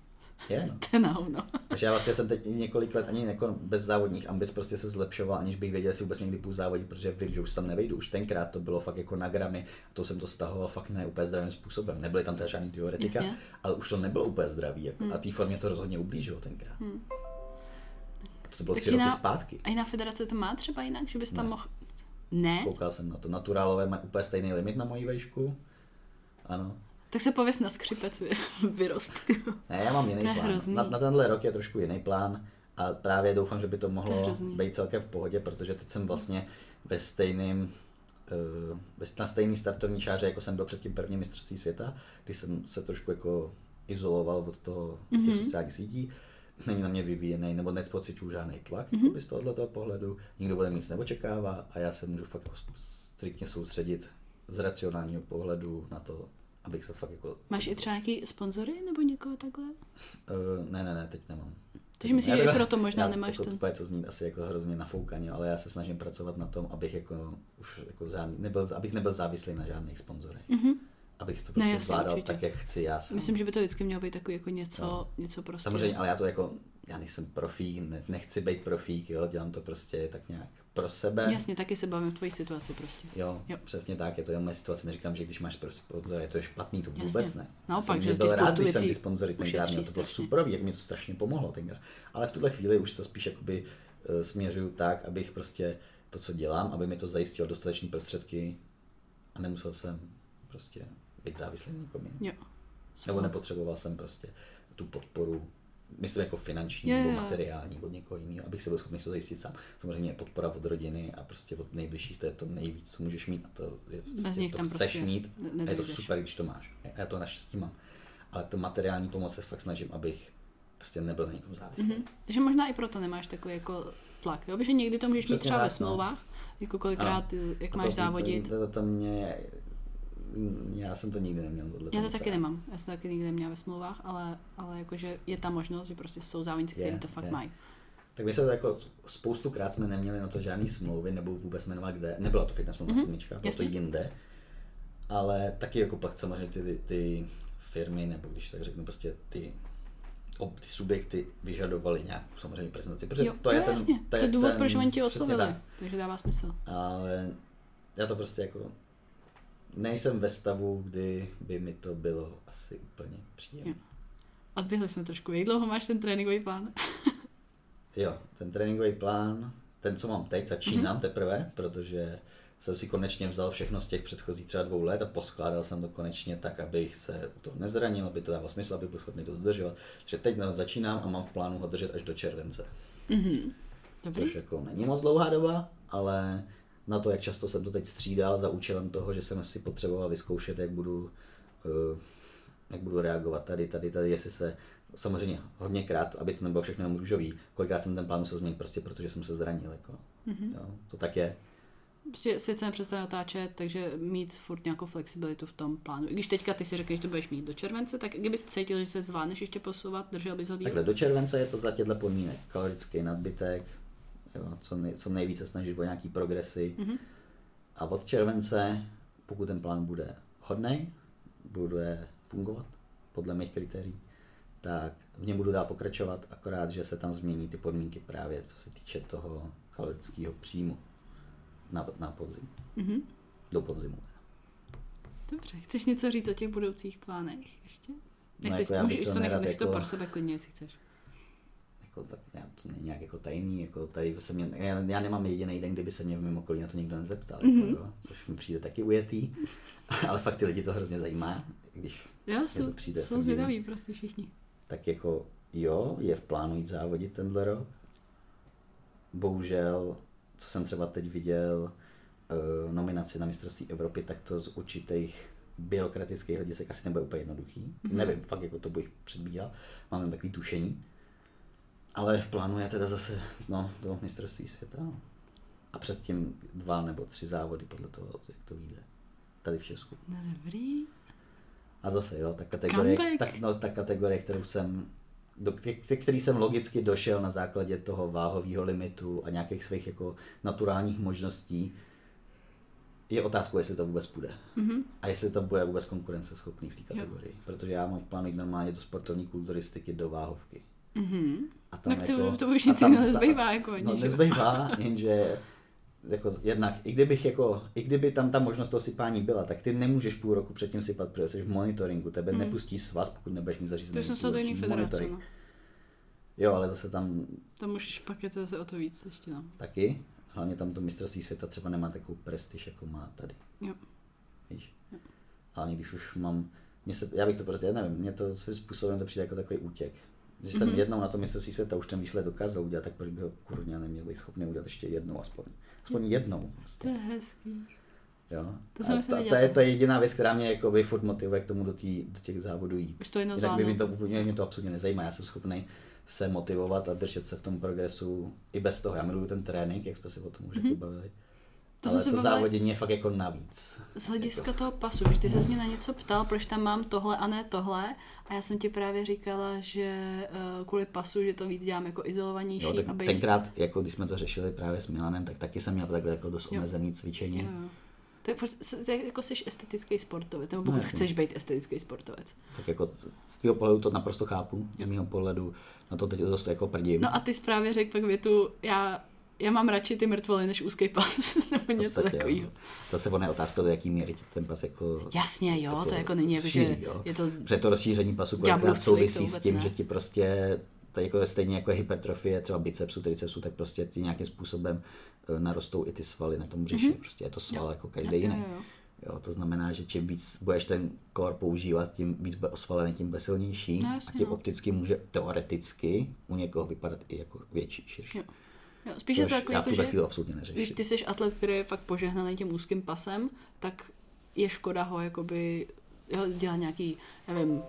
Je, no. To je na hovno. Takže já vlastně jsem teď několik let ani jako bez závodních ambic prostě se zlepšoval, aniž bych věděl, jestli vůbec někdy půjdu závodit, protože vím, že už tam nevejdu. Už tenkrát to bylo fakt jako na gramy, a to jsem to stahoval fakt ne úplně zdravým způsobem. Nebyly tam teda žádný diuretika, Jasně. ale už to nebylo úplně zdravý. Jako, A té formě to rozhodně ublížilo tenkrát. To bylo Tak tři roky jiná- zpátky. A jiná federace to má třeba jinak, že bys tam mohl... Ne? Koukal jsem na to. Naturálové mají úplně stejný limit na moji vejšku. Ano. Tak se pověs na skřipec vy, vyrost. Ne, já mám jiný To je plán. hrozný. Na, na tenhle rok je trošku jiný plán a právě doufám, že by to To mohlo hrozný. být celkem v pohodě, protože teď jsem vlastně ve stejným uh, na stejný startovní čáře, jako jsem byl před tím prvním mistrovství světa, kdy jsem se trošku jako izoloval od toho mm-hmm. těch sociálních sítí. Není na mě vyvíjený, nebo nepocituju žádný tlak mm-hmm. z tohoto pohledu, nikdo mě nic neočekává a já se můžu fakt jako striktně soustředit z racionálního pohledu na to, abych se fakt jako... Máš i třeba nějaký sponzory nebo někoho takhle? Uh, ne, ne, ne, teď nemám. Takže myslím, že i proto možná já, nemáš jako ten- Úplně to zní asi jako hrozně nafoukaně, ale já se snažím pracovat na tom, abych jako už jako žádný, nebyl, abych nebyl závislý na žádných sponzorech. Mhm. Abych to Ne, prostě jasně, zvládal určitě. tak, jak chci já sám. Myslím, že by to vždycky mělo být takový jako něco, něco prostě. Samozřejmě, ale já to jako, já nejsem profík, ne, nechci být profík, jo, dělám to prostě tak nějak pro sebe. Jasně, taky se bavím v tvojí situaci prostě. Jo, Jo. přesně tak, je to jenom moje situace, neříkám, že když máš pro sponzory, to je špatný, to Jasně. vůbec ne. Naopak, že byl rád, když jsem ty sponzory tenkrát měl, to bylo strašně. super, jak mi to strašně pomohlo tenkrát. Ale v tuhle chvíli už to spíš jakoby uh, směřuju tak, abych prostě to, co dělám, aby mi to zajistilo dostatečné prostředky a nemusel jsem prostě být závislý na někom. Jo. Nebo nepotřeboval jsem prostě tu podporu, myslím jako finanční Jo, nebo materiální od někoho jiného, abych si byl schopný to zajistit sám. Samozřejmě podpora od rodiny a prostě od nejbližších, to je to nejvíc, co můžeš mít a to, je, prostě, to tam chceš prostě mít a je to super, když to máš. Já to naštěstí mám. Ale to materiální pomoc se fakt snažím, abych prostě nebyl na někom závislý. Mhm. Takže možná i proto nemáš takový jako tlak, jo? Protože někdy to můžeš mít Přesně třeba ve no. smlouvách, jako kolikrát, jak A máš to, závodit. To, to, to, mě, já jsem to nikdy neměl. Tohle Já to taky nemám, já jsem to taky nikdy neměla ve smlouvách, ale, ale jakože je ta možnost, že prostě jsou závodníci, kteří Je, to fakt je. mají. Tak my jsme to jako spoustukrát jsme neměli na to žádný smlouvy, nebo vůbec jmenovat kde. Nebyla to fitness smlouva mm-hmm. bylo to jinde. Ale taky jako pak samozřejmě ty, ty firmy, nebo když tak řeknu prostě ty, ob, ty subjekty vyžadovaly nějakou samozřejmě prezentaci. Protože Jo, to je ten, jasně. to je to je důvod, ten, proč oni přesně oslovili. tak. Takže dává smysl. Ale já to prostě jako nejsem ve stavu, kdy by mi to bylo asi úplně příjemné. Odběhli jsme trošku. Jak dlouho máš ten tréninkový plán? Jo, ten tréninkový plán, ten, co mám teď, začínám mm-hmm. teprve, protože jsem si konečně vzal všechno z těch předchozích třeba dvou let a poskládal jsem to konečně tak, abych se u toho nezranil, aby to dávalo smysl, aby byl schopný to dodržovat. Takže teď začínám a mám v plánu ho držet až do července. Mhm. Dobrý. Což jako není moc dlouhá doba, ale na to, jak často jsem to teď střídal za účelem toho, že jsem si potřeboval vyzkoušet, jak budu, eh, jak budu reagovat tady, tady, tady, jestli se samozřejmě hodněkrát, aby to nebylo všechno jenom růžový, kolikrát jsem ten plán musel změnit prostě protože jsem se zranil. Jako. Mm-hmm. Jo, to tak je. Prostě svět se nepřestane otáčet, takže mít furt nějakou flexibilitu v tom plánu. I když teďka ty si řekl, že to budeš mít do července, tak kdybys cítil, že se zvládneš ještě posouvat, držel bys ho díl? Takhle do července je to za těchto podmínek. Kalorický nadbytek, jo, co, nej, co nejvíce snažit o nějaký progresy. Mm-hmm. A od července, pokud ten plán bude hodný, bude fungovat podle mých kritérií, tak v něm budu dál pokračovat, akorát, že se tam změní ty podmínky právě, co se týče toho kalorického příjmu na, na podzim. Mhm. Do podzimu. Dobře, chceš něco říct o těch budoucích plánech ještě? Nechceš, jako já bych můžeš to nechat, nerad nech to jako- pro sebe klidně, jestli chceš. Jako, tak, já, to není nějak jako tajný, jako tady se mě, já, já, nemám jediný den, kdyby se mě v mém okolí na to nikdo nezeptal, mm-hmm. Mhm. jako, jo, což mi přijde taky ujetý, ale fakt ty lidi to hrozně zajímá, když Jo, to jsou, přijde jsou fakt zvědaví prostě všichni. tak jako jo, je v plánu jít závodit tenhle rok. Bohužel, co jsem třeba teď viděl, eh, nominaci na mistrovství Evropy, tak to z určitých byrokratických hledisek asi nebude úplně jednoduchý. Mm-hmm. Nevím, fakt jako to bych předbíhal, mám jen takový tušení. Ale v plánu je teda zase no, do mistrovství světa. no. A předtím dva nebo tři závody podle toho, jak to vyjde. Tady v Česku. No dobrý. A zase, jo, ta kategorie, Comeback. tak, no, ta kategorie, kterou jsem, do který jsem logicky došel na základě toho váhového limitu a nějakých svých jako naturálních možností, je otázkou, jestli to vůbec půjde. Mm-hmm. A jestli to bude vůbec konkurenceschopný v té kategorii. Jo. Protože já mám v plánu jít normálně do sportovní kulturistiky, do váhovky. Mhm. A tam Tak to, jako, to už nic tam- jiného nezbývá, jako No, jo? nezbývá, jenže jako jednak, i kdybych jako, i kdyby tam ta možnost toho sypání byla, tak ty nemůžeš půl roku předtím sypat, protože jsi v monitoringu, tebe hmm. nepustí svaz, pokud nebudeš mít zařízený To jsem se do jiný federace, no. Jo, ale zase tam Tam už pak je to zase o to víc ještě, no. taky, hlavně tam to mistrovství světa třeba nemá takovou prestiž, jako má tady, Jo. víš. Hlavně když už mám, mě se, já bych to prostě, já nevím, mě to svým způsobem to přijde jako takový útěk. Když jsem Mhm. jednou na to mistrovství světa už ten výsledek dokázal udělat, tak proč by ho kurňa neměl být schopný udělat ještě jednou aspoň. Aspoň jednou. To Vlastně. je hezký. Jo. To A jsem to, to, nedělala. je, to je jediná věc, která mě jakoby furt motivuje k tomu do, tý, do těch závodů jít. Už to jednou Jinak by mě to, úplně- mě to absolutně nezajímá. Já jsem schopný se motivovat a držet se v tom progresu i bez toho. Já miluju ten trénink, jak jsme se o tom už mm-hmm. bavili. To Ale to bavili- závodění je fakt jako navíc. Z hlediska toho pasu, když ty se mě na něco ptal, proč tam mám tohle a ne tohle, a já jsem ti právě říkala, že uh, kvůli pasu, že to víc dělám jako izolovanější, Jo, tak aby... tenkrát, jako když jsme to řešili právě s Milanem, tak taky jsem měl takhle jako dost omezený cvičení. Jo, jo. Je jako jsi estetický sportovec, nebo No, pokud jasně. chceš být estetický sportovec. Tak jako z tvého pohledu to naprosto chápu, z mého pohledu na to teď dost jako prdím. No a ty jsi právě řekl pak větu, já, já mám radši ty mrtvoly než úzký pas, nebo něco podstatě, jo. takového. Zase ono je otázka, do jaký míry ten pas jako... Jasně, jo, to jako není, jako, že jo. je to... Protože to rozšíření pasu kolikrát to souvisí s tím, ne. že ti prostě, to jako stejně jako hypertrofie třeba bicepsu, tricepsu, tak prostě ti nějakým způsobem eh, narostou i ty svaly na tom břiši. Mm-hmm. Prostě je to sval jako každý jiný. Jo, jo, jo. Jo, to znamená, že čím víc budeš ten core používat, tím víc bude osvalený, tím bude silnější No, a jasně, tím no. opticky může teoreticky u někoho vypadat i jako větší, širší. Jo. Jo, spíš je Což to takový, já v jako, tuhle že chvíli absolutně když neřeším. ty jsi atlet, který je fakt požehnaný tím úzkým pasem, tak je škoda ho jakoby jo, dělat nějaký, nevím, uh,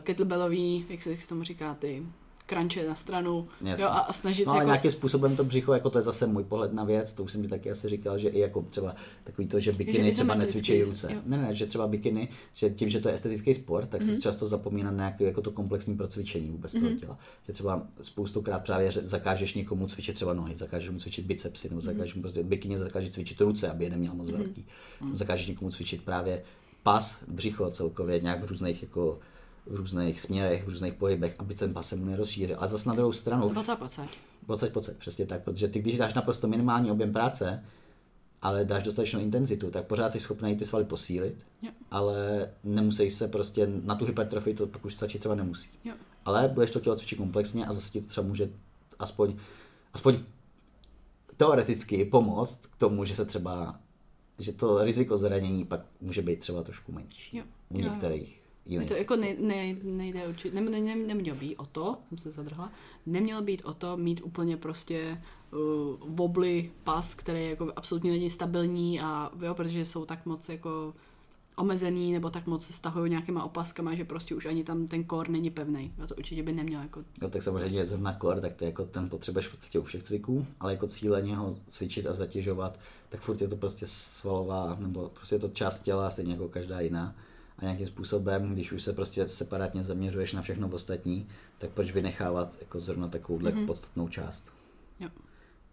kettlebellový, jak se jak se tomu říká, ty kranče na stranu Jasně. jo, a, a snažit No se ale jako... nějakým způsobem to břicho, jako to je zase můj pohled na věc, to už jsem mi taky asi říkal, že i jako třeba takový to, že bikiny třeba necvičí ruce. jo. Ne, ne, že třeba bikiny, že tím, že to je estetický sport, tak se Mhm. často zapomíná na nějaké jako to komplexní procvičení vůbec toho těla. Že třeba spoustukrát právě že zakážeš někomu cvičit třeba nohy, zakážeš mu cvičit bicepsy, nebo Mhm. zakážeš mu prostě bikině zakážeš cvičit ruce, aby je neměl moc velký. Mhm. Zakážeš někomu cvičit právě pas, břicho celkově nějak v různých jako v různých směrech, v různých pohybech, aby ten pas se mu nerozšířil. A zase na druhou stranu, Pocať, pocať. Pocať, pocať, přesně tak, protože ty, když dáš naprosto minimální objem práce, ale dáš dostatečnou intenzitu, tak pořád jsi schopný ty svaly posílit, Jo. ale nemusí se prostě na tu hypertrofii, to pak už stačit třeba nemusí. Jo. Ale budeš to tělo cvičit komplexně a zase ti to třeba může aspoň, aspoň teoreticky pomoct k tomu, že se třeba, že to riziko zranění pak může být třeba trošku menší. Jo. U jo. Je jiných. to jako ne, ne, nejde určitě, ne, ne, ne, nemělo být o to, jsem se zadrhla, nemělo být o to mít úplně prostě uh, wobly pas, který jako absolutně není stabilní a jo, protože jsou tak moc jako omezený nebo tak moc se stahují nějakýma opaskama, že prostě už ani tam ten kor není pevný. Jo, to určitě by nemělo jako Jo, tak samozřejmě zrovna core, tak to je jako ten potřebuješ v podstatě u všech cviků, ale jako cíleně ho cvičit a zatěžovat, tak furt je to prostě svalová, nebo prostě je to část těla, stejně jako každá jiná. Nějakým způsobem, když už se prostě separátně zaměřuješ na všechno ostatní, tak proč vynechávat jako zrovna takovouhle mm-hmm. podstatnou část. Jo.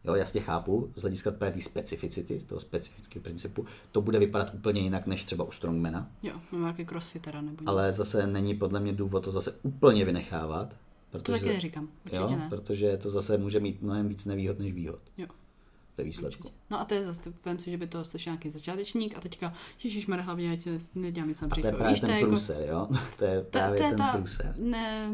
Jo, jasně chápu, z hlediska právě té specificity, z toho specifického principu, to bude vypadat úplně jinak než třeba u strongmana, Jo, nebo nějaký crossfitera nebo něco. ale zase není podle mě důvod to zase úplně vynechávat. To Protože, taky neříkám, určitě jo, ne. protože to zase může mít mnohem víc nevýhod než výhod Jo. Ve výsledku. Určitě. No a to je zase, vem si, že by to jsi nějaký začátečník a teďka, ježišmarja, hlavně ať nedělám nic na A břicho. to je právě Víš, to ten je jako- průser, jo? To je právě to je ten ta- průser. ne,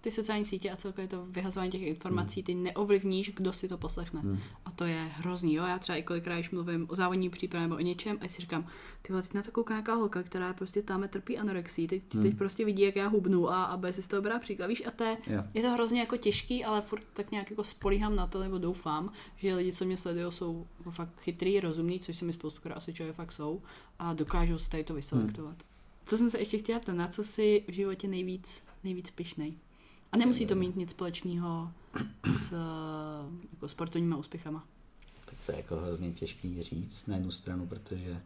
ty sociální sítě a celkově to vyhazování těch informací, ty neovlivníš, kdo si to poslechne. Hmm. A to je hrozný, jo. Já třeba i kolikrát, když mluvím o závodní přípravě nebo o něčem, a si říkám, ty vole, teď na to kouká nějaká holka, která prostě tam trpí anorexí, teď, Hmm. teď prostě vidí, jak já hubnu a, a bude si z toho brát příklad, víš, a to je, Jo. je to hrozně jako těžký, ale furt tak nějak jako spolíhám na to, nebo doufám, že lidi, co mě sledují, jsou fakt chytrý, rozumní, což se mi spoustu osvědčuje, fakt jsou, a dokážou si tady to vyselektovat. Co jsem se ještě chtěla ptát, na co si v životě nejvíc, nejvíc pišnej? A nemusí to mít nic společného s jako sportovníma úspěchama. Tak to je jako hrozně těžký říct na jednu stranu, protože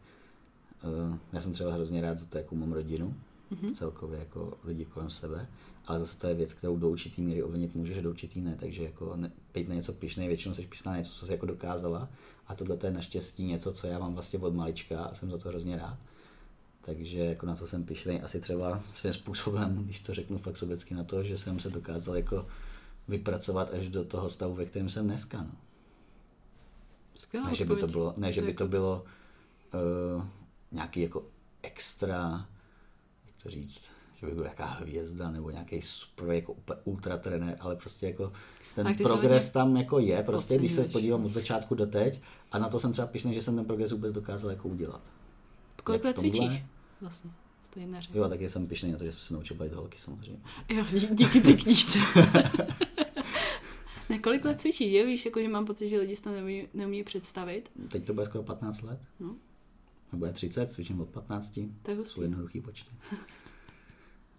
uh, já jsem třeba hrozně rád za to, jakou mám rodinu, Mhm. celkově jako lidi kolem sebe, ale zase to je věc, kterou do určitý míry ovlivnit můžeš, do určitý ne, takže jako ne, být na něco pišnej, většinou jsi pišná na něco, co jsi jako dokázala a tohle to je naštěstí něco, co já mám vlastně od malička a jsem za to hrozně rád. Takže jako na to jsem pišnej asi třeba svým způsobem, když to řeknu fakt sobecky na to, že jsem se dokázal jako vypracovat až do toho stavu, ve kterém jsem dneska. No. Skvělá Ne, že by to bylo, ne, že by to bylo uh, nějaký jako extra, jak to říct, že by byl nějaká hvězda nebo nějaký super jako ultra trenér, ale prostě jako ten progres tam jako je, prostě když se podívám od začátku do teď a na to jsem třeba pišný, že jsem ten progres vůbec dokázal jako udělat. Kolik let v tomhle? cvičíš? Vlastně, stejné Jo, taky jsem pišný na to, že jsem se naučil bavit holky samozřejmě. Jo, dí- díky ty knížce. ne, kolik let cvičíš, jo? Víš, jako, že mám pocit, že lidi si to neumí, neumí představit. Teď to bude skoro 15 let. No. Nebo je 30, cvičím od 15. To je hustý. Jsou jednoduchý počty.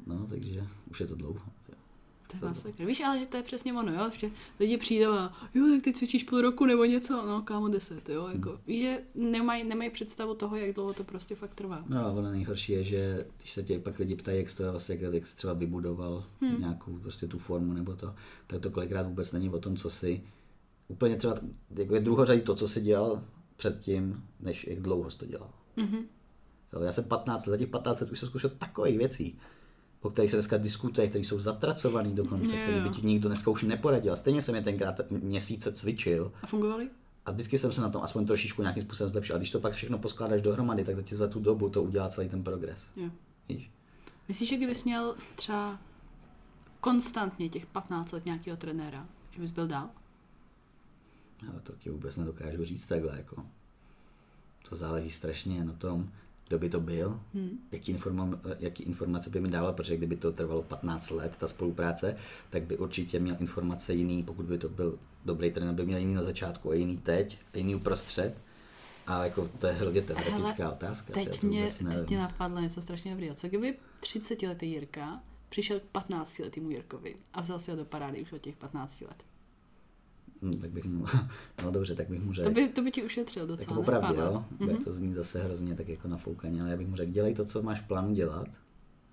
No, takže už je to dlouho. To je masakr. Víš, ale že to je přesně ono, jo? Že lidi přijdou a jo, tak ty cvičíš půl roku nebo něco, no kámo deset, jo? Jako, Hmm. Víš, že nemají, nemají představu toho, jak dlouho to prostě fakt trvá. No a ono nejhorší je, že když se tě pak lidi ptají, jak jsi to vlastně, jak, jak jsi třeba vybudoval hmm. nějakou prostě tu formu nebo to, tak to kolikrát vůbec není o tom, co si úplně třeba, jako je druhořadí to, co si dělal předtím, než jak dlouho jsi to dělal. Mhm. Jo, já jsem 15 let, za těch 15 let už jsem zkoušel takových věcí, po kterých se dneska diskutuje, které jsou zatracovaný dokonce, Jo, které by ti nikdo dneska už neporadil. Stejně jsem je tenkrát měsíce cvičil A fungovali? a vždycky jsem se na tom aspoň trošičku nějakým způsobem zlepšil. A když to pak všechno poskládáš dohromady, tak za tě za tu dobu to udělá celý ten progres. Jo. Víš? Myslíš, že kdybys měl třeba konstantně těch 15 let nějakého trenéra, že bys byl dál? Ale to ti vůbec nedokážu říct takhle. Jako. To záleží strašně na tom, kdo by to byl, Hmm. jaký, informa- jaký informace by mi dával, protože kdyby to trvalo 15 let, ta spolupráce, tak by určitě měl informace jiný, pokud by to byl dobrý trenér, by měl jiný na začátku a jiný teď, a jiný uprostřed. A jako to je hrozně teoretická Hele, otázka. Teď to mě, teď mě napadlo něco strašně dobrýho. Co kdyby 30 letý Jirka přišel k 15 letýmu Jirkovi a vzal si ho do parády už od těch 15 let. Hm, tak bych mu, no dobře, tak bych mu To řekl. by, to by ti ušetřil Tak docela, ne? opravdu, jo. Bude Mhm. to znít zase hrozně tak jako nafoukaně, ale já bych mu řekl, dělej to, co máš v plánu dělat,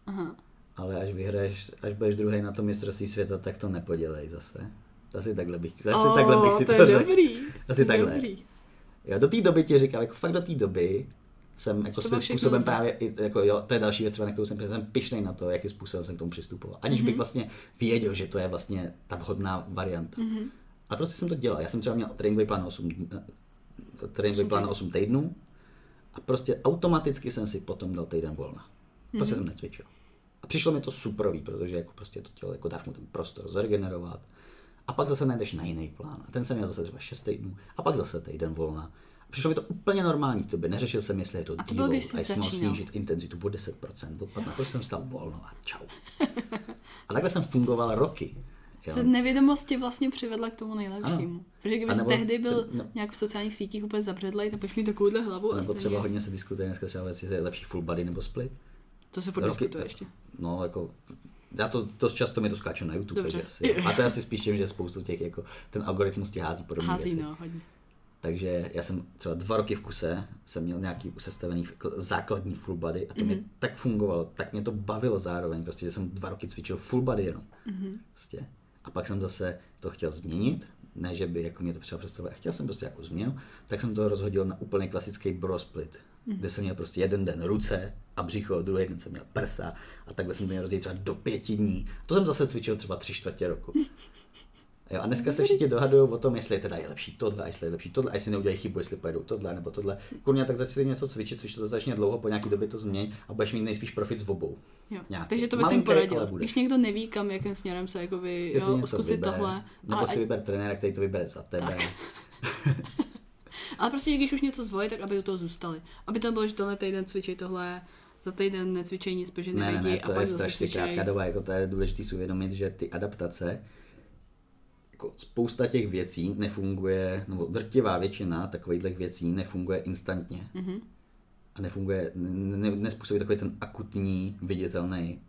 Aha. ale až vyhraješ, až budeš druhý na tom mistrovství světa, tak to nepodělej zase. Asi takhle bych, asi Oh, takhle bych si to to, je řekl. dobrý. Asi to takhle. Dobrý. Jo, do té doby ti říkal, jako fakt do té doby jsem jako To svým všechno způsobem právě, jako jo, to je další věc, třeba, na kterou jsem, jsem pišnej na to, jakým způsobem jsem k tomu přistupoval. Aniž Mhm. bych vlastně věděl, že to je vlastně ta vhodná varianta. Mhm. Ale prostě jsem to dělal. Já jsem třeba měl tréninkový plán na 8, dn- tréninkový plán na 8 týdnů a prostě automaticky jsem si potom dal týden volna. Prostě jsem necvičil. A přišlo mi to superový, protože jako prostě to tělo, jako dáš mu ten prostor zregenerovat. A pak zase najdeš na jiný plán. A ten jsem měl zase třeba 6 týdnů. A pak zase týden volna. A přišlo mi to úplně normální v tobě. Neřešil jsem, jestli je to A dílo, a jestli mám začínal. snížit intenzitu o 10%, od 15%, prostě jsem stal volno a čau. A takhle jsem fungoval roky. Jo. Ta nevědomost tě vlastně přivedla k tomu nejlepšímu. Ano. Protože nebo tehdy byl ten- no. nějak v sociálních sítích úplně zabředlej, tak budeš mít takovouhle hlavu a Nebo třeba hodně se diskutuje dneska třeba, jestli je lepší full body nebo split. To se furt Roky- diskutuje ještě. No, jako, já to dost často mi to skáče na YouTube, Dobře. takže asi, a to je asi spíš tím, že spoustu těch, jako, ten algoritmus ti hází podobné Hází, věci. no, hodně. Takže já jsem třeba dva roky v kuse, jsem měl nějaký sestavený jako základní full body a to mm-hmm. Mhm. mě tak fungovalo, tak mě to bavilo zároveň, prostě, že jsem dva roky cvičil full body jenom. Mhm. Mm-hmm. Prostě. A pak jsem zase to chtěl změnit, ne, že by jako mě to třeba představilo, chtěl jsem prostě jako změnu, tak jsem to rozhodil na úplně klasický bro split, mm-hmm. kde jsem měl prostě jeden den ruce a břicho, druhý den jsem měl prsa a takhle jsem to měl rozdělit třeba do pěti dní. To jsem zase cvičil třeba tři čtvrtě roku. Jo, a dneska se všichni dohadují o tom, jestli teda je lepší tohle, a jestli je lepší tohle, a jestli neudělají chybu, jestli pojedou tohle nebo tohle. Kurňa, tak začni něco cvičit, cvičit to začne dlouho, po nějaký době to změň a budeš mít nejspíš profit z obou. Jo. Nějaký. Takže to bych Malinký, poradil. Když někdo neví, kam, jakým směrem se jakoby, Prostě si jo, něco zkusit vyber, tohle. Nebo Ale, si vyber trenéra, který to vybere za tebe. ale prostě když už něco zvolí, tak aby u toho zůstali. Aby to bylo, že tenhle týden cvičí tohle, za týden necvičej nic, protože Ne, ne, ne, a to pak je strašně cvičej. krátká doba, jako to je důležité si uvědomit, že ty adaptace, jako spousta těch věcí nefunguje, nebo drtivá většina takových věcí nefunguje instantně. Mhm. A nefunguje, ne, nespůsobí takový ten akutní, viditelný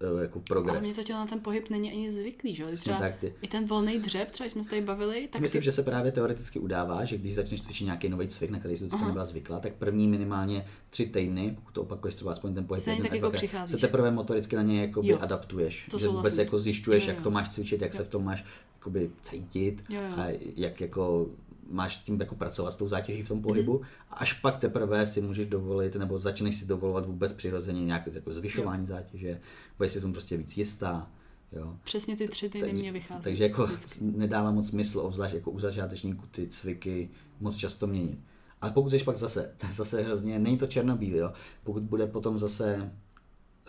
eh, jako Ale progres. mě to tělo na ten pohyb není ani zvyklý, že? Přesně Třeba tak, ty- i ten volný dřep, třeba jsme se tady bavili, tak Myslím, ty... že se právě teoreticky udává, že když začneš cvičit nějaký nový cvik, na který jsi Aha. nebyla zvyklá, tak první minimálně tři týdny, pokud to opakuješ třeba aspoň ten pohyb, Se jeden, tak jako se teprve motoricky na něj jakoby Jo. adaptuješ. To že vůbec jako zjišťuješ, Jo, jak jo. to máš cvičit, jak Jo. se v tom máš jakoby cítit Jo, jo. a jak jako máš s tím jako pracovat s tou zátěží v tom pohybu Mhm. a až pak teprve si můžeš dovolit, nebo začneš si dovolovat vůbec přirozeně nějaké jako zvyšování zátěže, budeš si tomu prostě víc jistá. Jo. Přesně ty tři týdny mě vychází. Takže jako vždycky. nedává moc smysl, obzvlášť jako u začátečníků ty cviky moc často měnit. Ale pokud jsi pak zase, to je zase hrozně, není to černobílý, jo. Pokud bude potom zase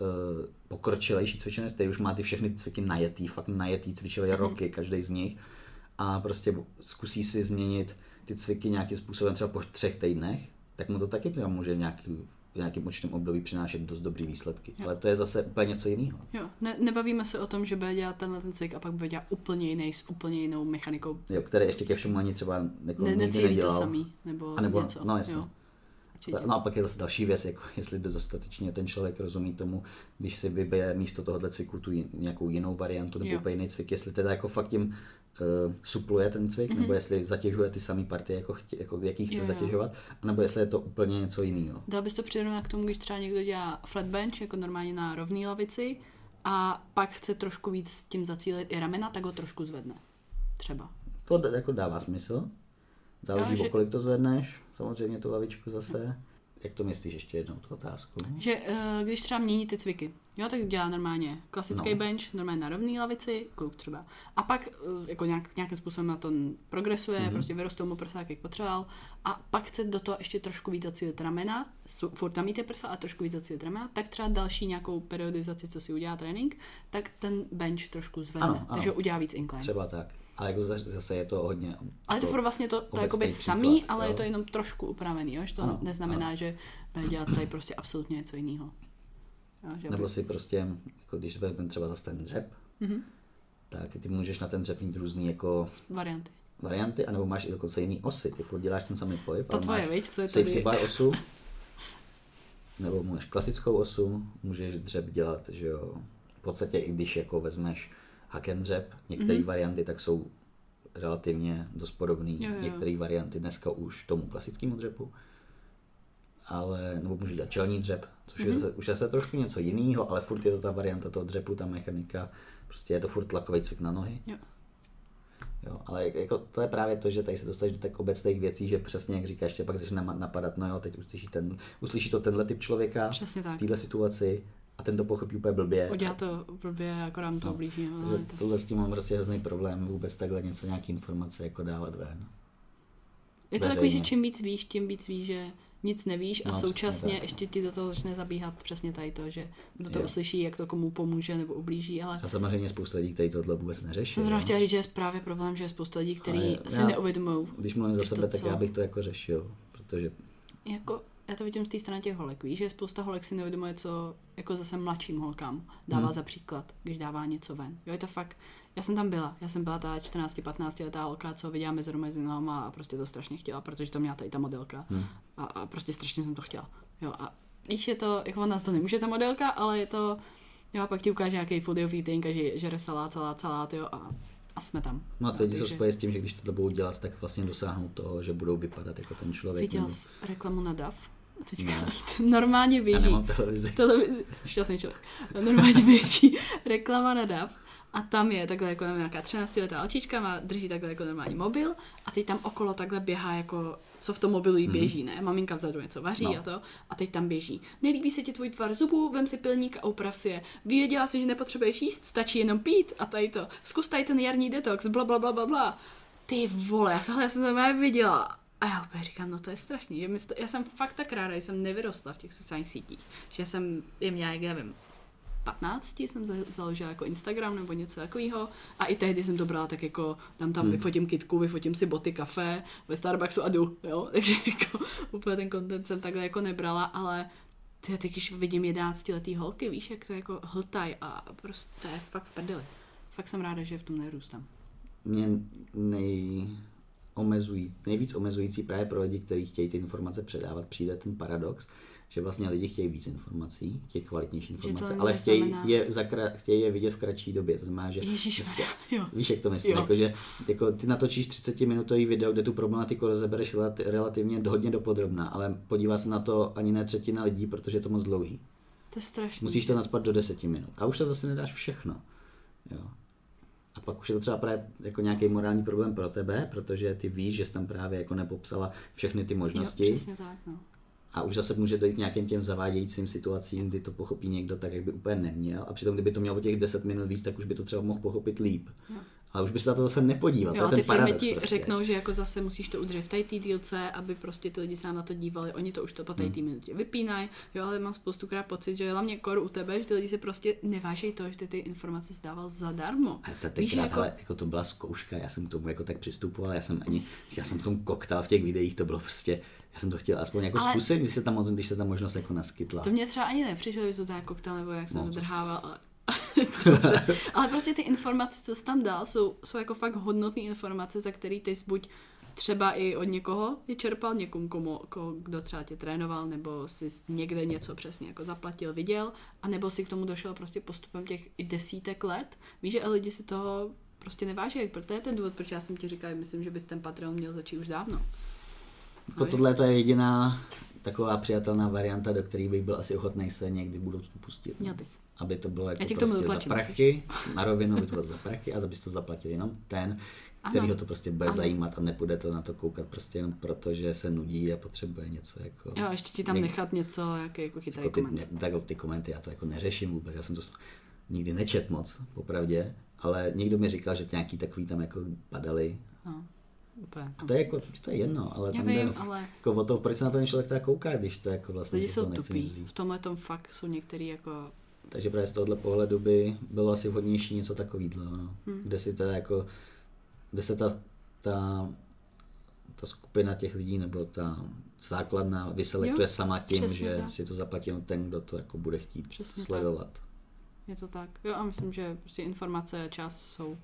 uh, pokročilejší cvičenec, který už má ty všechny cviky najetý, fakt najetý, cvičili Mhm. roky, každý z nich a prostě zkusí si změnit ty cviky nějakým způsobem třeba po třech týdnech, tak mu to taky třeba může v nějaký, v nějakém určitém období přinášet dost dobrý výsledky. Jo. Ale to je zase úplně něco jiného. Jo, ne, nebavíme se o tom, že bude dělat tenhle ten cvik a pak bude dělat úplně jiný s úplně jinou mechanikou. Jo, který ještě ke všemu ani třeba jako Ne, nikdy necílí to nedělal. samý, nebo A nebo- něco. no, jasně. Jo. Určitě. No a pak je zase další věc, jako jestli to dostatečně ten člověk rozumí tomu, když si vybere místo tohohle cviku tu jin- nějakou jinou variantu nebo úplně jiný cvik, jestli teda jako fakt tím uh, supluje ten cvik, mm-hmm. nebo jestli zatěžuje ty samé partie, jako, chtě, jako jaký chce Jo, jo. zatěžovat, nebo jestli je to úplně něco jiného. Dal bys to přirovnat k tomu, když třeba někdo dělá flat bench, jako normálně na rovné lavici, a pak chce trošku víc s tím zacílit i ramena, tak ho trošku zvedne. Třeba. To jako dává smysl. Záleží, Jo, o že- kolik to zvedneš, samozřejmě tu lavičku zase. Jak to myslíš ještě jednou tu otázku? Že uh, když třeba mění ty cviky, jo, tak dělá normálně klasický No. bench, normálně na rovné lavici, kluk třeba. A pak uh, jako nějak, nějakým způsobem na to progresuje, Mhm. mm-hmm. prostě vyrostou mu prsa, jak potřeboval. A pak chce do toho ještě trošku víc zacílit ramena, furt tam ty prsa a trošku víc zacílit ramena, tak třeba další nějakou periodizaci, co si udělá trénink, tak ten bench trošku zvedne, Ano, ano. takže udělá víc incline. Třeba tak. Ale jako zase je to hodně... Ale to jako furt vlastně to, to jakoby příklad, samý, ale jo. je to jenom trošku upravený, jo? že to Ano, neznamená, že bude dělat tady prostě absolutně něco jiného. Jo, Nebo si prostě, jako když vezmeme třeba zase ten dřep, Mhm. tak ty můžeš na ten dřep mít různý jako varianty. varianty, anebo máš i dokonce jiný osy. Ty furt děláš ten samý pohyb, Ta ale tvoje, máš viď, co je safety tady? bar osu, nebo máš klasickou osu, můžeš dřep dělat, že jo, v podstatě i když jako vezmeš hack and některé mm-hmm. varianty tak jsou relativně dost podobný. Jo. Některé varianty dneska už tomu klasickému dřepu, ale, nebo může dělat čelní dřep, což mm-hmm. je zase, už je zase trošku něco jiného, ale furt je to ta varianta toho dřepu, ta mechanika, prostě je to furt tlakový cvik na nohy. Jo. Jo, ale jako to je právě to, že tady se dostaneš do tak obecných věcí, že přesně jak říkáš, tě pak začne napadat, no jo, teď uslyší, ten, uslyší to tenhle typ člověka Přesně tak. v téhle situaci a ten to pochopí úplně blbě. Udělá to blbě, akorát mu to No. oblíží. No, Že je to- Tohle s tím mám prostě hrozný problém vůbec takhle něco, nějaký informace jako dávat ven. Je to takový, že čím víc víš, tím víc víš, že nic nevíš a No, současně tak. ještě ti do toho začne zabíhat přesně tady to, že kdo to Jo. uslyší, jak to komu pomůže nebo ublíží, ale A samozřejmě spousta lidí, kteří tohle vůbec neřeší. jsem zrovna jo. chtěla říct, že je právě problém, že je spousta lidí, kteří Ale si neuvědomují. Když mluvím za sebe, tak co? já bych to jako řešil, protože Jako, já to vidím z té strany těch holek, víš, že spousta holek si neuvědomuje, co jako zase mladším holkám dává Hmm. za příklad, když dává něco ven. Jo, je to fakt, já jsem tam byla, já jsem byla ta 14-15 letá holka, co viděla mezi nohama a prostě to strašně chtěla, protože to měla tady ta modelka Hmm. a, a prostě strašně jsem to chtěla. Jo, a víš, je to, jako ona to nemůže ta modelka, ale je to, jo, a pak ti ukáže nějaký foodiový eating, a že žere salát, salát, salát, jo, a, a jsme tam. no a teď se takže- spojí s tím, že když to budou dělat, tak vlastně dosáhnou toho, že budou vypadat jako ten člověk. Viděl jsi reklamu na DAF? Teďka Ne. normálně Já běží. nemám televizi. televizi, šťastný člověk, normálně běží reklama na DAF a tam je takhle jako nevím, nějaká 13 letá holčička, má, drží takhle jako normální mobil a teď tam okolo takhle běhá jako, co v tom mobilu jí běží, ne? Maminka vzadu něco vaří Mhm. No. a to a teď tam běží. Nelíbí se ti tvůj tvar zubů, vem si pilník a uprav si je. Věděla jsi, že nepotřebuješ jíst, stačí jenom pít a tady to. Zkus tady ten jarní detox, bla bla bla bla bla. Ty vole, já, jsem- já jsem to viděla. A já úplně říkám, no to je strašný. Že to, já jsem fakt tak ráda, že jsem nevyrostla v těch sociálních sítích. Že jsem je měla, jak nevím, 15 jsem za- založila jako Instagram nebo něco takového a i tehdy jsem to brala tak jako, dám tam, Hmm. vyfotím kitku, vyfotím si boty, kafe ve Starbucksu a jdu, jo, takže jako úplně ten content jsem takhle jako nebrala, ale ty, teď když vidím 11 letý holky, víš, jak to jako hltaj a prostě to je fakt v prdeli. Fakt jsem ráda, že v tom nerůstám. Mě nej, omezují, nejvíc omezující právě pro lidi, kteří chtějí ty informace předávat, přijde ten paradox, že vlastně lidi chtějí víc informací, chtějí kvalitnější informace, ale chtějí je, zakra, chtějí je vidět v kratší době. To znamená, že dneska- jo. Víš, jak to myslím? Jako, že jako, ty natočíš 30-minutový video, kde tu problematiku rozebereš relati- relativně hodně dopodrobná, ale podívá se na to ani ne třetina lidí, protože je to moc dlouhý. To je strašný. Musíš to naspat do 10 minut. A už to zase nedáš všechno. Jo. A pak už je to třeba právě jako nějaký morální problém pro tebe, protože ty víš, že jsi tam právě jako nepopsala všechny ty možnosti. Jo, přesně tak, no. A už zase může dojít k nějakým těm zavádějícím situacím, kdy to pochopí někdo tak, jak by úplně neměl. A přitom, kdyby to mělo o těch 10 minut víc, tak už by to třeba mohl pochopit líp. Jo. Ale už by se na to zase nepodíval. Jo, to a je ty ten firmy ti prostě. řeknou, že jako zase musíš to udržet v té dílce, aby prostě ty lidi se nám na to dívali. Oni to už to po té Hmm. minutě vypínají. Jo, ale mám spoustu krát pocit, že hlavně kor u tebe, že ty lidi si prostě nevážejí to, že ty ty informace zdával zadarmo. A to Víš, jako- jako... jako to byla zkouška, já jsem k tomu jako tak přistupoval, já jsem ani, já jsem k tomu koktal v těch videích, to bylo prostě, já jsem to chtěl aspoň jako Ale- Ale... zkusit, když se tam, když se ta možnost jako naskytla. To mě třeba ani nepřišlo, že to tak koktel, nebo jak jsem No. to drhával, ale... Dobře. ale prostě ty informace, co jsi tam dal, jsou, jsou jako fakt hodnotné informace, za který ty jsi buď třeba i od někoho je čerpal, někomu, komu, ko, kdo třeba tě trénoval, nebo si někde něco přesně jako zaplatil, viděl, a nebo si k tomu došel prostě postupem těch i desítek let. Víš, že lidi si toho prostě neváží, proto je ten důvod, proč já jsem ti říkal, myslím, že bys ten Patreon měl začít už dávno. Jako No, tohle to je jediná taková přijatelná varianta, do které bych byl asi ochotný se někdy v budoucnu pustit. Měl bys. Aby to bylo jako prostě za dotlačím, prachy, na rovinu by to bylo za prachy a abys to zaplatil jenom ten, který ho to prostě bude Ano. zajímat a nebude to na to koukat prostě jenom proto, že se nudí a potřebuje něco jako... Jo, ještě ti tam něk- nechat něco, jak jako chytrý jako ty, koment. ne, tak ty komenty, já to jako neřeším vůbec, já jsem to nikdy nečet moc, popravdě, ale někdo mi říkal, že ty nějaký takový tam jako padaly. No, úplně. A to je jako, to je jedno, ale Já tam vím, jde ale jako o to, proč se na ten člověk tak kouká, když to jako vlastně lidi jsou to tupí. vzít. V tomhle tom fakt jsou některý jako... Takže právě z tohohle pohledu by bylo asi vhodnější něco takového, no. Hmm. kde si teda jako, kde se ta, ta, ta skupina těch lidí nebo ta základna vyselektuje Jo, sama tím, že tak. si to zaplatí ten, kdo to jako bude chtít Přesně tak. sledovat. Je to tak. Jo a myslím, že prostě informace a čas jsou,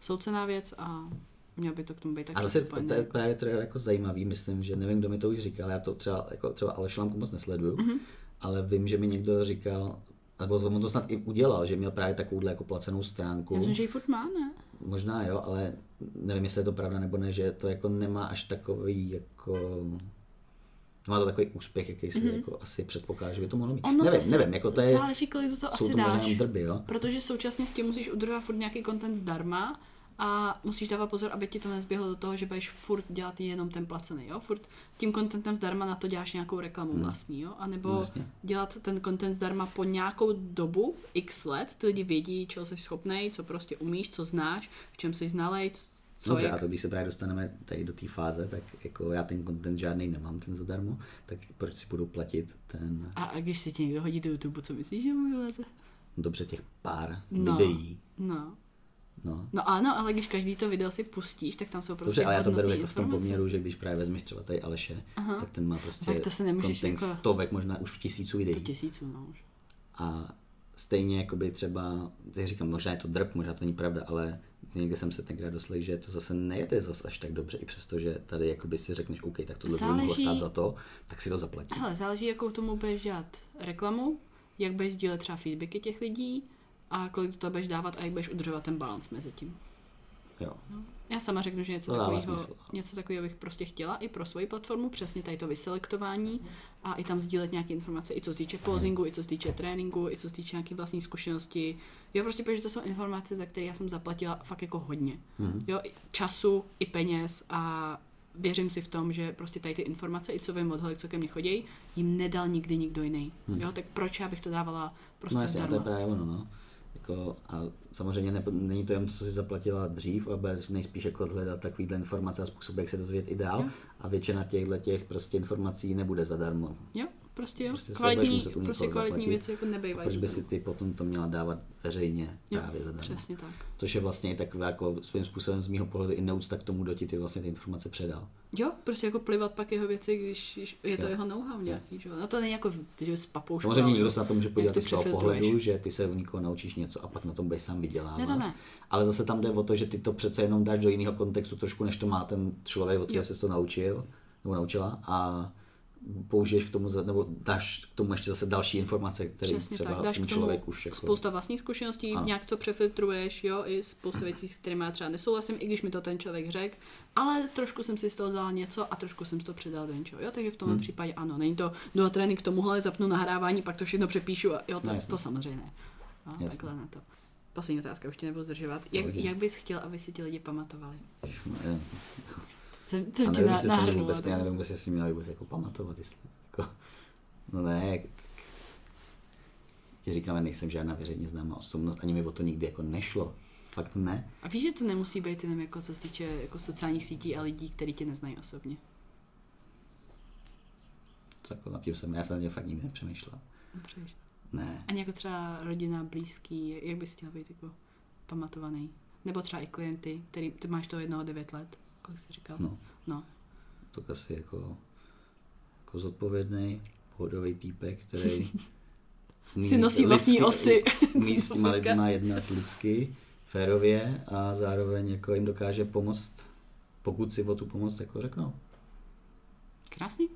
jsou cená věc a měl by to k tomu být tak A zase to je právě třeba jako zajímavý, myslím, že nevím, kdo mi to už říkal, já to třeba, jako třeba Aleš Lamku moc nesleduju, Mhm. ale vím, že mi někdo říkal, nebo on to snad i udělal, že měl právě takovouhle jako placenou stránku. Já myslím, že ji furt má, ne? Možná jo, ale nevím, jestli je to pravda nebo ne, že to jako nemá až takový jako... Má to takový úspěch, jaký si mm-hmm. jako asi předpokládá, že by to mohlo mít. Ono nevím, zase nevím, jako to je... Záleží, kolik to, to asi to dáš. drby, jo? Protože současně s tím musíš udržovat furt nějaký content zdarma a musíš dávat pozor, aby ti to nezběhlo do toho, že budeš furt dělat jenom ten placený, jo? Furt tím contentem zdarma na to děláš nějakou reklamu Hmm. vlastní, jo? A nebo jasně. dělat ten content zdarma po nějakou dobu, x let, ty lidi vědí, čeho jsi schopnej, co prostě umíš, co znáš, v čem jsi znalej, co Dobře, jak... a to když se právě dostaneme tady do té fáze, tak jako já ten content žádný nemám, ten zadarmo, tak proč si budu platit ten, A, a když si ti někdo hodí do YouTube, co myslíš, že mu vyleze? dobře těch pár No. videí, No. No. No ano, ale když každý to video si pustíš, tak tam jsou prostě Dobře, ale já to beru jako v tom poměru, že když právě vezmeš třeba tady Aleše, Aha. tak ten má prostě Tak to se nemůžeš jako- stovek, možná už tisíců videí. To tisíců, no už. A stejně jakoby třeba, teď říkám, možná je to drb, možná to není pravda, ale někde jsem se tenkrát doslech, že to zase nejede zas až tak dobře, i přesto, že tady jakoby si řekneš, OK, tak tohle by mohlo Záleží- stát za to, tak si to zaplatím. Hele, záleží, jakou tomu budeš dělat reklamu, jak budeš sdílet třeba feedbacky těch lidí a kolik do toho budeš dávat a jak budeš udržovat ten balans mezi tím. Jo. Já sama řeknu, že něco To takového, něco takového bych prostě chtěla i pro svoji platformu, přesně tady to vyselektování a i tam sdílet nějaké informace, i co se týče posingu, i co se týče tréninku, i co se týče nějaké vlastní zkušenosti. Jo, prostě protože to jsou informace, za které já jsem zaplatila fakt jako hodně. Mhm. Jo, i času, i peněz a věřím si v tom, že prostě tady ty informace, i co vím od holek, co ke mně chodí, jim nedal nikdy nikdo jiný. Jo, tak proč já bych to dávala prostě Hmm. no jasně, to je právě ono, no. Jako, a samozřejmě ne, není to jenom to, co jsi zaplatila dřív, ale budeš nejspíš jako hledat takovýhle informace a způsob, jak se dozvědět i dál. Jo. A většina těchto těch prostě informací nebude zadarmo. Jo, prostě jo. Prostě se kvalitní, prostě kvalitní věci jako nebejvají. Proč by si ty potom to měla dávat veřejně Jo, právě zadarmo? Přesně tak. Což je vlastně i takové jako svým způsobem z mého pohledu i neúcta k tomu, kdo ti ty vlastně ty informace předal. Jo, prostě jako plivat pak jeho věci, když je to Jo. jeho know-how nějaký, jo. No to není jako, že s papouškou. Samozřejmě někdo se na to může podívat z toho pohledu, že ty se u někoho naučíš něco a pak na tom budeš sám vydělávat. Ne, to ne. Ale zase tam jde o to, že ty to přece jenom dáš do jiného kontextu trošku, než to má ten člověk, od kterého jsi to naučil, nebo naučila a použiješ k tomu, nebo dáš k tomu ještě zase další informace, které Přesně třeba tak, dáš ten k tomu člověk už jako... spousta vlastních zkušeností, Ano. nějak to přefiltruješ, jo, i spousta věcí, s kterými já třeba nesouhlasím, i když mi to ten člověk řekl, ale trošku jsem si z toho vzala něco a trošku jsem si to předal do něčeho, jo, takže v tomhle Hmm. případě ano, není to do trénink k tomuhle, zapnu nahrávání, pak to všechno přepíšu a jo, to, No, to samozřejmě ne. No, Jasně. takhle na to. Poslední otázka, už tě nebudu zdržovat. Jak, jak bys chtěl, aby si ti lidi pamatovali? Jsem, A jsem tě nevím, jestli se mě nahrnula, vůbec, já nevím jestli měla vůbec jako pamatovat, jestli jako, no ne, jak, ti říkáme, nejsem žádná veřejně známá osobnost, ani mi o to nikdy jako nešlo. Fakt ne. A víš, že to nemusí být jenom jako co se týče jako sociálních sítí a lidí, kteří tě neznají osobně. To jako nad tím jsem, já jsem na tím fakt nikdy nepřemýšlel. Ne. Ani jako třeba rodina, blízký, jak bys chtěl být jako pamatovaný? Nebo třeba i klienty, který, ty máš toho jednoho devět let, kolik jsi říkal? No, no. to asi jako, jako zodpovědný, pohodový týpek, který Si nosí vlastní osy. Umí s těma lidma jednat lidsky, férově a zároveň jako jim dokáže pomoct, pokud si o tu pomoc jako řeknou. Krásný.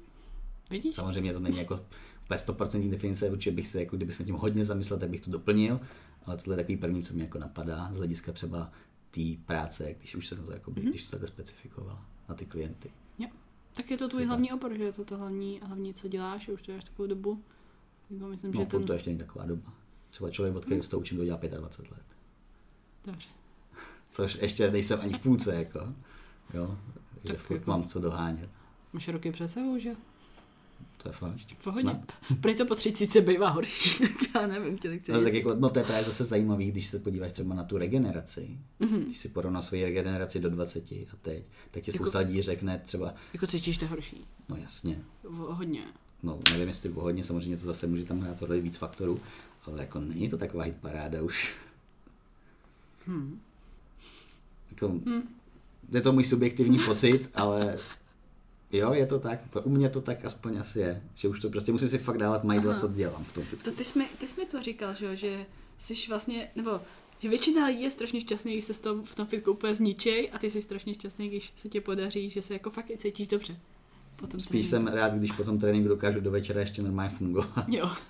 Vidíš? Samozřejmě to není jako úplně 100% definice, určitě bych se, jako kdybych se tím hodně zamyslel, tak bych to doplnil, ale tohle je takový první, co mě jako napadá z hlediska třeba té práce, když už se to, jako, mm-hmm. když to takhle specifikovala na ty klienty. Jo. Tak je to tvůj hlavní obor, že je to to hlavní, hlavní, co děláš, už to děláš takovou dobu. Myslím, No, že ten... to ještě není taková doba. Třeba člověk, od kterého se to učím, to dělá 25 let. Dobře. Což ještě nejsem ani v půlce, jako. Jo, Tak furt jako- mám co dohánět. Máš roky před sebou, že? To je fakt. V pohodě. Snad. Proč to po třicítce bývá horší, tak já nevím, tě nechci No, tak jako, no to je právě zase zajímavý, když se podíváš třeba na tu regeneraci, Mhm. když si porovná svoji regeneraci do 20 a teď, tak ti Jako- spousta lidí řekne třeba, Jako cítíš to horší. no jasně, V- Hodně. no nevím jestli hodně, samozřejmě to zase může tam hrát tohle víc faktorů, ale jako není to taková hit paráda už. Hmm. Jako, Hmm. je to můj subjektivní pocit, ale jo, je to tak, u mě to tak aspoň asi je, že už to prostě musím si fakt dávat majzla, co dělám v tom fitku. To ty jsi, mi, ty jsi mi to říkal, že, jo, že jsi vlastně, nebo že většina lidí je strašně šťastný, když se z tom, v tom fitku úplně zničej a ty jsi strašně šťastný, když se ti podaří, že se jako fakt i cítíš dobře. Potom Spíš jsem rád, když po tom tréninku dokážu do večera ještě normálně fungovat. Jo,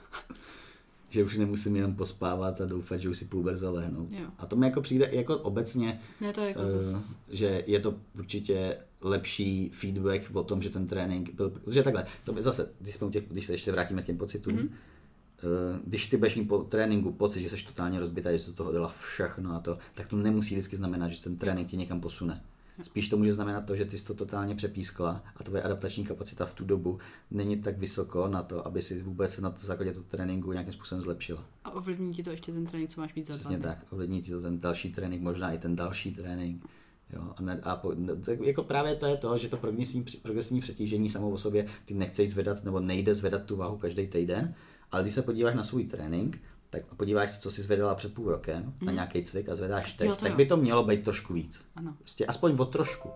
Že už nemusím jenom pospávat a doufat, že už si půl brzo lehnout. Jo. A to mi jako přijde jako obecně, Ne, to je jako eh, zas... že je to určitě lepší feedback o tom, že ten trénink byl, protože takhle, to by zase, když, jsme těch, když se ještě vrátíme k těm pocitům, Mhm. mm-hmm. když ty budeš mít po tréninku pocit, že jsi totálně rozbitá, že jsi do toho dala všechno a to, tak to nemusí vždycky znamenat, že ten trénink tě někam posune. Spíš to může znamenat to, že ty jsi to totálně přepískla a tvoje adaptační kapacita v tu dobu není tak vysoko na to, aby si vůbec na to základě toho tréninku nějakým způsobem zlepšila. A ovlivní ti to ještě ten trénink, co máš mít za Přesně tak, ovlivní ti to ten další trénink, možná i ten další trénink. Jo, a, ne, a po, no, tak jako právě to je to, že to progresivní, progresivní přetížení samo o sobě, ty nechceš zvedat nebo nejde zvedat tu váhu každý týden, ale když se podíváš na svůj trénink, tak a podíváš se, co jsi zvedala před půl rokem mm. na nějaký cvik a zvedáš teď, Jo, tak jo. by to mělo být trošku víc. Ano. Prostě aspoň o trošku,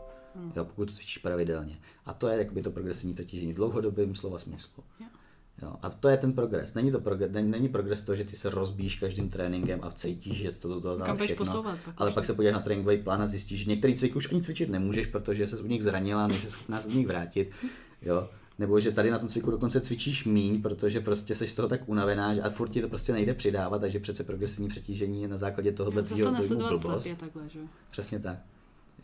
jo, pokud cvičíš pravidelně. A to je jakoby to progresivní přetížení v dlouhodobém slova smyslu. Jo. Jo, a to je ten progres. Není, to progres, není, není progres to, že ty se rozbíš každým tréninkem a cítíš, že to, to, to dá všechno. posouvat pak ale pak se podíváš na tréninkový plán a zjistíš, že některý cvik už ani cvičit nemůžeš, protože se u nich zranila a nejsi schopná se z nich vrátit. Jo. Nebo že tady na tom cviku dokonce cvičíš míň, protože prostě seš z toho tak unavená, že a furt ti to prostě nejde přidávat, takže přece progresivní přetížení je na základě tohohle Zase to dojmu blbost. slepě takhle, že jo. Přesně tak.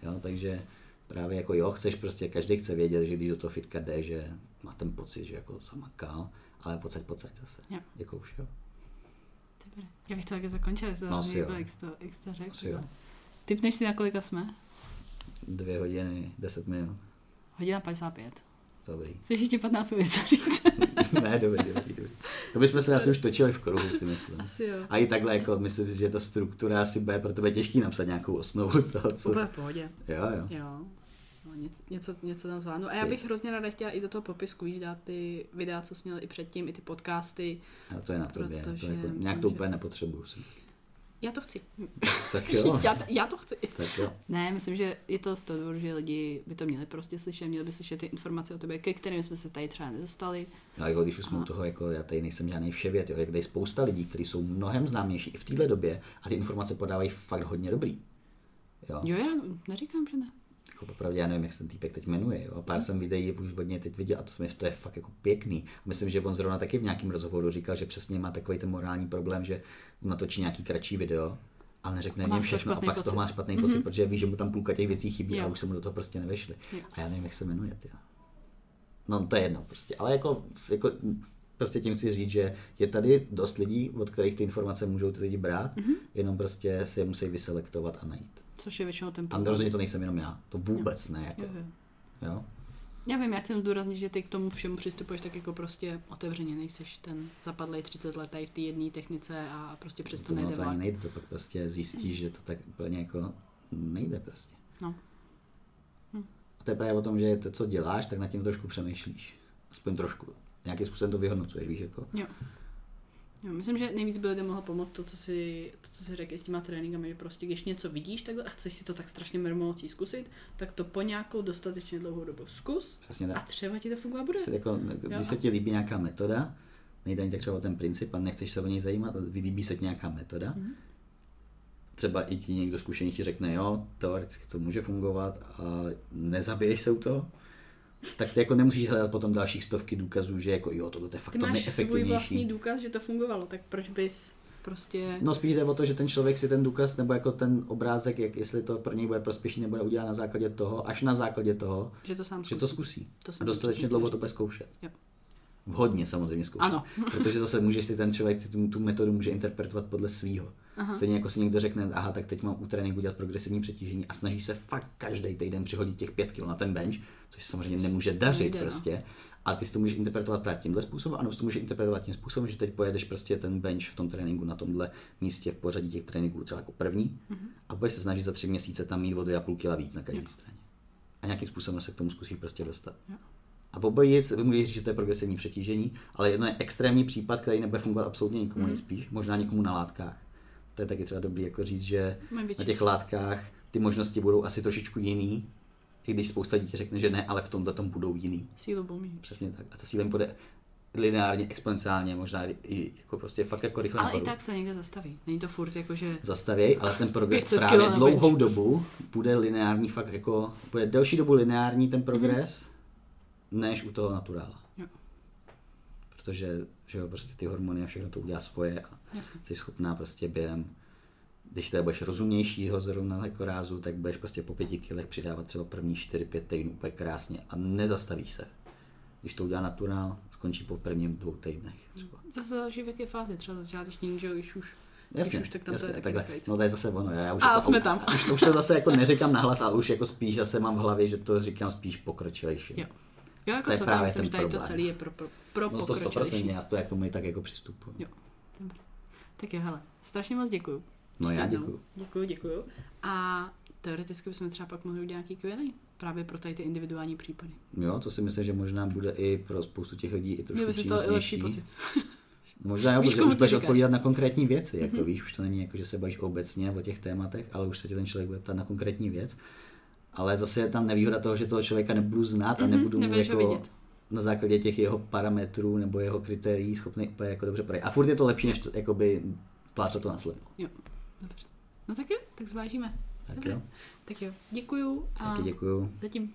Jo, takže právě jako jo, chceš prostě, každý chce vědět, že když do toho fitka jde, že má ten pocit, že jako zamakal, ale pocať, pocať zase. Jo. Už jo. Dobré. Já bych to taky zakončila, jestli No, to jak jsi to, jak jsi to řekl. Typneš si, na kolika jsme? Dvě hodiny, deset minut. Hodina 55. Dobrý. Jsi ještě 15 minut, říct. ne, dobrý, dobrý, dobrý. To bychom se asi už točili v kruhu, si myslím. Asi jo. A i takhle, jako myslím si, že ta struktura asi bude pro tebe těžký napsat nějakou osnovu toho, co... Úplně v pohodě. Jo, jo. Jo. No, něco, něco, něco tam zvládnu. A já bych hrozně ráda chtěla i do toho popisku víš, dát ty videa, co jsme měli i předtím, i ty podcasty. A to je na tobě. Protože To jako, nějak to že- úplně nepotřebuju. Si. Já to chci. Tak jo, já, já to chci. tak jo. Ne, myslím, že je to z toho důvodu, že lidi by to měli prostě slyšet, měli by slyšet ty informace o tobě, ke kterým jsme se tady třeba nedostali. No jako když už jsme u toho, jako já tady nejsem žádný vševěd, jo, jak tady spousta lidí, kteří jsou mnohem známější i v téhle době a ty informace podávají fakt hodně dobrý. Jo. Jo, já neříkám, že ne. Jako popravdě já nevím, jak se ten týpek teď jmenuje. Jo. Pár jsem videí už hodně teď viděl a to, mě, to je fakt jako pěkný. Myslím, že on zrovna taky v nějakém rozhovoru říkal, že přesně má takový ten morální problém, že natočí nějaký kratší video, ale neřekne A něm všechno a pak z toho pocit. má špatný pocit, protože ví, že mu tam půlka těch věcí chybí a Jo. už se mu do toho prostě nevešly. Jo. A já nevím, jak se jmenuje. Tyjo. No to je jedno prostě, ale jako, jako prostě tím chci říct, že je tady dost lidí, od kterých ty informace můžou ty lidi brát, Mhm. jenom prostě si je musí vyselektovat a najít. Což je většinou ten A problém. rozhodně to nejsem jenom já, to vůbec ne. Jako, Jo, jo. jo? Já vím, já chci zdůraznit, že ty k tomu všemu přistupuješ tak jako prostě otevřeně, nejseš ten zapadlej 30 letý v té jedné technice a prostě přesto To, nejde to ani nejde, to pak prostě zjistíš, že to tak úplně jako nejde prostě. No. A to je právě o tom, že to, co děláš, tak nad tím trošku přemýšlíš. Aspoň trošku. Nějakým způsobem to vyhodnocuješ, víš, jako. Jo. Jo, myslím, že nejvíc by lidem mohlo pomoct to, co si, to, co si řekl s těma tréninkami, že prostě když něco vidíš takhle a chceš si to tak strašně mermocí zkusit, tak to po nějakou dostatečně dlouhou dobu zkus Přesně a tak. třeba ti to fungovat bude. Se jako, když se ti líbí nějaká metoda, nejde ani tak třeba o ten princip a nechceš se o něj zajímat, ale líbí se ti nějaká metoda, Mhm. třeba i ti někdo zkušený ti řekne, jo, teoreticky to může fungovat a nezabiješ se u toho, tak ty jako nemusíš hledat potom dalších stovky důkazů, že jako jo, tohle je fakt Ty to máš svůj vlastní důkaz, že to fungovalo, tak proč bys prostě... No spíš jde o to, že ten člověk si ten důkaz nebo jako ten obrázek, jak, jestli to pro něj bude prospěšný, nebo udělá na základě toho, až na základě toho, že to sám že to zkusí. To a dostatečně dlouho to bude zkoušet. Jo. Vhodně samozřejmě zkoušet. Ano. Protože zase můžeš si ten člověk si tu, tu metodu může interpretovat podle svýho. Aha. Stejně jako si někdo řekne, aha, tak teď mám u tréninku dělat progresivní přetížení a snaží se fakt každý týden přihodit těch 5 kg na ten bench, což samozřejmě nemůže dařit Nejde, no. prostě. A ty si to můžeš interpretovat právě tímhle způsobem, ano, si to můžeš interpretovat tím způsobem, že teď pojedeš prostě ten bench v tom tréninku na tomhle místě v pořadí těch tréninků třeba jako první Mhm. a budeš se snažit za tři měsíce tam mít o 2,5 kg víc na každé straně. A nějakým způsobem se k tomu zkusíš prostě dostat. Jo. A v obojí můžeš říct, že to je progresivní přetížení, ale jedno je extrémní případ, který nebude fungovat absolutně nikomu Mhm. nejspíš, možná někomu na látkách. To je taky třeba dobrý jako říct, že na těch látkách ty možnosti budou asi trošičku jiný, i když spousta lidí řekne, že ne, ale v tomhle tom budou jiný. sílu bomí. Přesně tak. A ta síla půjde lineárně, exponenciálně, možná i jako prostě fakt jako rychle Ale i nahoru. tak se někde zastaví. Není to furt jako, že... Zastavěj, ale ten progres 500 právě dlouhou dobu bude lineární, fakt jako, bude delší dobu lineární ten progres, Mhm. Než u toho naturála. Jo. protože že jo, prostě ty hormony a všechno to udělá svoje a Jasně. jsi schopná prostě během, když teda budeš rozumnějšího zrovna jako rázu, tak budeš prostě po pěti kilech přidávat třeba první 4-5 týdnů úplně krásně a nezastavíš se. Když to udělá naturál, skončí po prvním dvou týdnech. Třeba. Zase záleží v jaké fázi, třeba začáteční, že jo, když už Jasně, už, tak tam to jasně je taky takhle. No to je zase ono. Já už A jako, jsme tam. Už, už, to zase jako neříkám nahlas, ale už jako spíš zase mám v hlavě, že to říkám spíš pokročilejší. Jo. Jo, jako To je co právě myslím, ten že tady to problém. celé je pro, pro, pro No to pokročilejší. 100% já to jak tomu i tak jako přistupuji. Jo. Dobrý. Tak jo, hele, strašně moc děkuju. No Ještě já děkuju. Děkuju, děkuju. A teoreticky bychom třeba pak mohli udělat nějaký Q&A právě pro tady ty individuální případy. Jo, to si myslím, že možná bude i pro spoustu těch lidí i trošku Měl by si toho i lepší pocit. Možná jo, protože už to budeš odpovídat na konkrétní věci, jako Mhm. víš, už to není jako, že se bavíš obecně o těch tématech, ale už se tě ten člověk bude ptát na konkrétní věc. Ale zase je tam nevýhoda toho, že toho člověka nebudu znát a Mhm, nebudu mu jako vidět. na základě těch jeho parametrů nebo jeho kritérií schopný úplně jako dobře poradit. A furt je to lepší, než to, jakoby plácat to na slepo. Jo, dobře. No tak jo, tak zvážíme. Tak Dobré. jo, Tak jo, děkuju a taky děkuju. zatím.